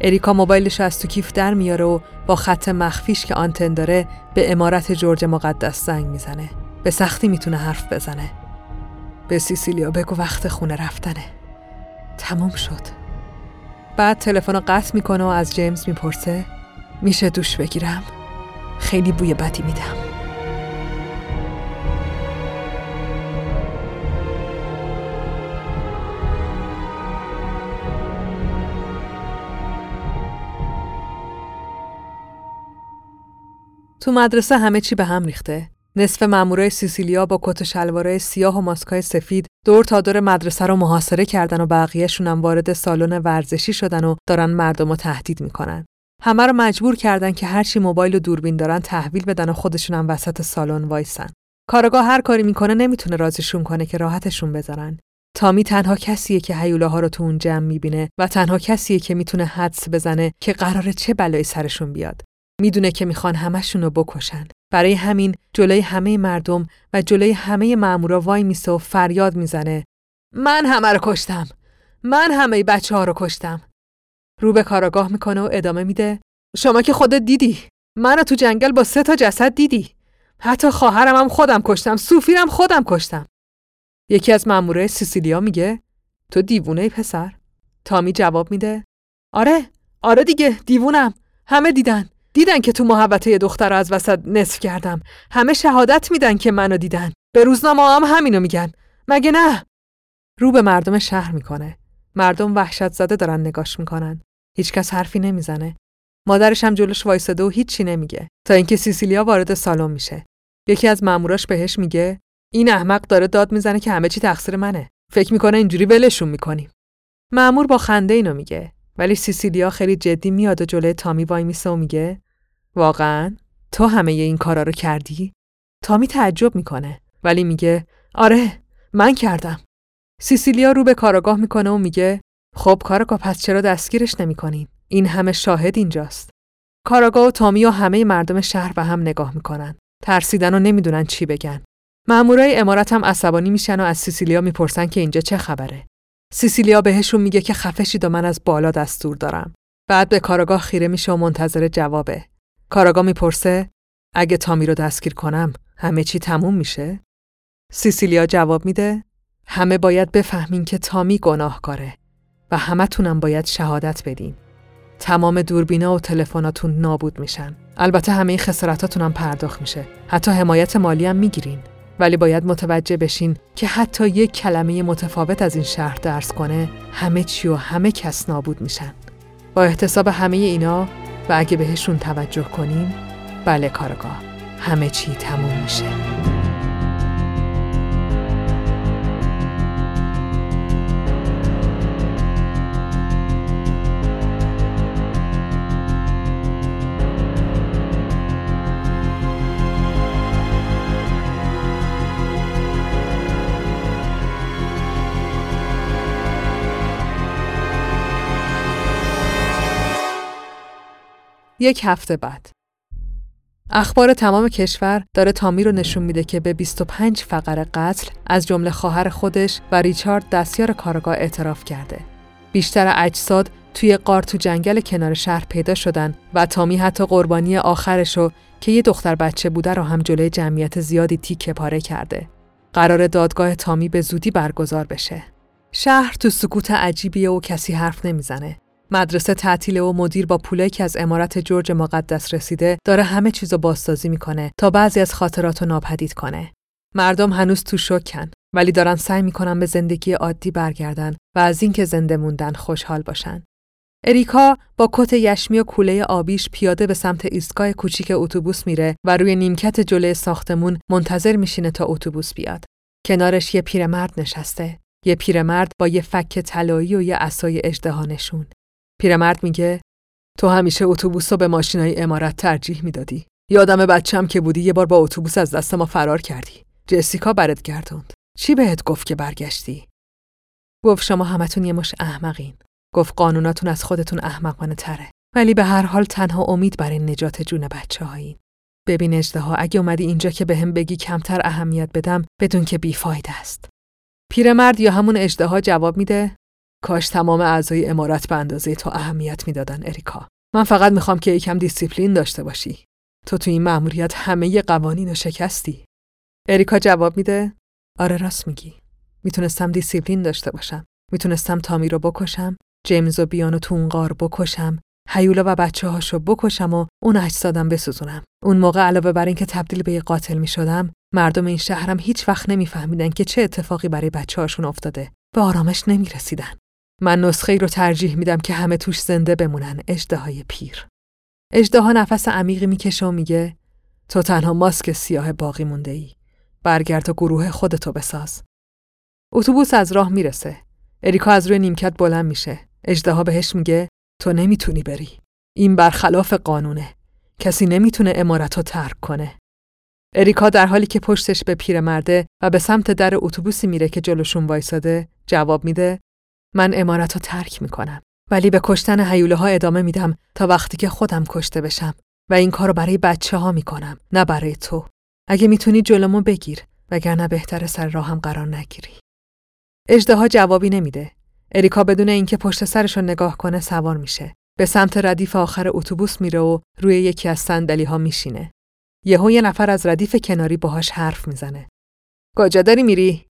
اریکا موبایلش از تو کیف در میاره و با خط مخفیش که آنتن داره به امارت جورج مقدس زنگ می‌زنه. به سختی می‌تونه حرف بزنه. به سیسیلیا بگو وقت خونه رفتنه. تموم شد. بعد تلفن رو قطع می‌کنه و از جیمز می‌پرسه میشه دوش بگیرم؟ خیلی بوی بدی میدم. تو مدرسه همه چی به هم ریخته. نصف مامورای سیسیلیا با کت و شلوارای سیاه و ماسکای سفید دور تا دور مدرسه رو محاصره کردن و بقیهشون هم وارد سالن ورزشی شدن و دارن مردم رو تهدید می‌کنن. همه رو مجبور کردن که هرچی موبایل و دوربین دارن تحویل بدن و خودشون هم وسط سالن وایسن. کارگاه هر کاری می‌کنه نمی‌تونه رازشون کنه که راحتشون بذارن. تامی تنها کسیه که هیولاها رو تو اون جمع می‌بینه و تنها کسیه که می‌تونه حدس بزنه که قراره چه بلایی سرشون بیاد. می‌دونه که می‌خوان همشون رو بکشن. برای همین جلوی همه مردم و جلوی همه مامورا وای میسه و فریاد می‌زنه. من همه رو کشتم. من همه بچه ها رو کشتم. رو به کاراگاه می‌کنه و ادامه میده. شما که خودت دیدی. منو تو جنگل با سه تا جسد دیدی. حتی خواهرم هم خودم کشتم. سوفیرم خودم کشتم. یکی از مامورای سیسیلیا میگه تو دیوونه پسر؟ تامی جواب میده آره آره دیگه دیوونم همه دیدن دیدن که تو محبته دختر از وسط نصف کردم. همه شهادت میدن که منو دیدن. به روزنامه هم همینو میگن. مگه نه؟ رو به مردم شهر می‌کنه. مردم وحشت زده دارن نگاش می‌کنن. هیچکس حرفی نمی‌زنه. مادرش هم جلوش وایساده و هیچی نمیگه. تا اینکه سیسیلیا وارد سالن میشه. یکی از ماموراش بهش میگه این احمق داره داد می‌زنه که همه چی تقصیر منه. فکر می‌کنه اینجوری ولشون می‌کنیم. مامور با خنده اینو میگه. ولی سیسیلیا خیلی جدی میاد و جلوی تامی وای میسه و میگه واقعا؟ تو همه این کارا رو کردی؟ تامی تعجب می‌کنه ولی میگه آره من کردم. سیسیلیا رو به کاراگاه می‌کنه و میگه خب کاراگاه پس چرا دستگیرش نمی‌کنین این همه شاهد اینجاست. کاراگاه و تامی و همه مردم شهر به هم نگاه می‌کنن. ترسیدن و نمی‌دونن چی بگن. مامورای امارت هم عصبانی میشن و از سیسیلیا می‌پرسن که اینجا چه خبره. سیسیلیا بهشون میگه که خفشید و من از بالا دستور دارم. بعد به کاراگاه خیره میشه و منتظر جوابه. کاراگاه می‌پرسه اگه تامی رو دستگیر کنم همه چی تموم میشه؟ سیسیلیا جواب میده همه باید بفهمین که تامی گناهکاره و همه تونم باید شهادت بدین. تمام دوربینا و تلفناتون نابود میشن. البته همه این خسارتاتون هم پرداخت میشه. حتی حمایت مالی هم می‌گیرین. ولی باید متوجه بشین که حتی یک کلمه متفاوت از این شهر درس کنه همه چی و همه کس نابود میشن. با احتساب همه اینا و اگه بهشون توجه کنیم بله کارگاه همه چی تموم میشه. یک هفته بعد اخبار تمام کشور داره تامی رو نشون میده که به 25 فقر قتل از جمله خواهر خودش و ریچارد دستیار کارگاه اعتراف کرده. بیشتر اجساد توی قار تو جنگل کنار شهر پیدا شدن و تامی حتی قربانی آخرشو که یه دختر بچه بوده رو هم جلوی جمعیت زیادی تیکه پاره کرده. قرار دادگاه تامی به زودی برگزار بشه. شهر تو سکوت عجیبیه و کسی حرف نمی‌زنه. مدرسه تعطیله و مدیر با پولایی که از امارت جورج مقدس رسیده داره همه چیزو بازسازی می‌کنه تا بعضی از خاطرات رو ناپدید کنه. مردم هنوز تو شکن ولی دارن سعی می‌کنن به زندگی عادی برگردن و از اینکه زنده موندن خوشحال باشن. اریکا با کت یشمی و کوله آبیش پیاده به سمت ایستگاه کوچیک اتوبوس میره و روی نیمکت جلوی ساختمون منتظر میشینه تا اتوبوس بیاد. کنارش یه پیرمرد نشسته. یه پیرمرد با یه فک طلایی و یه عصای اژدهانشون. پیرمرد میگه تو همیشه اتوبوس رو به ماشینای امارت ترجیح می‌دادی. یادم بچم که بودی یه بار با اتوبوس از دست ما فرار کردی. جسیکا برات گردوند. چی بهت گفت که برگشتی؟ گفت شما همتون یه مش احمقین. گفت قانوناتون از خودتون احمقانه تره. ولی به هر حال تنها امید برای نجات جون بچه هایین. ببین اجده اگه اومدی اینجا که بهم به بگی کمتر اهمیت بدم بدون که بیفاید است. پیرمرد یا همون اژدها جواب میده کاش تمام اعضای امارت به اندازه تو اهمیت می‌دادن اریکا. من فقط می‌خوام که یکم دیسیپلین داشته باشی. تو تو این مأموریت همه قوانین رو شکستی. اریکا جواب میده آره راست میگی. می‌تونستم دیسیپلین داشته باشم. می‌تونستم تامی رو بکشم، جیمز و بیانو تو اون غار بکشم، هیولا و بچه هاشو بکشم و اون اجسادم بسوزونم. اون موقع علاوه بر اینکه تبدیل به یه قاتل می شدم، مردم این شهرم هیچ وقت نمیفهمیدن که چه اتفاقی برای بچه هاشون افتاده. به آرامش نمی رسیدن. من نسخه رو ترجیح میدم که همه توش زنده بمونن های پیر. ها نفس عمیقی می‌کشه و میگه تو تنها ماسک سیاه باقی مونده ای. برگرد و گروه خودتو بساز. اتوبوس از راه می‌رسه. اریکا از روی نیمکت بلند میشه. اجدها بهش میگه تو نمی‌تونی بری. این برخلاف قانونه. کسی نمی‌تونه امارت رو ترک کنه. اریکا در حالی که پشتش به پیرمرده و به سمت در اتوبوسی میره که جلوشون وایساده جواب میده من امارت رو ترک می‌کنم. ولی به کشتن حیوله ها ادامه میدم تا وقتی که خودم کشته بشم و این کارو برای بچه ها می‌کنم نه برای تو. اگه می‌تونی جلومو بگیر وگرنه بهتر سر راهم قرار نگیری. اجدها جوابی نمیده. اریکا بدون اینکه پشت سرش رو نگاه کنه سوار میشه. به سمت ردیف آخر اتوبوس میره و روی یکی از صندلی ها میشینه. یهو یه نفر از ردیف کناری باهاش حرف می‌زنه. کجا داری میری؟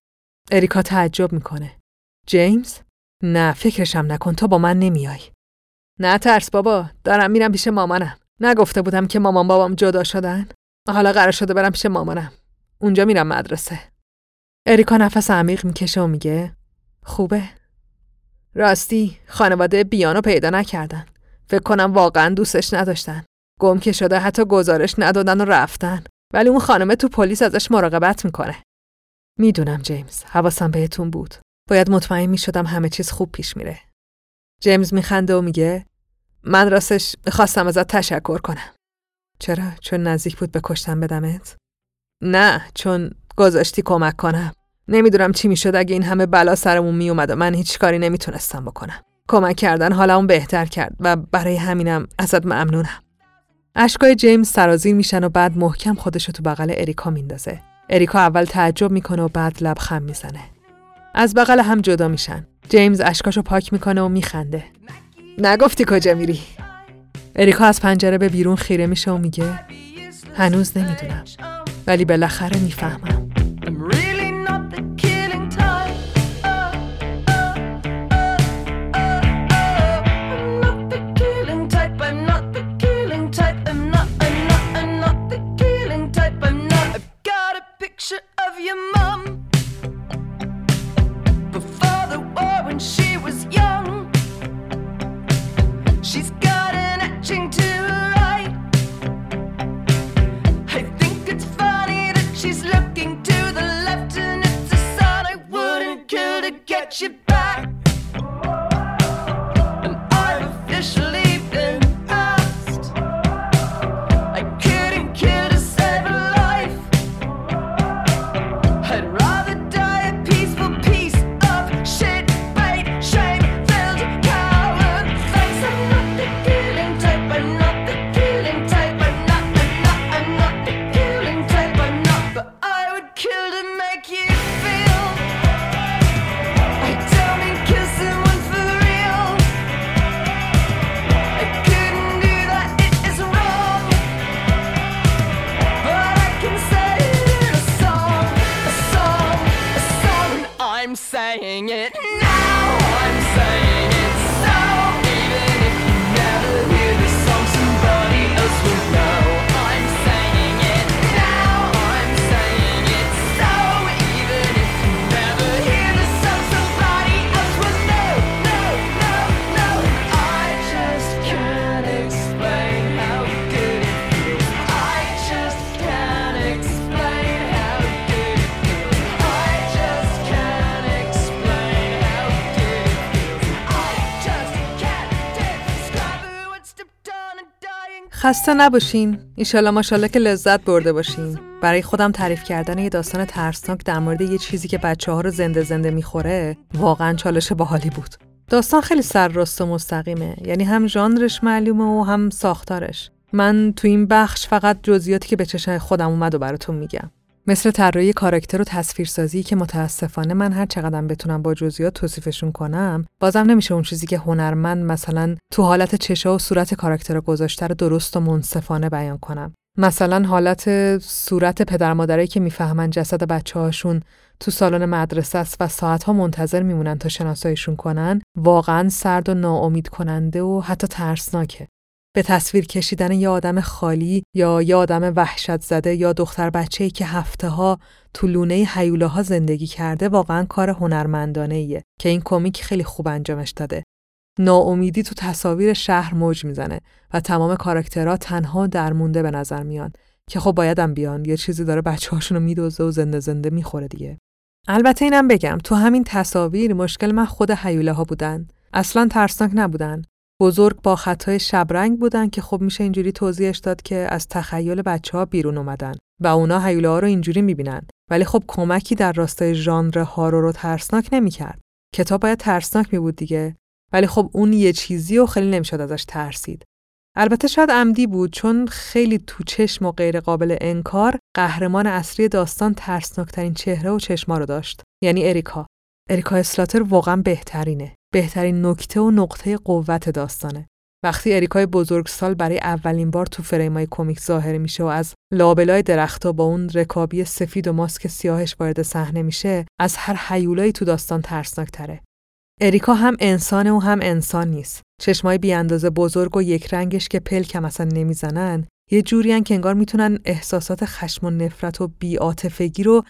اریکا تعجب می‌کنه. جیمز؟ نه فکرشم نکن تو با من نمیای. نه ترس بابا دارم میرم پیش مامانم. نگفته بودم که مامان بابام جدا شدن. حالا قرار شده برم پیش مامانم. اونجا میرم مدرسه. اریکا نفس عمیق می‌کشه و میگه خوبه. راستی خانواده بیانو پیدا نکردن. فکر کنم واقعا دوستش نداشتن. گم که شده حتی گزارش ندادن و رفتن. ولی اون خانمه تو پلیس ازش مراقبت می‌کنه. می‌دونم جیمز حواسم بهتون بود. باید مطمئن می شدم همه چیز خوب پیش میره. جیمز میخنده و میگه من راستش خواستم ازت تشکر کنم. چرا؟ چون نزدیک بود به کشتن بدمت؟ نه چون گذاشتی کمک کنم. نمی‌دونم چی می‌شد اگه این همه بلا سرمون میومد و من هیچ کاری نمی‌تونستم بکنم. کمک کردن حالا اون بهتر کرد و برای همینم ازت ممنونم. اشکای جیمز سرازیر میشن و بعد محکم خودشو تو بغل اریکا میندازه. اریکا اول تعجب می‌کنه و بعد لبخند می‌زنه. از بغل هم جدا میشن. جیمز اشکاشو پاک می‌کنه و میخنده. نگفتی کجا میری؟ اریکا از پنجره به بیرون خیره میشه و میگه هنوز نمی‌دونم ولی بالاخره می‌فهمم. young. She's got an etching to her eye. I think it's funny that she's looking to the left and it's a sign I wouldn't kill to get you back. خسته نباشین. ایشالا ماشاءالله که لذت برده باشین. برای خودم تعریف کردن یه داستان ترسناک در مورد یه چیزی که بچه ها رو زنده زنده می‌خوره واقعا چالش باحالی بود. داستان خیلی سرراست و مستقیمه. یعنی هم ژانرش معلومه و هم ساختارش. من تو این بخش فقط جزئیاتی که به چشم خودم اومد و براتون میگم. مثل طراحی کاراکتر و تصویرسازی که متاسفانه من هر چقدر بتونم با جزئیات توصیفشون کنم بازم نمیشه اون چیزی که هنرمند مثلا تو حالت چشا و صورت کاراکتر گذاشته رو درست و منصفانه بیان کنم. مثلا حالت صورت پدر مادرایی که می‌فهمن جسد بچه هاشون تو سالن مدرسه است و ساعتها منتظر میمونن تا شناساییشون کنن واقعا سرد و ناامید کننده و حتی ترسناکه. به تصویر کشیدن یه آدم خالی یا یه آدم وحشت زده یا دختر بچه‌ای که هفته ها تو لونه ها زندگی کرده واقعا کار هنرمندانه ایه که این کمیک خیلی خوب انجامش داده. ناامیدی تو تصاویر شهر موج می‌زنه و تمام کاراکترها تنها درمونده به نظر میان که خب بایدم بیان یه چیزی داره بچه هاشون رو میدوزه و زنده زنده می‌خوره دیگه. البته اینم بگم تو همین تصاویر مشکل من خود حیوله ها بودن. اصلا ترسناک نبودن. بزرگ با خطای شبرنگ بودن که خب میشه اینجوری توضیحش داد که از تخیل بچه ها بیرون اومدن و اونا حیوله ها رو اینجوری می‌بینن. ولی خب کمکی در راستای ژانر هارو رو ترسناک نمی‌کرد. کتاب باید ترسناک می بود دیگه. ولی خب اون یه چیزی و خیلی نمی‌شد ازش ترسید. البته شاید عمدی بود چون خیلی تو چشم و غیر قابل انکار قهرمان اصلی داستان ترسناکترین چهره و چشما رو داشت. یعنی اریکا. اریکا اسلاتر واقعا بهترینه. بهترین نکته و نقطه قوت داستانه. وقتی اریکای بزرگسال برای اولین بار تو فریمای کمیک ظاهر میشه و از لابلای درختها با اون رکابی سفید و ماسک سیاهش وارد صحنه میشه از هر حیولایی تو داستان ترسناک تره. اریکا هم انسانه و هم انسان نیست. چشمای بیاندازه بزرگ و یک رنگش که پلکم اصلا نمی‌زنن یه جوریان که انگار می‌تونن احساسات خشم و نفرت و بیعاطفگی رو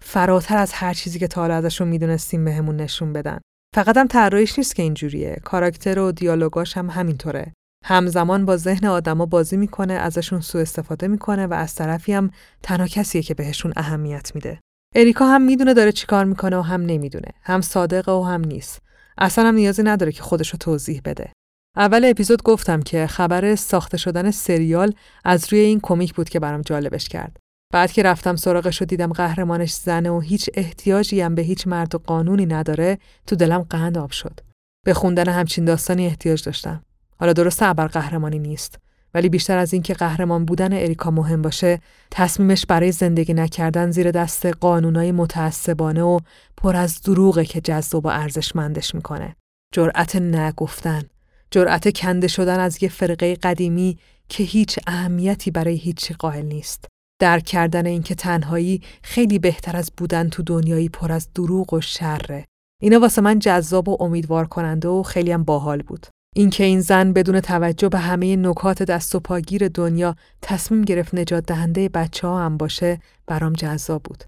فراتر از هر چیزی که تا حالا ازشون می‌دونستیم بهمون نشون بدن. فقط هم طراحیش نیست که اینجوریه. کاراکتر و دیالوگاش هم همینطوره. همزمان با ذهن آدما بازی می‌کنه ازشون سوء استفاده می‌کنه و از طرفی هم تنها کسیه که بهشون اهمیت میده. اریکا هم می‌دونه داره چیکار می‌کنه و هم نمی‌دونه. هم صادقه و هم نیست. اصلا هم نیازی نداره که خودش رو توضیح بده. اول اپیزود گفتم که خبر ساخته شدن سریال از روی این کمیک بود که برام جالبش کرد. بعد که رفتم سراغش و دیدم قهرمانش زنه و هیچ احتیاجی هم به هیچ مرد و قانونی نداره تو دلم قند آب شد. به خوندن همچین داستانی احتیاج داشتم. حالا درست ابر قهرمانی نیست ولی بیشتر از اینکه قهرمان بودن اریکا مهم باشه تصمیمش برای زندگی نکردن زیر دست قانونای متعصبانه و پر از دروغه که جذاب و ارزشمندش می‌کنه جرأت نگفتن جرأت کنده شدن از یه فرقه قدیمی که هیچ اهمیتی برای هیچی قائل نیست درک کردن اینکه تنهایی خیلی بهتر از بودن تو دنیایی پر از دروغ و شره. اینا واسه من جذاب و امیدوار کننده و خیلی هم باحال بود. اینکه این زن بدون توجه به همه نکات دست و پاگیر دنیا تصمیم گرفت نجات دهنده بچه ها هم باشه برام جذاب بود.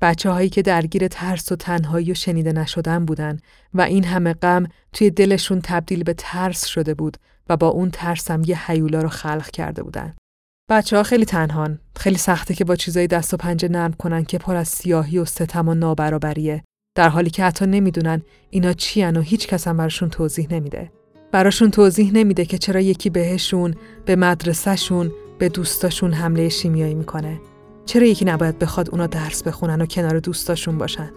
بچه هایی که درگیر ترس و تنهایی و شنیده نشدن بودن و این همه غم توی دلشون تبدیل به ترس شده بود و با اون ترسم یه حیولا رو خلق کرده بودن. بچه ها خیلی تنهان. خیلی سخته که با چیزای دست و پنجه نرم کنن که پر از سیاهی و ستم و نابرابریه. در حالی که حتی نمی‌دونن اینا چی و هیچ کس هم براشون توضیح نمیده. براشون توضیح نمیده که چرا یکی بهشون، به مدرسهشون، به دوستاشون حمله شیمیایی می‌کنه. چرا یکی نباید بخواد اونا درس بخونن و کنار دوستاشون باشن.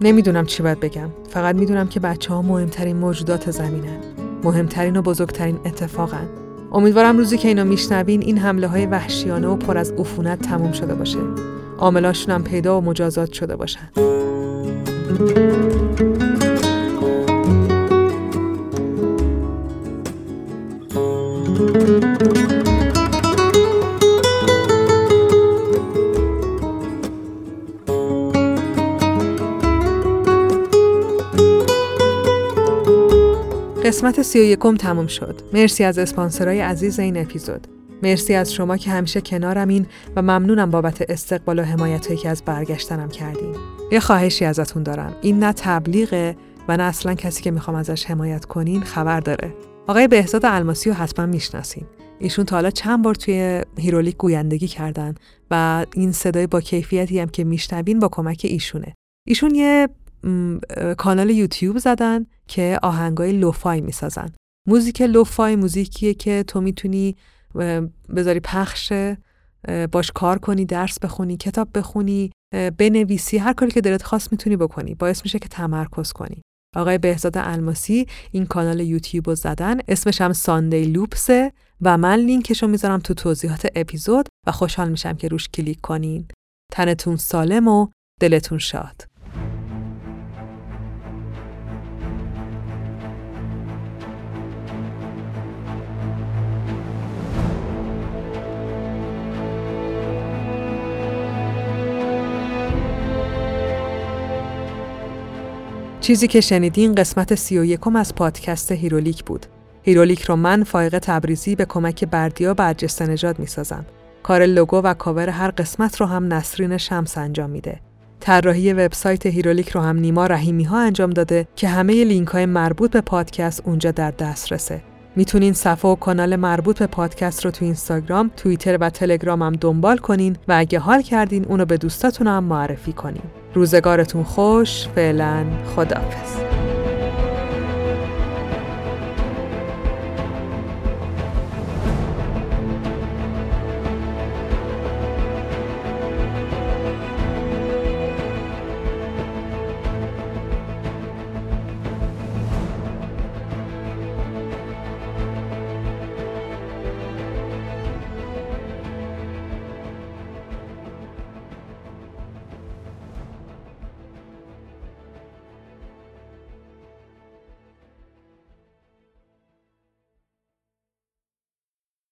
نمی‌دونم چی باید بگم. فقط می‌دونم که بچه ها مهمترین موجودات زمینن. مهمترین و بزرگترین اتفاقن. امیدوارم روزی که اینو میشنوین این حمله های وحشیانه و پر از عفونت تموم شده باشه. عاملاشون هم پیدا و مجازات شده باشن. قسمت سی و یکم تموم شد. مرسی از اسپانسرای عزیز این اپیزود. مرسی از شما که همیشه کنارم این و ممنونم بابت استقبال و حمایت که از برگشتنم کردین. یه خواهشی ازتون دارم. این نه تبلیغه و نه اصلا کسی که می‌خوام ازش حمایت کنین خبر داره. آقای بهزاد الماسی رو حتما می‌شناسین. ایشون تا حالا چند بار توی هیرولیک گویندگی کردن و این صدای با کیفیتی هم که میشنوین با کمک ایشونه. ایشون یه کانال یوتیوب زدن که آهنگای lo-fi می‌سازن. موزیک lo-fi موزیکیه که تو می‌تونی بذاری پخش باش کار کنی درس بخونی کتاب بخونی بنویسی هر کاری که دلت خواست می‌تونی بکنی. باعث میشه که تمرکز کنی. آقای بهزاد الماسی این کانال یوتیوب رو زدن. اسمش هم ساندی لوپسه و من لینکش رو می‌ذارم تو توضیحات اپیزود و خوشحال میشم که روش کلیک کنین. تنتون سالم و دلتون شاد. چیزی که شنیدین قسمت سی و یکم از پادکست هیرولیک بود. هیرولیک رو من فایق تبریزی به کمک بردیا برجسته نژاد می‌سازم. کار لوگو و کاور هر قسمت رو هم نسرین شمس انجام میده. طراحی وبسایت هیرولیک رو هم نیما رحیمی ها انجام داده که همه لینک های مربوط به پادکست اونجا در دسترسه. می‌تونین صفحه و کانال مربوط به پادکست رو تو اینستاگرام، توییتر و تلگرام هم دنبال کنین و اگه حال کردین اونو به دوستاتون هم معرفی کنین. روزگارتون خوش، فعلا خدافز.